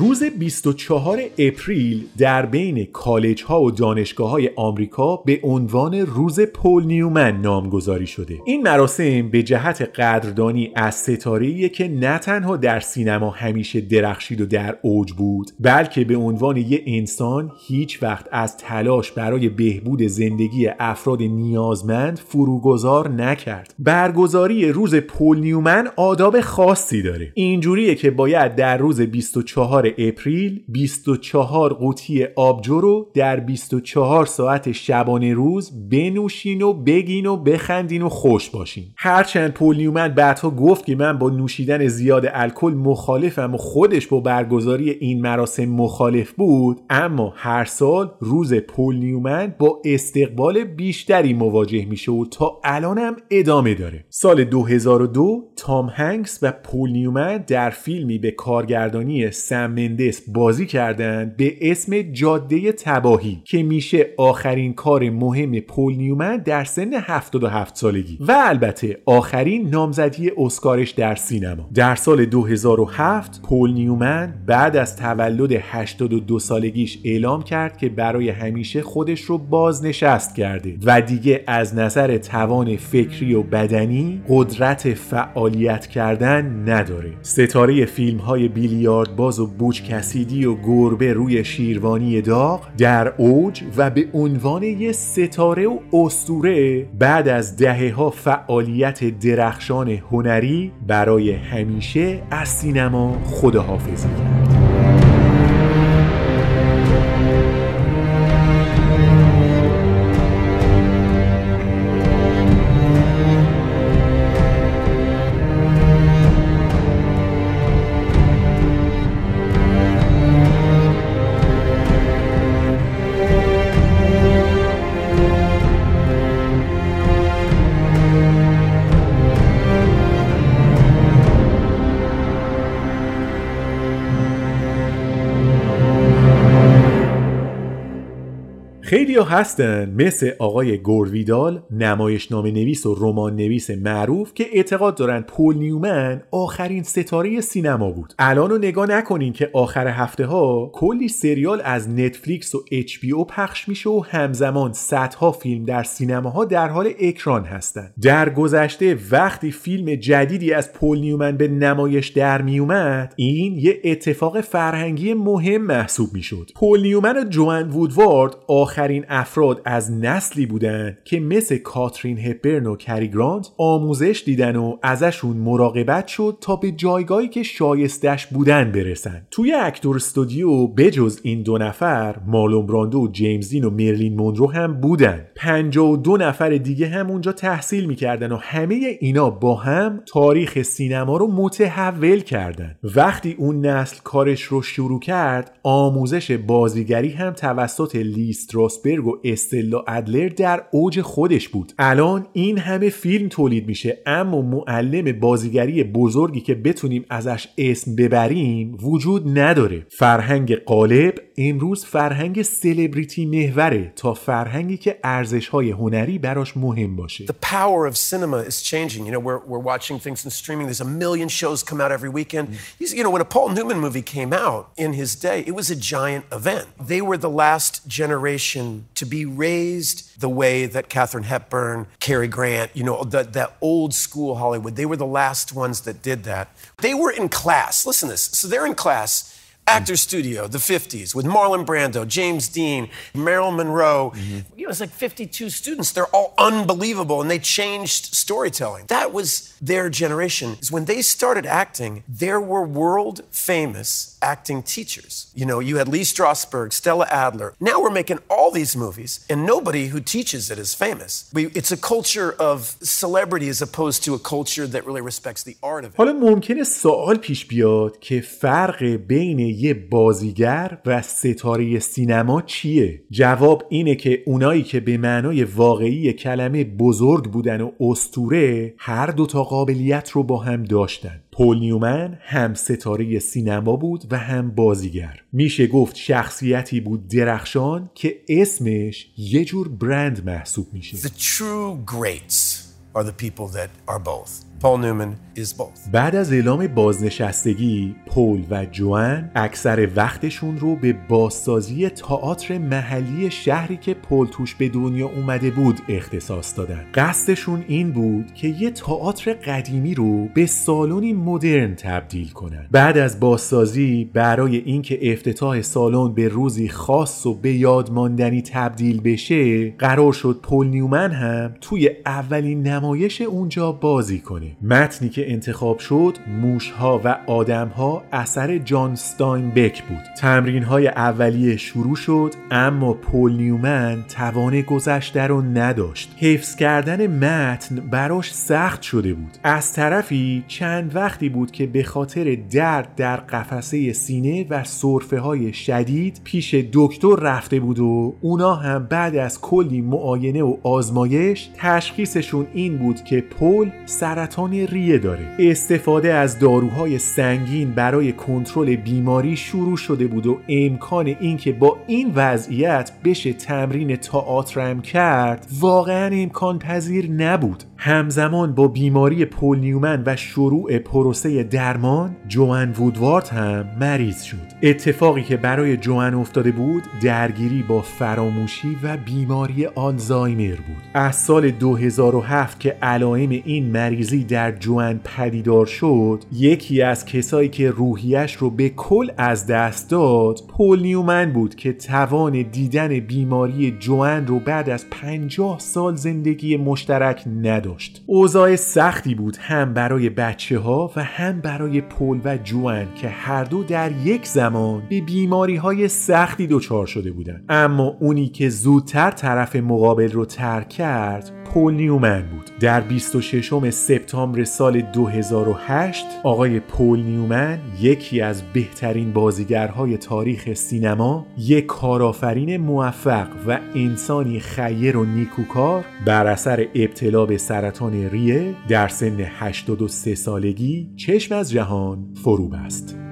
روز 24 اپریل در بین کالج ها و دانشگاه های آمریکا به عنوان روز پول نیومن نامگذاری شده. این مراسم به جهت قدردانی از ستاره که نه تنها در سینما همیشه درخشید و در اوج بود بلکه به عنوان یک انسان هیچ وقت از تلاش برای بهبود زندگی افراد نیازمند فروگذار نکرد. برگزاری روز پول نیومن آداب خاصی داره. اینجوریه که باید در روز 24 اپریل 24 قوطی آبجو رو در 24 ساعت شبانه روز بنوشین و بگین و بخندین و خوش باشین. هرچند پول نیومن بعدها گفت که من با نوشیدن زیاد الکل مخالفم و خودش با برگزاری این مراسم مخالف بود اما هر سال روز پول نیومن با استقبال بیشتری مواجه میشه و تا الانم ادامه داره. سال 2002 تام هنکس و پول نیومن در فیلمی به کارگردانی سم مندس بازی کردن به اسم جاده تباهی که میشه آخرین کار مهم پول نیومن در سن 77 سالگی. و البته آخرین نامزدی اسکارش در سینما. در سال 2007 پول نیومن بعد از تولد 82 سالگیش اعلام کرد که برای همیشه خودش رو بازنشست کرده و دیگه از نظر توان فکری و بدنی قدرت فعالیت کردن نداره. ستاره فیلم های بیلیارد باز و بوچ کسیدی و گربه روی شیروانی داغ در اوج و به عنوان یه ستاره و استوره بعد از دهه ها فعالیت درخشان هنری برای همیشه از سینما خداحافظی کرد. هستن. مثل آقای گورویدال نمایشنامه نویس و رمان نویس معروف که اعتقاد دارن پول نیومن آخرین ستاره سینما بود. الان رو نگاه نکنین که آخر هفته ها کلی سریال از نتفلیکس و اچ پخش میشه و همزمان صدها فیلم در سینماها در حال اکران هستن. در گذشته وقتی فیلم جدیدی از پول نیومن به نمایش در میومد این یه اتفاق فرهنگی مهم محسوب می‌شد. پول نیومن و جوآن وودوارد آخر آخرین افراد از نسلی بودن که مثل کاترین هپبرن و کری گرانت آموزش دیدن و ازشون مراقبت شد تا به جایگاهی که شایستش بودن برسن. توی اکتور استودیو بجز این دو نفر مالون براندو و جیمز دین و مرلین مونرو هم بودن. 52 نفر دیگه هم اونجا تحصیل می‌کردن و همه اینا با هم تاریخ سینما رو متحول کردن. وقتی اون نسل کارش رو شروع کرد آموزش بازیگری هم توسط لیسترو راسبرگ و استلا ادلر در اوج خودش بود الان این همه فیلم تولید میشه اما معلم بازیگری بزرگی که بتونیم ازش اسم ببریم وجود نداره فرهنگ قالب امروز فرهنگ سلبریتی محوره تا فرهنگی که ارزش های هنری براش مهم باشه The power of cinema is changing. You know, we're, we're watching things in streaming. There's a million shows come out every weekend. You know, when a Paul Newman movie came out in his day, it was a giant event. They were the last generation to be raised the way that Katharine Hepburn, Cary Grant, you know, that that old school Hollywood, they were the last ones that did that. They were in class. Listen to this. So they're in class. Actor Studio, the 50s, with Marlon Brando, James Dean, Marilyn Monroe. You know, it's like 52 students. They're all unbelievable, and they changed storytelling. That was their generation. Is when they started acting, there were world famous acting teachers. You know, you had Lee Strasberg, Stella Adler. Now we're making all these movies, and nobody who teaches it is famous. We, it's a culture of celebrity as opposed to a culture that really respects the art of it. حالا ممکنه سوال پیش بیاد که فرق بین یه بازیگر و ستاره سینما چیه؟ جواب اینه که اونایی که به معنای واقعی کلمه بزرگ بودن و استوره هر دوتا قابلیت رو با هم داشتن پول نیومن هم ستاره سینما بود و هم بازیگر میشه گفت شخصیتی بود درخشان که اسمش یه جور برند محسوب میشه The true greats are the people that are both. Paul Newman is both. بعد از اعلام بازنشستگی پول و جوان اکثر وقتشون رو به بازسازی تئاتر محلی شهری که پول توش به دنیا اومده بود اختصاص دادن. قصدشون این بود که یه تئاتر قدیمی رو به سالنی مدرن تبدیل کنن. بعد از بازسازی برای اینکه افتتاح سالن به روزی خاص و به یاد ماندنی تبدیل بشه قرار شد پول نیومن هم توی اولین نمایش اونجا بازی کنه. متنی که انتخاب شد موشها و آدمها اثر جان ستاین بک بود. تمرین های اولیه شروع شد اما پول نیومن توان گذشته رو نداشت. حفظ کردن متن براش سخت شده بود. از طرفی چند وقتی بود که به خاطر درد در قفسه سینه و صرفه های شدید پیش دکتر رفته بود و اونا هم بعد از کلی معاینه و آزمایش تشخیصشون این بود که پول سرطان سرطان ریه داره. استفاده از داروهای سنگین برای کنترل بیماری شروع شده بود و امکان اینکه با این وضعیت بشه تمرین تئاترم کرد واقعا امکان پذیر نبود. همزمان با بیماری پول نیومن و شروع پروسه درمان جوان وودوارد هم مریض شد. اتفاقی که برای جوان افتاده بود درگیری با فراموشی و بیماری آلزایمر بود. از سال 2007 که علائم این مریضی در جوان پدیدار شد یکی از کسایی که روحیش رو به کل از دست داد پول نیومن بود که توان دیدن بیماری جوان رو بعد از 50 سال زندگی مشترک نداشت. داشت اوضاع سختی بود هم برای بچه ها و هم برای پل و جوان که هر دو در یک زمان به بیماری های سختی دچار شده بودند. اما اونی که زودتر طرف مقابل رو ترک کرد پول نیومن بود در 26 سپتامبر سال 2008 آقای پول نیومن یکی از بهترین بازیگرهای تاریخ سینما یک کارآفرین موفق و انسانی خیر و نیکوکار بر اثر ابتلا به سرطان ریه در سن 83 سالگی چشم از جهان فرو بست.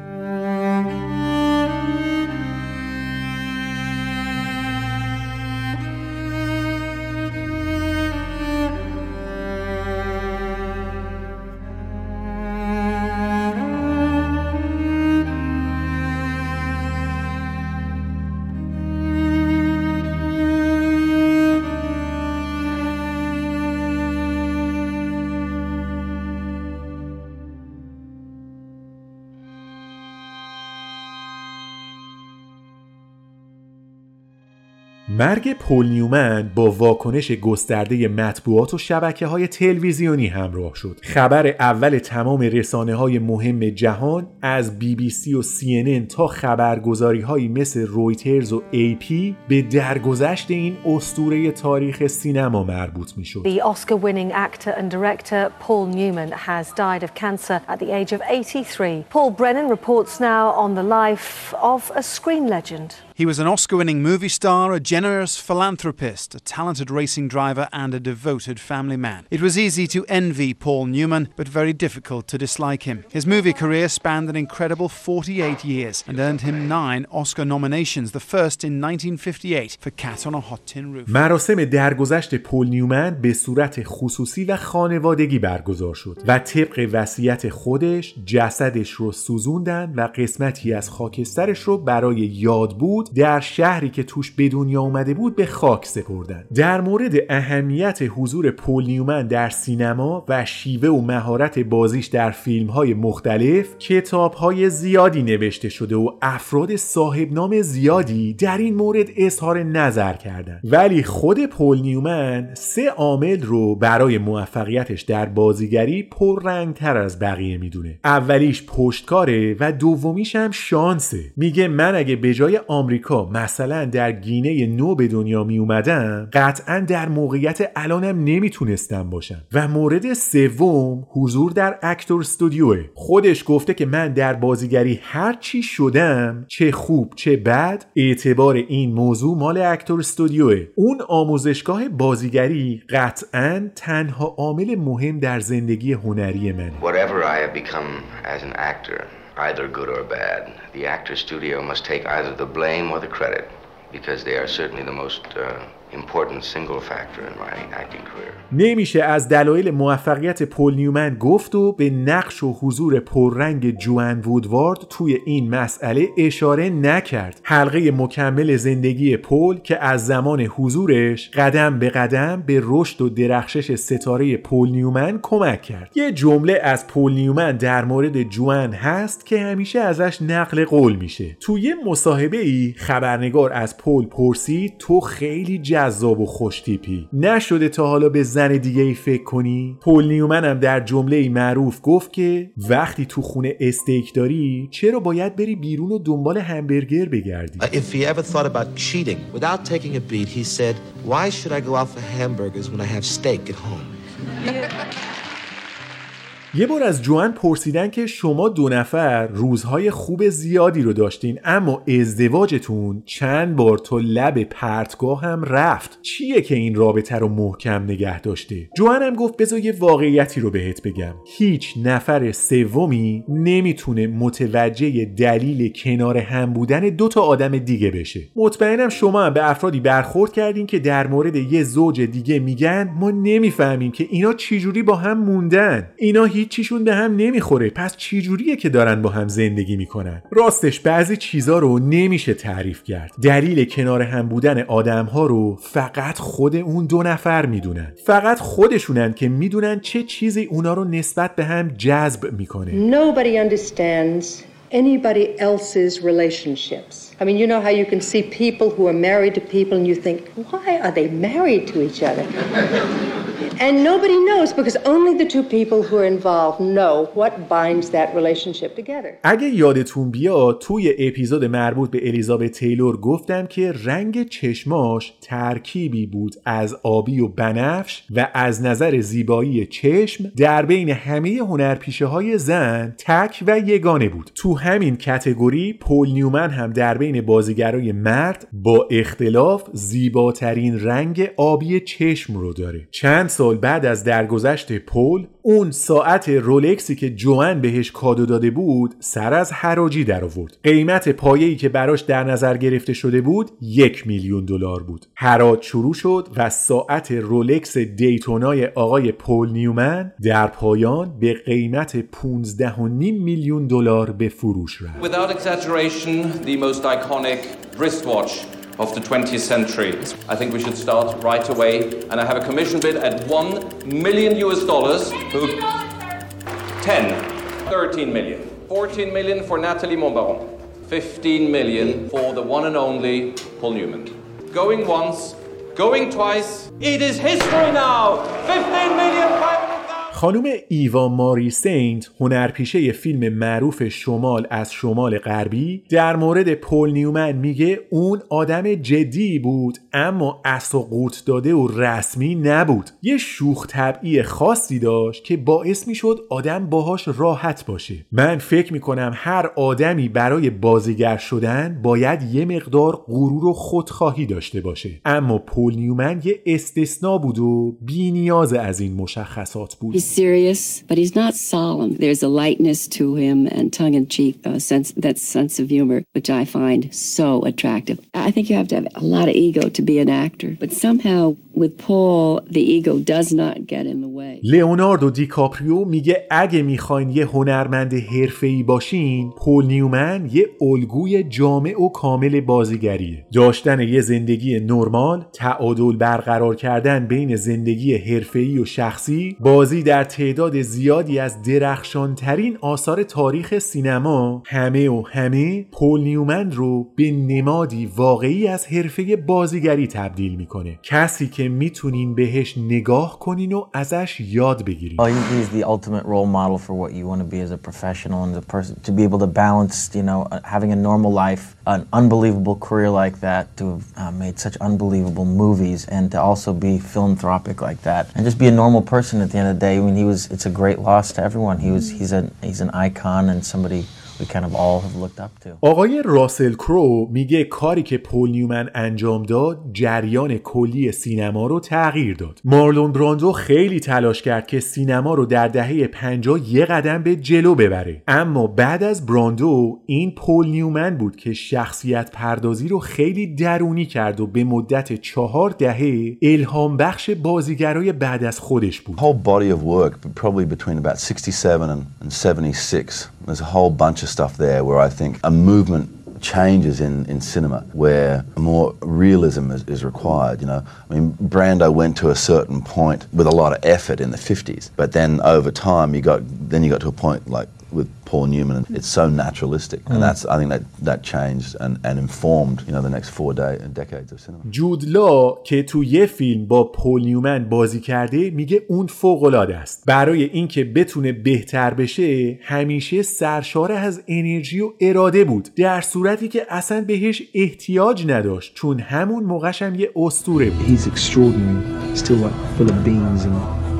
مرگ پول نیومن با واکنش گسترده مطبوعات و شبکه های تلویزیونی همراه شد. خبر اول تمام رسانه های مهم جهان از بی بی سی و سی ان ان تا خبرگزاری هایی مثل رویترز و ای پی به درگذشت این اسطوره تاریخ سینما مربوط می شد. The Oscar-winning actor and director Paul Newman has died of cancer at the age of 83. Paul Brennan reports now on the life of a screen legend. He was an Oscar winning movie star, a generous philanthropist, a talented racing driver, and a devoted family man. It was easy to envy Paul Newman, but very difficult to dislike him. His movie career spanned an incredible 48 years and earned him nine Oscar nominations, the first in 1958 for Cat on a Hot Tin Roof. مراسم درگذشت پول نیومن به صورت خصوصی و خانوادگی برگزار شد و طبق وصیت خودش جسدش رو سوزوندن و قسمتی از خاکسترش رو برای یاد بود در شهری که توش به دنیا اومده بود به خاک سپردن. در مورد اهمیت حضور پول نیومن در سینما و شیوه و مهارت بازیش در فیلم های مختلف کتاب های زیادی نوشته شده و افراد صاحب نام زیادی در این مورد اظهار نظر کردند ولی خود پول نیومن سه عامل رو برای موفقیتش در بازیگری پررنگتر از بقیه می‌دونه. اولیش پشتکاره و دومیش هم شانسه. میگه من اگه به جای آمریکا مثلا در گینه نو به دنیا می اومدم قطعا در موقعیت الانم نمی‌تونستم باشم و مورد سوم حضور در اکتور استودیوه. خودش گفته که من در بازیگری هر چی شدم چه خوب چه بد اعتبار این موضوع مال اکتور استودیوه. اون آموزشگاه بازیگری قطعا تنها عامل مهم در زندگی هنری من Whatever I become as an actor, either good or bad, the actor studio must take either the blame or the credit because they are certainly the most uh, نمیشه از دلایل موفقیت پول نیومن گفت و به نقش و حضور پررنگ جوان وودوارد توی این مسئله اشاره نکرد. حلقه مکمل زندگی پول که از زمان حضورش قدم به قدم به رشد و درخشش ستاره پول نیومن کمک کرد. یه جمله از پول نیومن در مورد جوان هست که همیشه ازش نقل قول میشه. توی مصاحبه ای خبرنگار از پول پرسید تو خیلی جذاب و خوشتیپی نشده تا حالا به زن دیگه ای فکر کنی؟ پول نیومن هم در جمله معروف گفت که وقتی تو خونه استیک داری چرا باید بری بیرون و دنبال همبرگر بگردی؟ If he ever thought about cheating without taking a beat, he said, Why should I go out for hamburgers when I have steak at home? (laughs) یه بار از جوان پرسیدن که شما دو نفر روزهای خوب زیادی رو داشتین اما ازدواجتون چند بار تا لب پرتگاه هم رفت. چیه که این رابطه رو محکم نگه داشته؟ جوان هم گفت بذار یه واقعیتی رو بهت بگم. هیچ نفر سومی نمی‌تونه متوجه دلیل کنار هم بودن دو تا آدم دیگه بشه. مطمئنم شما هم به افرادی برخورد کردین که در مورد یه زوج دیگه میگن ما نمی‌فهمیم که اینا چجوری با هم موندن. اینا هیچیشون به هم نمی‌خوره. پس چجوریه که دارن با هم زندگی می‌کنن؟ راستش بعضی چیزا رو نمیشه تعریف کرد. دلیل کنار هم بودن آدم ها رو فقط خود اون دو نفر می‌دونن. فقط خودشونن که می‌دونن چه چیزی اونا رو نسبت به هم جذب می‌کنه. Nobody understands anybody else's relationships. I mean, you know how you can see people who are married to people and you think, why are they married to each other? and nobody knows because only the two people who are involved know what binds that relationship together. اگه یادتون بیاد توی اپیزود مربوط به الیزابت تیلور گفتم که رنگ چشماش ترکیبی بود از آبی و بنفش و از نظر زیبایی چشم در بین همه هنرپیشه های زن تک و یگانه بود تو همین کتگوری پول نیومن هم در بین بازیگرای مرد با اختلاف زیباترین رنگ آبی چشم رو داره. چند سال بعد از درگذشت پول اون ساعت رولکسی که جوان بهش کادو داده بود سر از حراجی در آورد قیمت پایه‌ای که براش در نظر گرفته شده بود یک میلیون دلار بود. حراج شروع شد و ساعت رولکس دیتونای آقای پول نیومن در پایان به قیمت 15.5 میلیون دلار به فروش رفت. Iconic wristwatch of the 20th century. I think we should start right away. And I have a commission bid at 1 million US dollars. Who? 10. 13 million. 14 million for Natalie Montbaron. 15 million for the one and only Paul Newman. Going once, going twice. It is history now! 15 million, 500 خانم ایوا ماری سینت هنرپیشه فیلم معروف شمال از شمال غربی در مورد پل نیومن میگه اون آدم جدی بود اما قوت داده و رسمی نبود. یه شوخ طبعی خاصی داشت که باعث می‌شد آدم باهاش راحت باشه. من فکر می‌کنم هر آدمی برای بازیگر شدن باید یه مقدار غرور و خودخواهی داشته باشه. اما پل نیومن یه استثنا بود و بی نیاز از این مشخصات بود. Serious, but he's not solemn. There's a lightness to him and tongue-in-cheek uh, sense, that sense of humor, which I find so attractive. I think you have to have a lot of ego to be an actor, but somehow with Paul, the ego does not get in the way. لئوناردو دیکاپریو میگه اگه می‌خواین یه هنرمند حرفه‌ای باشین پول نیومن یه الگوی جامع و کامل بازیگریه داشتن یه زندگی نرمال تعادل برقرار کردن بین زندگی حرفه‌ای و شخصی بازی در تعداد زیادی از درخشانترین آثار تاریخ سینما همه و همه پول نیومن رو به نمادی واقعی از حرفه بازیگری تبدیل می‌کنه کسی که می‌تونین بهش نگاه کنین و ازش یاد بگیرین he- he's the ultimate role model for what you want to be as a professional and a person to be able to balance, you know, uh, having a normal life, an unbelievable career like that, to have uh, made such unbelievable movies, and to also be philanthropic like that, and just be a normal person at the end of the day. I mean, he was. It's a great loss to everyone. He was. Mm-hmm. He's a. He's an icon and somebody we kind of all have looked up to. آقای راسل کرو میگه کاری که پول نیومن انجام داد جریان کلی سینما رو تغییر داد مارلون براندو خیلی تلاش کرد که سینما رو در دهه 50 یه قدم به جلو ببره اما بعد از براندو این پول نیومن بود که شخصیت پردازی رو خیلی درونی کرد و به مدت چهار دهه الهام بخش بازیگرای بعد از خودش بود whole body of work, but probably between about 67 and, and 76. There's a whole bunch of stuff there where I think a movement changes in, in cinema where more realism is, is required. You know, I mean, Brando went to a certain point with a lot of effort in the 50s, but then over time you got then you got to a point like with Paul Newman, and it's so naturalistic, and Mm. that's I think that that changed and, and informed you know the next four day, decades of cinema. جود لا که تو یه فیلم با پول نیومن بازی کرده میگه اون فوق العاده است برای اینکه بتونه بهتر بشه همیشه سرشار از انرژی و اراده بود در صورتی که اصلا بهش احتیاج نداشت چون همون موقعش هم یه اسطوره بود He's extraordinary, still like full of beans and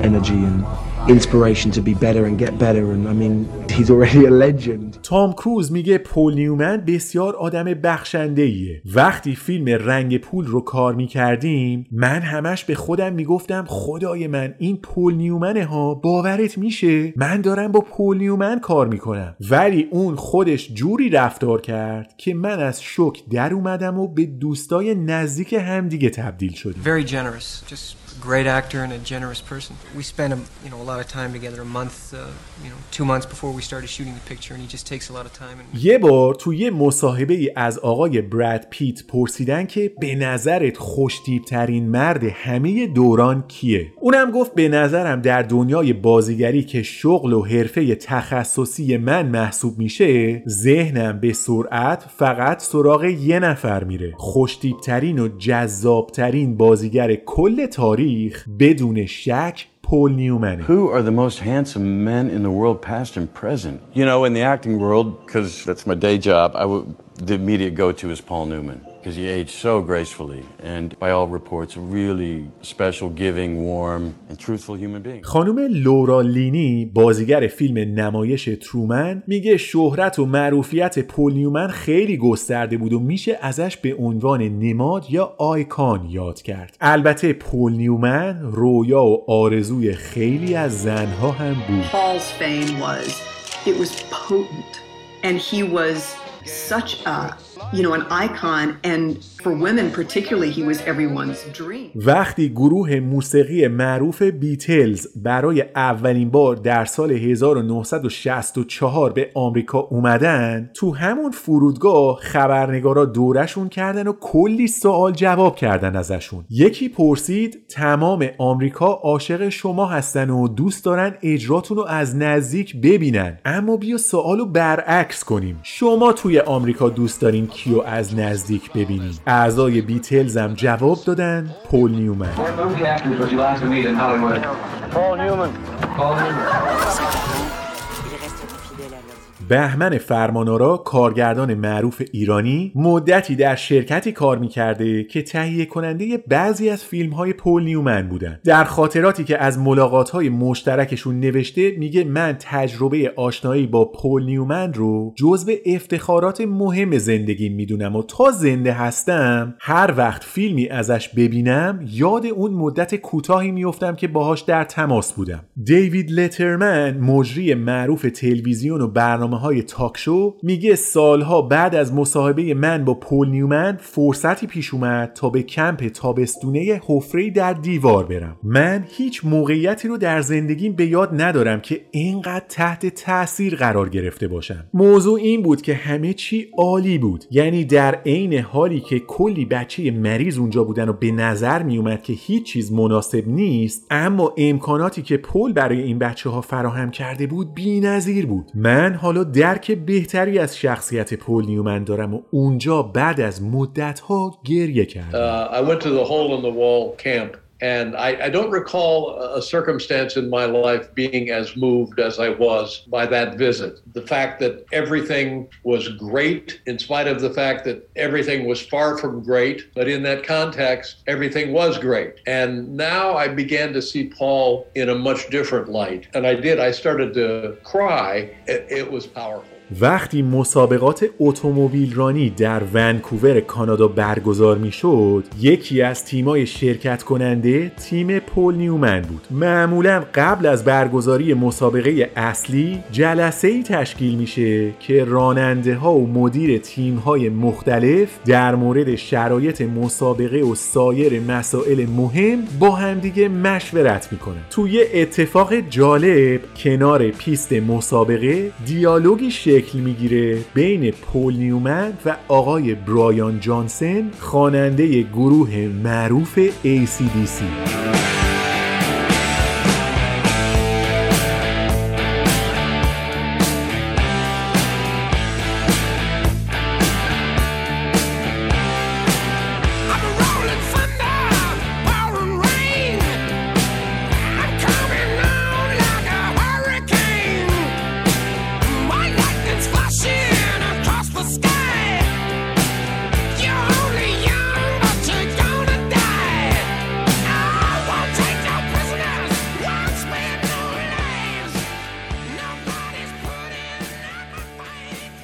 energy and inspiration to be better and get better. And I mean, he's already a legend. تام کروز میگه پول نیومن بسیار آدم بخشنده ایه. وقتی فیلم رنگ پول رو کار می‌کردیم من همش به خودم می‌گفتم خدای من این پول نیومنه ها باورت میشه من دارم با پول نیومن کار می‌کنم ولی اون خودش جوری رفتار کرد که من از شک در اومدم و به دوستای نزدیک همدیگه تبدیل شدیم Very generous. Just great actor and a generous person. We spent a, you know a lot of time together. A month, uh, you know, two months before we started shooting the picture, and he just takes a lot of time. And یه بار توی یه مصاحبه ای از آقای براد پیت پرسیدن که به نظرت خوشتیب ترین مرد همه دوران کیه؟ اونم گفت به نظرم در دنیای بازیگری که شغل و حرفه تخصصی من محسوب میشه ذهنم به سرعت فقط سراغ یه نفر میره خوشتیب ترین و جذاب ترین بازیگر کل تاریخ بدون شک پول نیومنه Who are the most handsome men in the world, past and present? You know, in the acting world, because that's my day job, I would, the immediate go-to is Paul Newman. Because he aged so gracefully, and by all reports, a really special, giving, warm, and truthful human being. خانم لورا لینی بازیگر فیلم نمایش ترومن میگه شهرت و معروفیت پول نیومن خیلی گسترده بود و میشه ازش به عنوان نماد یا آیکان یاد کرد البته پول نیومن رویا و آرزوی خیلی از زنها هم بود Paul's fame was it was potent, and he was such a you know an icon, and for women particularly, he was everyone's dream. وقتی گروه موسیقی معروف بیتلز برای اولین بار در سال 1964 به آمریکا اومدن تو همون فرودگاه خبرنگارا دورشون کردن و کلی سوال جواب کردن ازشون. یکی پرسید تمام آمریکا عاشق شما هستن و دوست دارن اجراتون رو از نزدیک ببینن. اما بیا سوالو برعکس کنیم. شما توی آمریکا دوست دارین کیو از نزدیک ببینین اعضای بیتلز هم جواب دادن پول نیومن بهمن فرمان‌آرا کارگردان معروف ایرانی مدتی در شرکتی کار می‌کرده که تهیه کننده بعضی از فیلم های پول نیومن بودن در خاطراتی که از ملاقات های مشترکشون نوشته میگه من تجربه آشنایی با پول نیومن رو جزو افتخارات مهم زندگی می‌دونم و تا زنده هستم هر وقت فیلمی ازش ببینم یاد اون مدت کوتاهی میفتم که باهاش در تماس بودم. دیوید لترمن مجری معروف تلویزیون و برنامه های تاک شو میگه سالها بعد از مصاحبه من با پول نیومن فرصتی پیش اومد تا به کمپ تابستونه حفره در دیوار برم. من هیچ موقعیتی رو در زندگیم به یاد ندارم که اینقدر تحت تاثیر قرار گرفته باشم. موضوع این بود که همه چی عالی بود. یعنی در عین حالی که کلی بچه مریض اونجا بودن و به نظر میومد که هیچ چیز مناسب نیست اما امکاناتی که پول برای این بچه ها فراهم کرده بود بی بود. من حالا درک بهتری از شخصیت پول نیومن دارم و اونجا بعد از مدت ها گریه کردم. Uh, I went to the hole in the wall camp, and I, I don't recall a circumstance in my life being as moved as I was by that visit. The fact that everything was great, in spite of the fact that everything was far from great, but in that context, everything was great. And now I began to see Paul in a much different light. And I did, I started to cry. It, it was powerful. وقتی مسابقات اتومبیل رانی در ونکوور کانادا برگزار می شد یکی از تیمای شرکت کننده تیم پول نیومن بود. معمولا قبل از برگزاری مسابقه اصلی جلسه ای تشکیل میشه که راننده ها و مدیر تیم های مختلف در مورد شرایط مسابقه و سایر مسائل مهم با همدیگه مشورت می‌کنن. توی اتفاق جالب کنار پیست مسابقه دیالوگی شکل می‌گیره بین پول نیومن و آقای برایان جانسن خواننده گروه معروف ACDC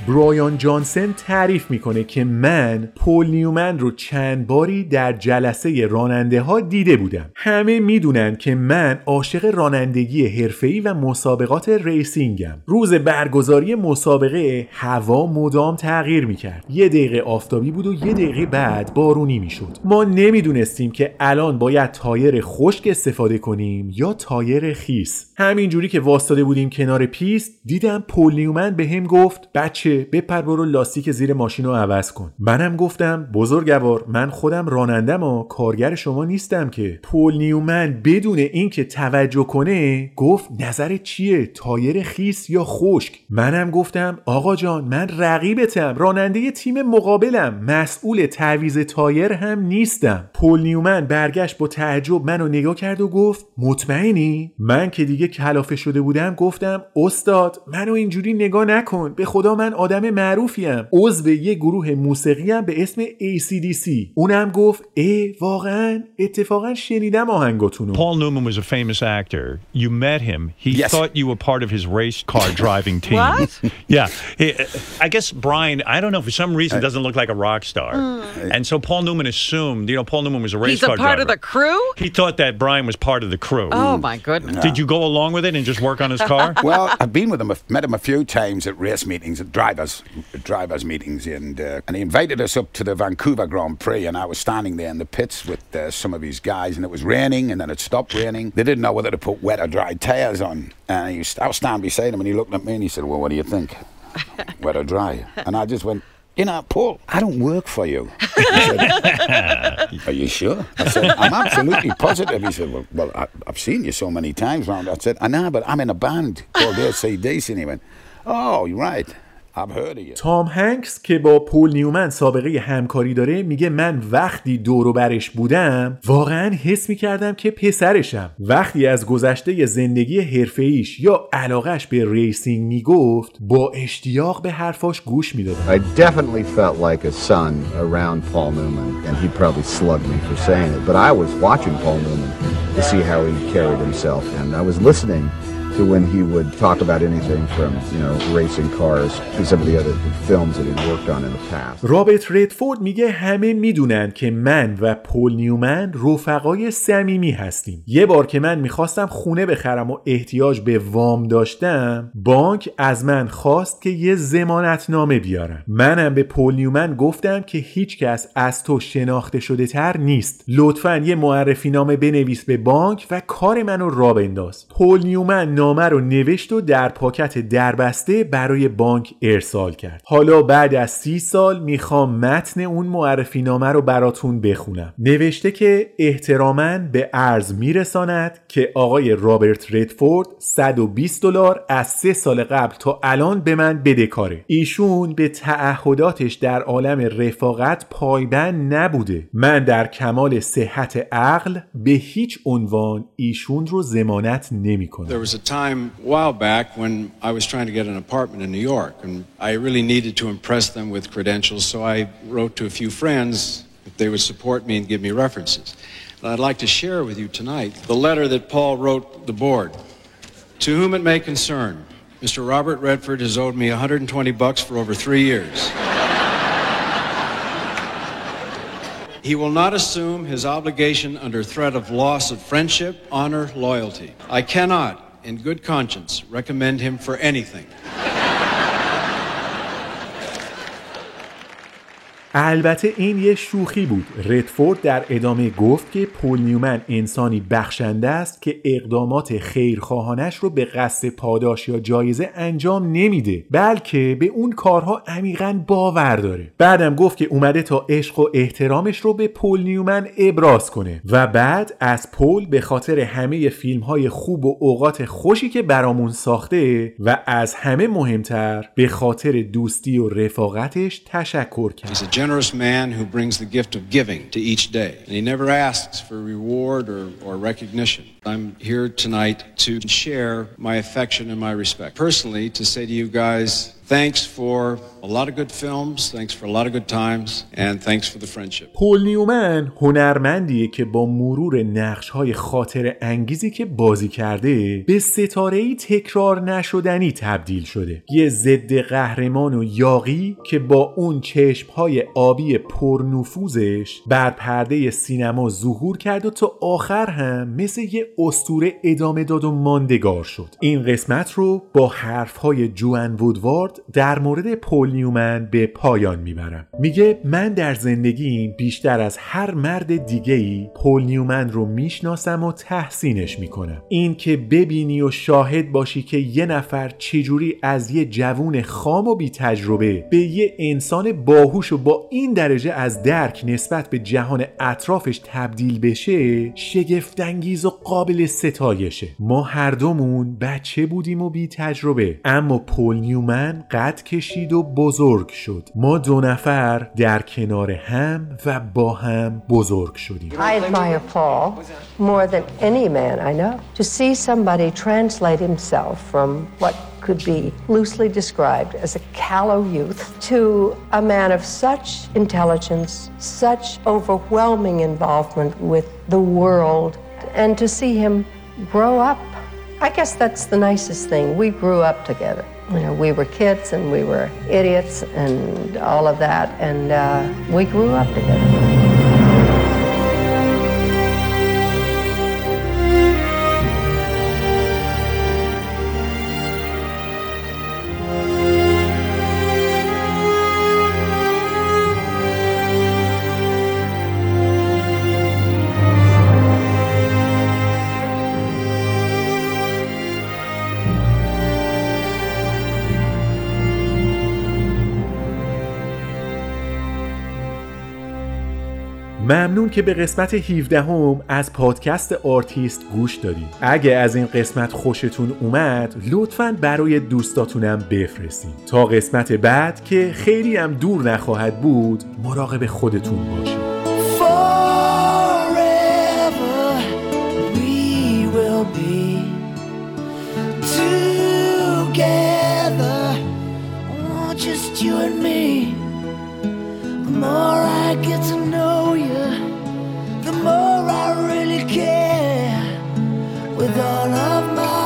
برایان جانسن تعریف می‌کنه که من پول نیومن رو چند باری در جلسه راننده ها دیده بودم. همه می‌دونن که من عاشق رانندگی حرفه‌ای و مسابقات racing م روز برگزاری مسابقه هوا مدام تغییر می‌کرد. یه دقیقه آفتابی بود و یه دقیقه بعد بارونی می‌شد. ما نمی‌دونستیم که الان باید تایر خشک استفاده کنیم یا تایر خیس. همینجوری که واستاده بودیم کنار پیست دیدم پول نیومن بهم گفت بچه بپر برو لاستیک زیر ماشین رو عوض کن. منم گفتم بزرگوار من خودم رانندم و کارگر شما نیستم که. پول نیومن بدون اینکه توجه کنه گفت نظرت چیه؟ تایر خیس یا خشک؟ منم گفتم آقا جان من رقیبتم راننده تیم مقابلم مسئول تعویز تایر هم نیستم. پول نیومن برگشت با تعجب منو نگاه کرد و گفت مطمئنی؟ من که دیگه کلافه شده بودم گفتم استاد منو اینجوری نگاه نکن به خدا من آدم معروفیم عضو یه گروه موسیقی هم به اسم ACDC اونم گفت ای واقعا اتفاقا شنیدم آهنگاتونو Paul Newman was a famous actor. You met him. He thought you were part of his race car driving team. What? (laughs) Yeah. He- I guess Brian, I don't know, for some reason, doesn't look like a rock star. And so Paul Newman assumed, you know, Paul Newman was a race He's a car part driver. of the crew? He thought that Brian was part of the crew. Oh, my goodness. Did you go along with it and just work on his car? (laughs) well, I've been with him, I've met him a few times at race meetings, at drivers, drivers meetings, and uh, and he invited us up to the Vancouver Grand Prix, and I was standing there in the pits with uh, some of his guys, and it was raining, and then it stopped raining. They didn't know whether to put wet or dry tires on, and was, I was standing beside him, and he looked at me and he said, "Well, what do you think, (laughs) wet or dry?" And I just went. You know, Paul, I don't work for you. Said, (laughs) Are you sure? I said, I'm absolutely positive. He said, Well, well I, I've seen you so many times round. I said, I know, but I'm in a band called ACDC. And he went, Oh, you're right. تام هنکس که با پول نیومن سابقه همکاری داره میگه من وقتی دورو برش بودم واقعا حس می‌کردم که پسرشم. وقتی از گذشته زندگی حرفه‌ای یا علاقش به racing می‌گفت با اشتیاق به حرفاش گوش می‌دادم. To when he would talk about anything from, you know, racing cars to some of the other films that he'd worked on in the past. رابرت ردفورد میگه همه می‌دونن که من و پول نیومن رفقای صمیمی هستیم. یه بار که من می‌خواستم خونه بخرم و احتیاج به وام داشتم بانک از من خواست که یه ضمانتنامه بیارم. منم به پول نیومن گفتم که هیچ کس از تو شناخته شده تر نیست. لطفا یه معرفی نامه بنویس به بانک و کار منو راه بنداز. پول نیومن نامه رو نوشت و در پاکت دربسته برای بانک ارسال کرد. حالا بعد از سی سال می‌خوام متن اون معرفی نامه رو براتون بخونم. نوشته که احتراما به عرض میرساند که آقای رابرت ردفورد 120 دلار از سه سال قبل تا الان به من بدهکاره ایشون به تعهداتش در عالم رفاقت پایبند نبوده. من در کمال صحت عقل به هیچ عنوان ایشون رو زمانت نمی There was a time a while back when I was trying to get an apartment in New York, and I really needed to impress them with credentials, so I wrote to a few friends if they would support me and give me references. And I'd like to share with you tonight the letter that Paul wrote the board. To whom it may concern, Mr. Robert Redford has owed me 120 bucks for over three years. He will not assume his obligation under threat of loss of friendship, honor, loyalty. I cannot, in good conscience, recommend him for anything. البته این یه شوخی بود. ردفورد در ادامه گفت که پول نیومن انسانی بخشنده است که اقدامات خیرخواهانش رو به قصد پاداش یا جایزه انجام نمیده بلکه به اون کارها عمیقا باور داره. بعدم گفت که اومده تا عشق و احترامش رو به پول نیومن ابراز کنه و بعد از پول به خاطر همه فیلم های خوب و اوقات خوشی که برامون ساخته و از همه مهمتر به خاطر دوستی و رفاقتش تشکر کرد. Generous man who brings the gift of giving to each day, and he never asks for reward or, or recognition. I'm here tonight to share my affection and my respect. Personally, to say to you guys, Thanks for a lot of good films, thanks for a lot of good times, and thanks for the friendship. پول نیومن هنرمندیه که با مرور نقش های خاطر انگیزی که بازی کرده به ستاره ای تکرار نشدنی تبدیل شده یه ضد قهرمان و یاقی که با اون چشم های آبی پرنفوذش بر پرده سینما ظهور کرد و تا آخر هم مثل یه استوره ادامه داد و ماندگار شد. این قسمت رو با حرف های جوان وودوارد در مورد پول نیومن به پایان می‌برم. میگه من در زندگیم بیشتر از هر مرد دیگه ای پول نیومن رو می‌شناسم و تحسینش می‌کنم. این که ببینی و شاهد باشی که یه نفر چجوری از یه جوون خام و بی تجربه به یه انسان باهوش و با این درجه از درک نسبت به جهان اطرافش تبدیل بشه شگفتانگیز و قابل ستایشه ما هر دومون بچه بودیم و بی تجربه اما پول نیومن قد کشید و بزرگ شد ما دو نفر در کنار هم و با هم بزرگ شدیم I admire Paul more than any man I know. To see somebody translate himself from what could be loosely described as a callow youth to a man of such intelligence, such overwhelming involvement with the world, and to see him grow up. I guess that's the nicest thing. We grew up together. You know, we were kids and we were idiots and all of that, and uh, we grew up together. که به قسمت 17 هم از پادکست آرتیست گوش دادید اگه از این قسمت خوشتون اومد لطفا برای دوستاتونم بفرستین تا قسمت بعد که خیلی هم دور نخواهد بود مراقب خودتون باشید oh, you and me. More I get to know you. more I really care with all of my.